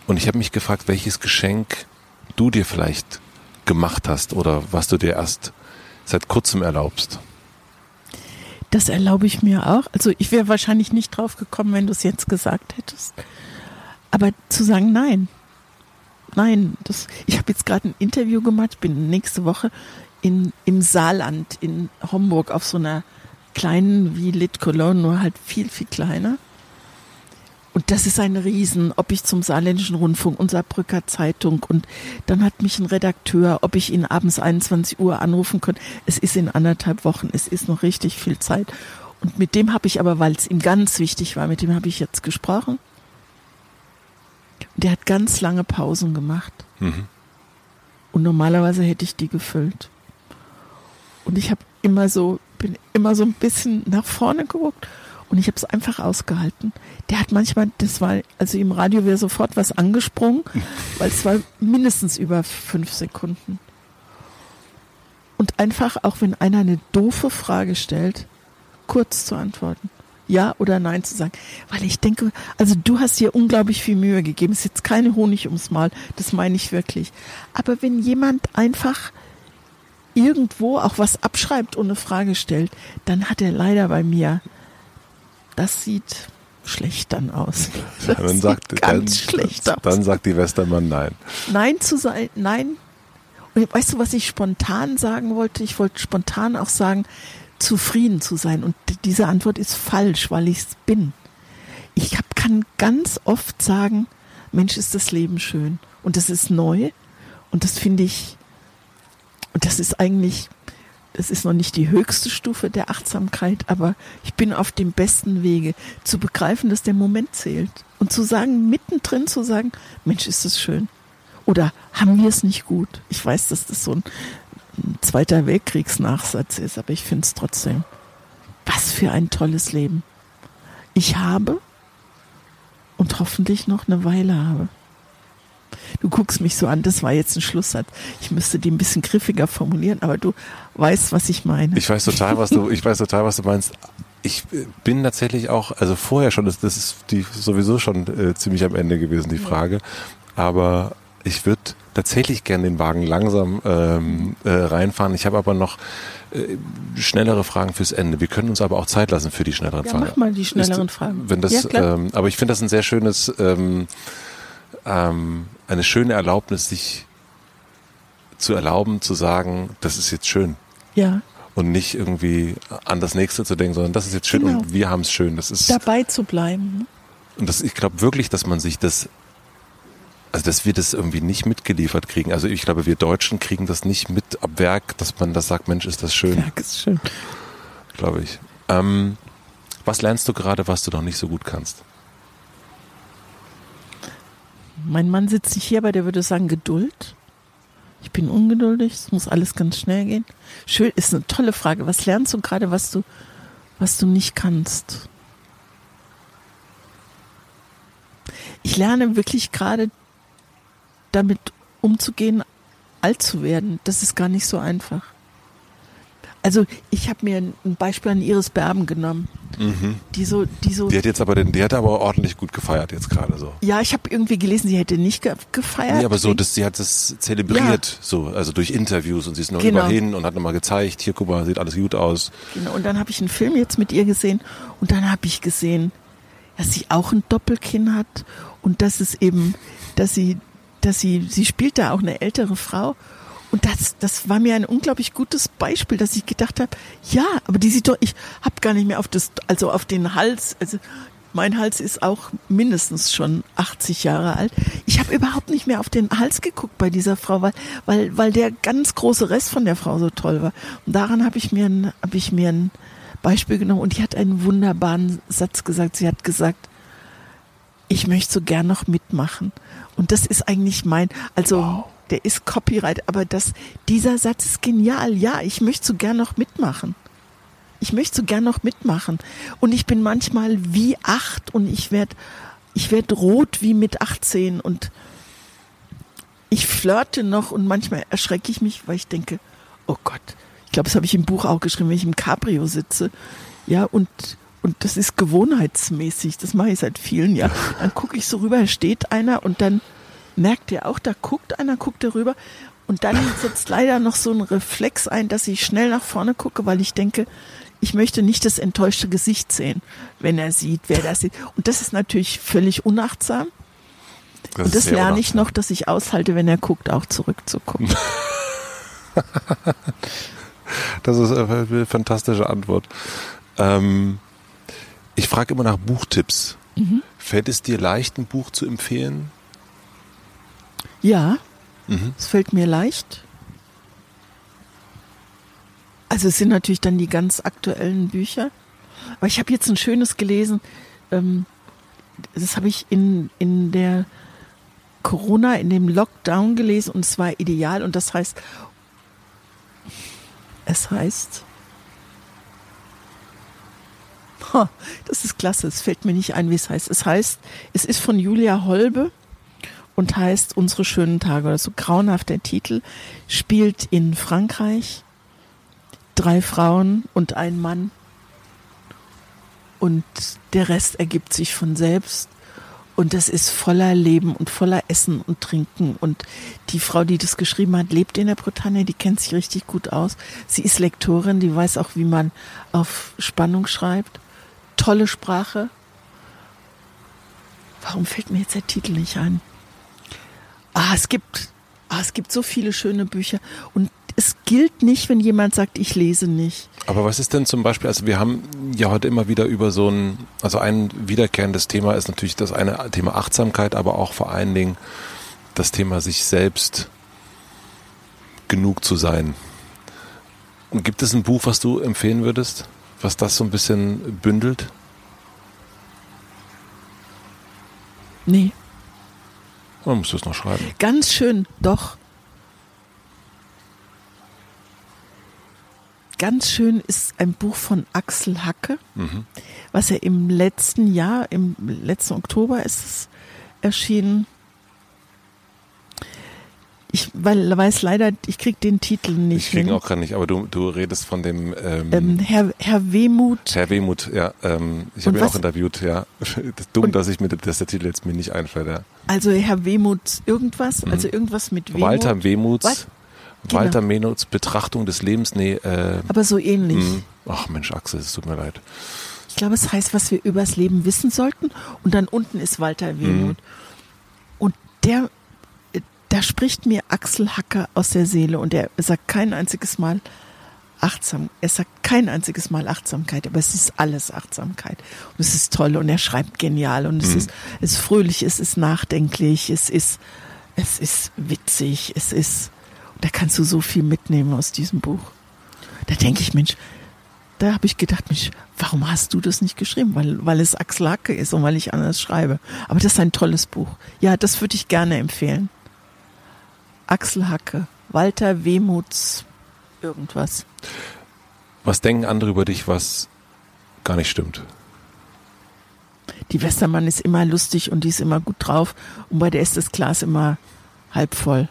Und ich habe mich gefragt, welches Geschenk du dir vielleicht gemacht hast oder was du dir erst seit kurzem erlaubst. Das erlaube ich mir auch. Also ich wäre wahrscheinlich nicht drauf gekommen, wenn du es jetzt gesagt hättest. Aber zu sagen Nein. Nein, das, ich habe jetzt gerade ein Interview gemacht, bin nächste Woche in, im Saarland in Homburg auf so einer kleinen wie Lit Cologne, nur halt viel, viel kleiner. Und das ist ein Riesen, ob ich zum Saarländischen Rundfunk und Saarbrücker Zeitung und dann hat mich ein Redakteur, ob ich ihn abends 21 Uhr anrufen kann. Es ist in anderthalb Wochen, es ist noch richtig viel Zeit. Und mit dem habe ich aber, weil es ihm ganz wichtig war, mit dem habe ich jetzt gesprochen. Der hat ganz lange Pausen gemacht. Mhm. Und normalerweise hätte ich die gefüllt. Und ich habe immer so, bin immer so ein bisschen nach vorne geguckt und ich habe es einfach ausgehalten. Der hat manchmal, das war, also im Radio wäre sofort was angesprungen, weil es war mindestens über fünf Sekunden. Und einfach, auch wenn einer eine doofe Frage stellt, kurz zu antworten. Ja oder Nein zu sagen. Weil ich denke, also du hast dir unglaublich viel Mühe gegeben. Es ist jetzt keine Honig ums Maul, das meine ich wirklich. Aber wenn jemand einfach irgendwo auch was abschreibt und eine Frage stellt, dann hat er leider bei mir, das sieht schlecht dann aus. Das dann sagt, ganz dann, schlecht aus. Dann sagt die Westermann nein. Nein zu sein, nein. Und weißt du, was ich spontan sagen wollte? Ich wollte spontan auch sagen, zufrieden zu sein. Und diese Antwort ist falsch, weil ich es bin. Ich hab, kann ganz oft sagen, Mensch, ist das Leben schön. Und das ist neu. Und das finde ich und das ist eigentlich, das ist noch nicht die höchste Stufe der Achtsamkeit, aber ich bin auf dem besten Wege zu begreifen, dass der Moment zählt. Und zu sagen, mittendrin zu sagen, Mensch, ist das schön. Oder haben wir es nicht gut? Ich weiß, dass das so ein, Zweiter Weltkriegsnachsatz ist, aber ich finde es trotzdem. Was für ein tolles Leben. Ich habe und hoffentlich noch eine Weile habe. Du guckst mich so an, das war jetzt ein Schlusssatz. Ich müsste die ein bisschen griffiger formulieren, aber du weißt, was ich meine. Ich weiß total, was du, ich weiß total, was du meinst. Ich bin tatsächlich auch, also vorher schon, das, das ist die sowieso schon äh, ziemlich am Ende gewesen, die Frage. Aber ich würde tatsächlich gerne den Wagen langsam ähm, äh, reinfahren. Ich habe aber noch äh, schnellere Fragen fürs Ende. Wir können uns aber auch Zeit lassen für die schnelleren ja, Fragen. Mach mal die schnelleren ist, Fragen. Wenn das, ja, ähm, aber ich finde das ein sehr schönes ähm, ähm, eine schöne Erlaubnis, sich zu erlauben, zu sagen, das ist jetzt schön. Ja. Und nicht irgendwie an das nächste zu denken, sondern das ist jetzt schön genau. und wir haben es schön. Das ist dabei zu bleiben. Ne? Und das, ich glaube wirklich, dass man sich das, also dass wir das irgendwie nicht mitgeliefert kriegen. Also ich glaube, wir Deutschen kriegen das nicht mit ab Werk, dass man das sagt, Mensch, ist das schön. Werk ist schön. Glaube ich. Ähm, was lernst du gerade, was du noch nicht so gut kannst? Mein Mann sitzt nicht hier, aber der würde sagen Geduld. Ich bin ungeduldig, es muss alles ganz schnell gehen. Schön, ist eine tolle Frage. Was lernst du gerade, was du, was du nicht kannst? Ich ich lerne wirklich gerade damit umzugehen, alt zu werden. Das ist gar nicht so einfach. Also ich habe mir ein Beispiel an Iris Berben genommen. Mhm. Die so, die so. Die hat jetzt aber den, die hat aber ordentlich gut gefeiert jetzt gerade so. Ja, ich habe irgendwie gelesen, sie hätte nicht ge gefeiert. Nee, aber so, dass sie hat das zelebriert, ja. so, also durch Interviews und sie ist noch genau. hin und hat nochmal gezeigt, hier guck mal, sieht alles gut aus. Genau, und dann habe ich einen Film jetzt mit ihr gesehen und dann habe ich gesehen, dass sie auch ein Doppelkinn hat und dass es eben, dass sie, dass sie, sie spielt da auch eine ältere Frau und das, das war mir ein unglaublich gutes Beispiel, dass ich gedacht habe, ja, aber die sieht doch, ich habe gar nicht mehr auf das, also auf den Hals, also mein Hals ist auch mindestens schon 80 Jahre alt. Ich habe überhaupt nicht mehr auf den Hals geguckt bei dieser Frau, weil, weil, weil der ganz große Rest von der Frau so toll war. Und daran habe ich mir ein, habe ich mir ein Beispiel genommen und die hat einen wunderbaren Satz gesagt. Sie hat gesagt, ich möchte so gern noch mitmachen. Und das ist eigentlich mein, also wow der ist Copyright, aber das, dieser Satz ist genial. Ja, ich möchte so gern noch mitmachen. Ich möchte so gern noch mitmachen. Und ich bin manchmal wie acht und ich werde ich werd rot wie mit 18 und ich flirte noch und manchmal erschrecke ich mich, weil ich denke, oh Gott, ich glaube, das habe ich im Buch auch geschrieben, wenn ich im Cabrio sitze. Ja, und, und das ist gewohnheitsmäßig, das mache ich seit vielen Jahren. Dann gucke ich so rüber, steht einer und dann merkt ihr auch, da guckt einer, guckt darüber und dann setzt leider noch so ein Reflex ein, dass ich schnell nach vorne gucke, weil ich denke, ich möchte nicht das enttäuschte Gesicht sehen, wenn er sieht, wer das sieht. Und das ist natürlich völlig unachtsam. Das und das lerne ich noch, dass ich aushalte, wenn er guckt, auch zurückzugucken. das ist eine fantastische Antwort. Ähm, ich frage immer nach Buchtipps. Mhm. Fällt es dir leicht, ein Buch zu empfehlen? Ja, mhm. es fällt mir leicht. Also es sind natürlich dann die ganz aktuellen Bücher. Aber ich habe jetzt ein schönes gelesen. Ähm, das habe ich in, in der Corona, in dem Lockdown gelesen und es war ideal. Und das heißt, es heißt, das ist klasse, es fällt mir nicht ein, wie es heißt. Es heißt, es ist von Julia Holbe und heißt Unsere schönen Tage oder so grauenhaft der Titel, spielt in Frankreich drei Frauen und ein Mann und der Rest ergibt sich von selbst und das ist voller Leben und voller Essen und Trinken und die Frau, die das geschrieben hat, lebt in der Bretagne, die kennt sich richtig gut aus. Sie ist Lektorin, die weiß auch, wie man auf Spannung schreibt. Tolle Sprache. Warum fällt mir jetzt der Titel nicht ein? Ah, es gibt, ah, es gibt so viele schöne Bücher und es gilt nicht, wenn jemand sagt, ich lese nicht. Aber was ist denn zum Beispiel, also wir haben ja heute immer wieder über so ein, also ein wiederkehrendes Thema ist natürlich das eine Thema Achtsamkeit, aber auch vor allen Dingen das Thema sich selbst genug zu sein. Und gibt es ein Buch, was du empfehlen würdest, was das so ein bisschen bündelt? Nee. Man muss das noch schreiben. Ganz schön, doch. Ganz schön ist ein Buch von Axel Hacke, mhm. was er im letzten Jahr, im letzten Oktober ist es erschienen. Ich weil, weiß leider, ich krieg den Titel nicht. Ich kriege ihn auch gerade nicht, aber du, du redest von dem ähm, ähm, Herr, Herr Wehmut. Herr Wehmut, ja. Ähm, ich habe ihn auch interviewt, ja. Das ist dumm, dass ich mir dass der Titel jetzt mir nicht einfällt, ja. Also Herr Wehmut irgendwas, mhm. also irgendwas mit Wehmut. Walter Wehmuts. Genau. Walter Wehmuts Betrachtung des Lebens, nee. Äh, aber so ähnlich. Mh. Ach Mensch, Axel, es tut mir leid. Ich glaube, es heißt, was wir übers Leben wissen sollten. Und dann unten ist Walter Wehmut. Mhm. Und der da spricht mir Axel Hacker aus der Seele und er sagt kein einziges Mal achtsam. Er sagt kein einziges Mal Achtsamkeit, aber es ist alles Achtsamkeit. Und es ist toll und er schreibt genial und es mhm. ist, es ist fröhlich, es ist nachdenklich, es ist, es ist witzig, es ist, da kannst du so viel mitnehmen aus diesem Buch. Da denke ich, Mensch, da habe ich gedacht, Mensch, warum hast du das nicht geschrieben? Weil, weil es Axel Hacke ist und weil ich anders schreibe. Aber das ist ein tolles Buch. Ja, das würde ich gerne empfehlen. Axel Hacke, Walter Wehmuts, irgendwas. Was denken andere über dich, was gar nicht stimmt? die Westermann ist immer lustig und die ist immer gut drauf und bei der ist das Glas immer halb voll.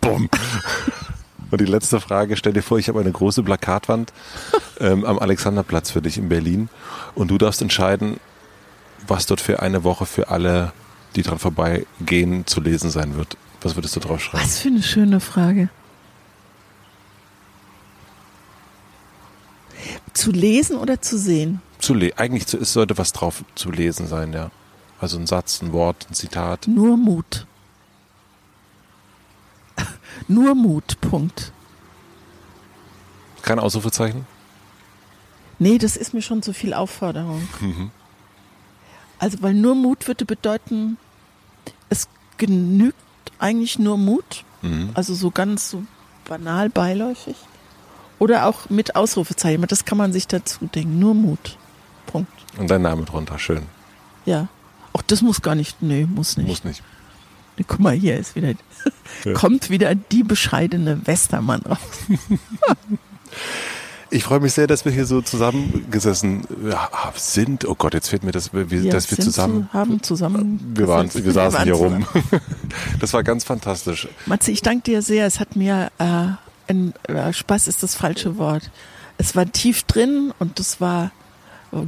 Bumm. Und die letzte Frage, stell dir vor, ich habe eine große Plakatwand ähm, am Alexanderplatz für dich in Berlin und du darfst entscheiden, was dort für eine Woche für alle, die dran vorbeigehen, zu lesen sein wird. Was würdest du drauf schreiben? Was für eine schöne Frage. Zu lesen oder zu sehen? Zu le Eigentlich zu, es sollte was drauf zu lesen sein, ja. Also ein Satz, ein Wort, ein Zitat. Nur Mut. Nur Mut, Punkt. Kein Ausrufezeichen? Nee, das ist mir schon zu viel Aufforderung. Mhm. Also, weil nur Mut würde bedeuten, es genügt eigentlich nur Mut. Mhm. Also so ganz so banal beiläufig. Oder auch mit Ausrufezeichen. Das kann man sich dazu denken. Nur Mut. Punkt. Und dein Name drunter, schön. Ja. Auch das muss gar nicht. Nee, muss nicht. Muss nicht. Nee, Guck mal, hier ist wieder, Ja. kommt wieder die bescheidene Westermann raus. Ich freue mich sehr, dass wir hier so zusammengesessen ja, sind. Oh Gott, jetzt fehlt mir das, wir, Wir dass wir zusammen. Zu, haben zusammen. Wir, waren, wir saßen waren hier rum. Das war ganz fantastisch. Matze, ich danke dir sehr. Es hat mir äh, ein äh, Spaß ist das falsche Wort. Es war tief drin und es war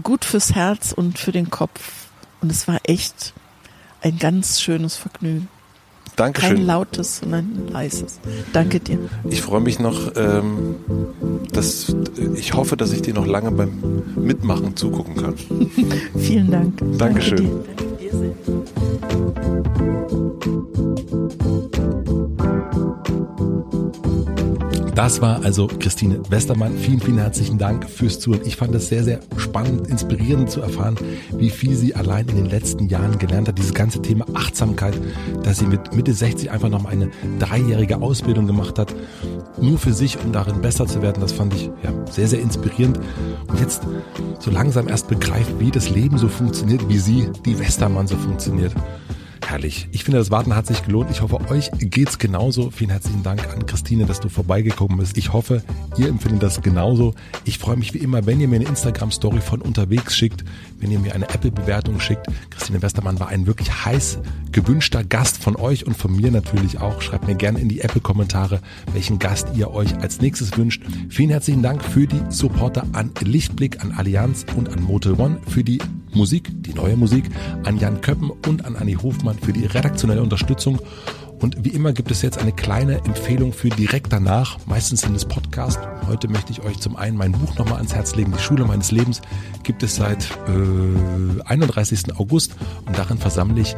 gut fürs Herz und für den Kopf. Und es war echt ein ganz schönes Vergnügen. Kein Dankeschön. lautes, sondern ein leises. Danke dir. Ich freue mich noch, ähm, dass ich hoffe, dass ich dir noch lange beim Mitmachen zugucken kann. Vielen Dank. Dankeschön. Danke dir. Danke dir sehr. Das war also Christine Westermann. Vielen, vielen herzlichen Dank fürs Zuhören. Ich fand es sehr, sehr spannend, inspirierend zu erfahren, wie viel sie allein in den letzten Jahren gelernt hat. Dieses ganze Thema Achtsamkeit, dass sie mit Mitte 60 einfach noch eine dreijährige Ausbildung gemacht hat, nur für sich, um darin besser zu werden. Das fand ich ja, sehr, sehr inspirierend. Und jetzt so langsam erst begreift, wie das Leben so funktioniert, wie sie, die Westermann, so funktioniert. Herrlich. Ich finde, das Warten hat sich gelohnt. Ich hoffe, euch geht's genauso. Vielen herzlichen Dank an Christine, dass du vorbeigekommen bist. Ich hoffe, ihr empfindet das genauso. Ich freue mich wie immer, wenn ihr mir eine Instagram-Story von unterwegs schickt, wenn ihr mir eine Apple-Bewertung schickt. Christine Westermann war ein wirklich heiß gewünschter Gast von euch und von mir natürlich auch. Schreibt mir gerne in die Apple-Kommentare, welchen Gast ihr euch als nächstes wünscht. Vielen herzlichen Dank für die Supporter an Lichtblick, an Allianz und an Motel One, für die Musik, die neue Musik, an Jan Köppen und an Anni Hofmann für die redaktionelle Unterstützung. Und wie immer gibt es jetzt eine kleine Empfehlung für direkt danach. Meistens sind es Podcasts. Heute möchte ich euch zum einen mein Buch nochmal ans Herz legen. Die Schule meines Lebens gibt es seit äh, 31. August und darin versammle ich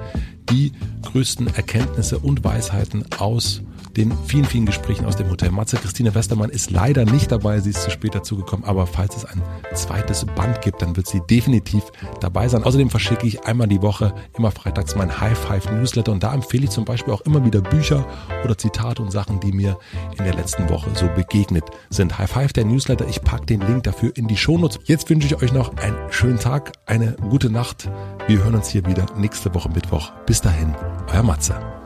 die größten Erkenntnisse und Weisheiten aus den vielen, vielen Gesprächen aus dem Hotel Matze. Christine Westermann ist leider nicht dabei, sie ist zu spät dazugekommen, aber falls es ein zweites Band gibt, dann wird sie definitiv dabei sein. Außerdem verschicke ich einmal die Woche, immer freitags, mein High Five Newsletter und da empfehle ich zum Beispiel auch immer wieder Bücher oder Zitate und Sachen, die mir in der letzten Woche so begegnet sind. High Five, der Newsletter, ich packe den Link dafür in die Shownotes. Jetzt wünsche ich euch noch einen schönen Tag, eine gute Nacht. Wir hören uns hier wieder nächste Woche Mittwoch. Bis dahin, euer Matze.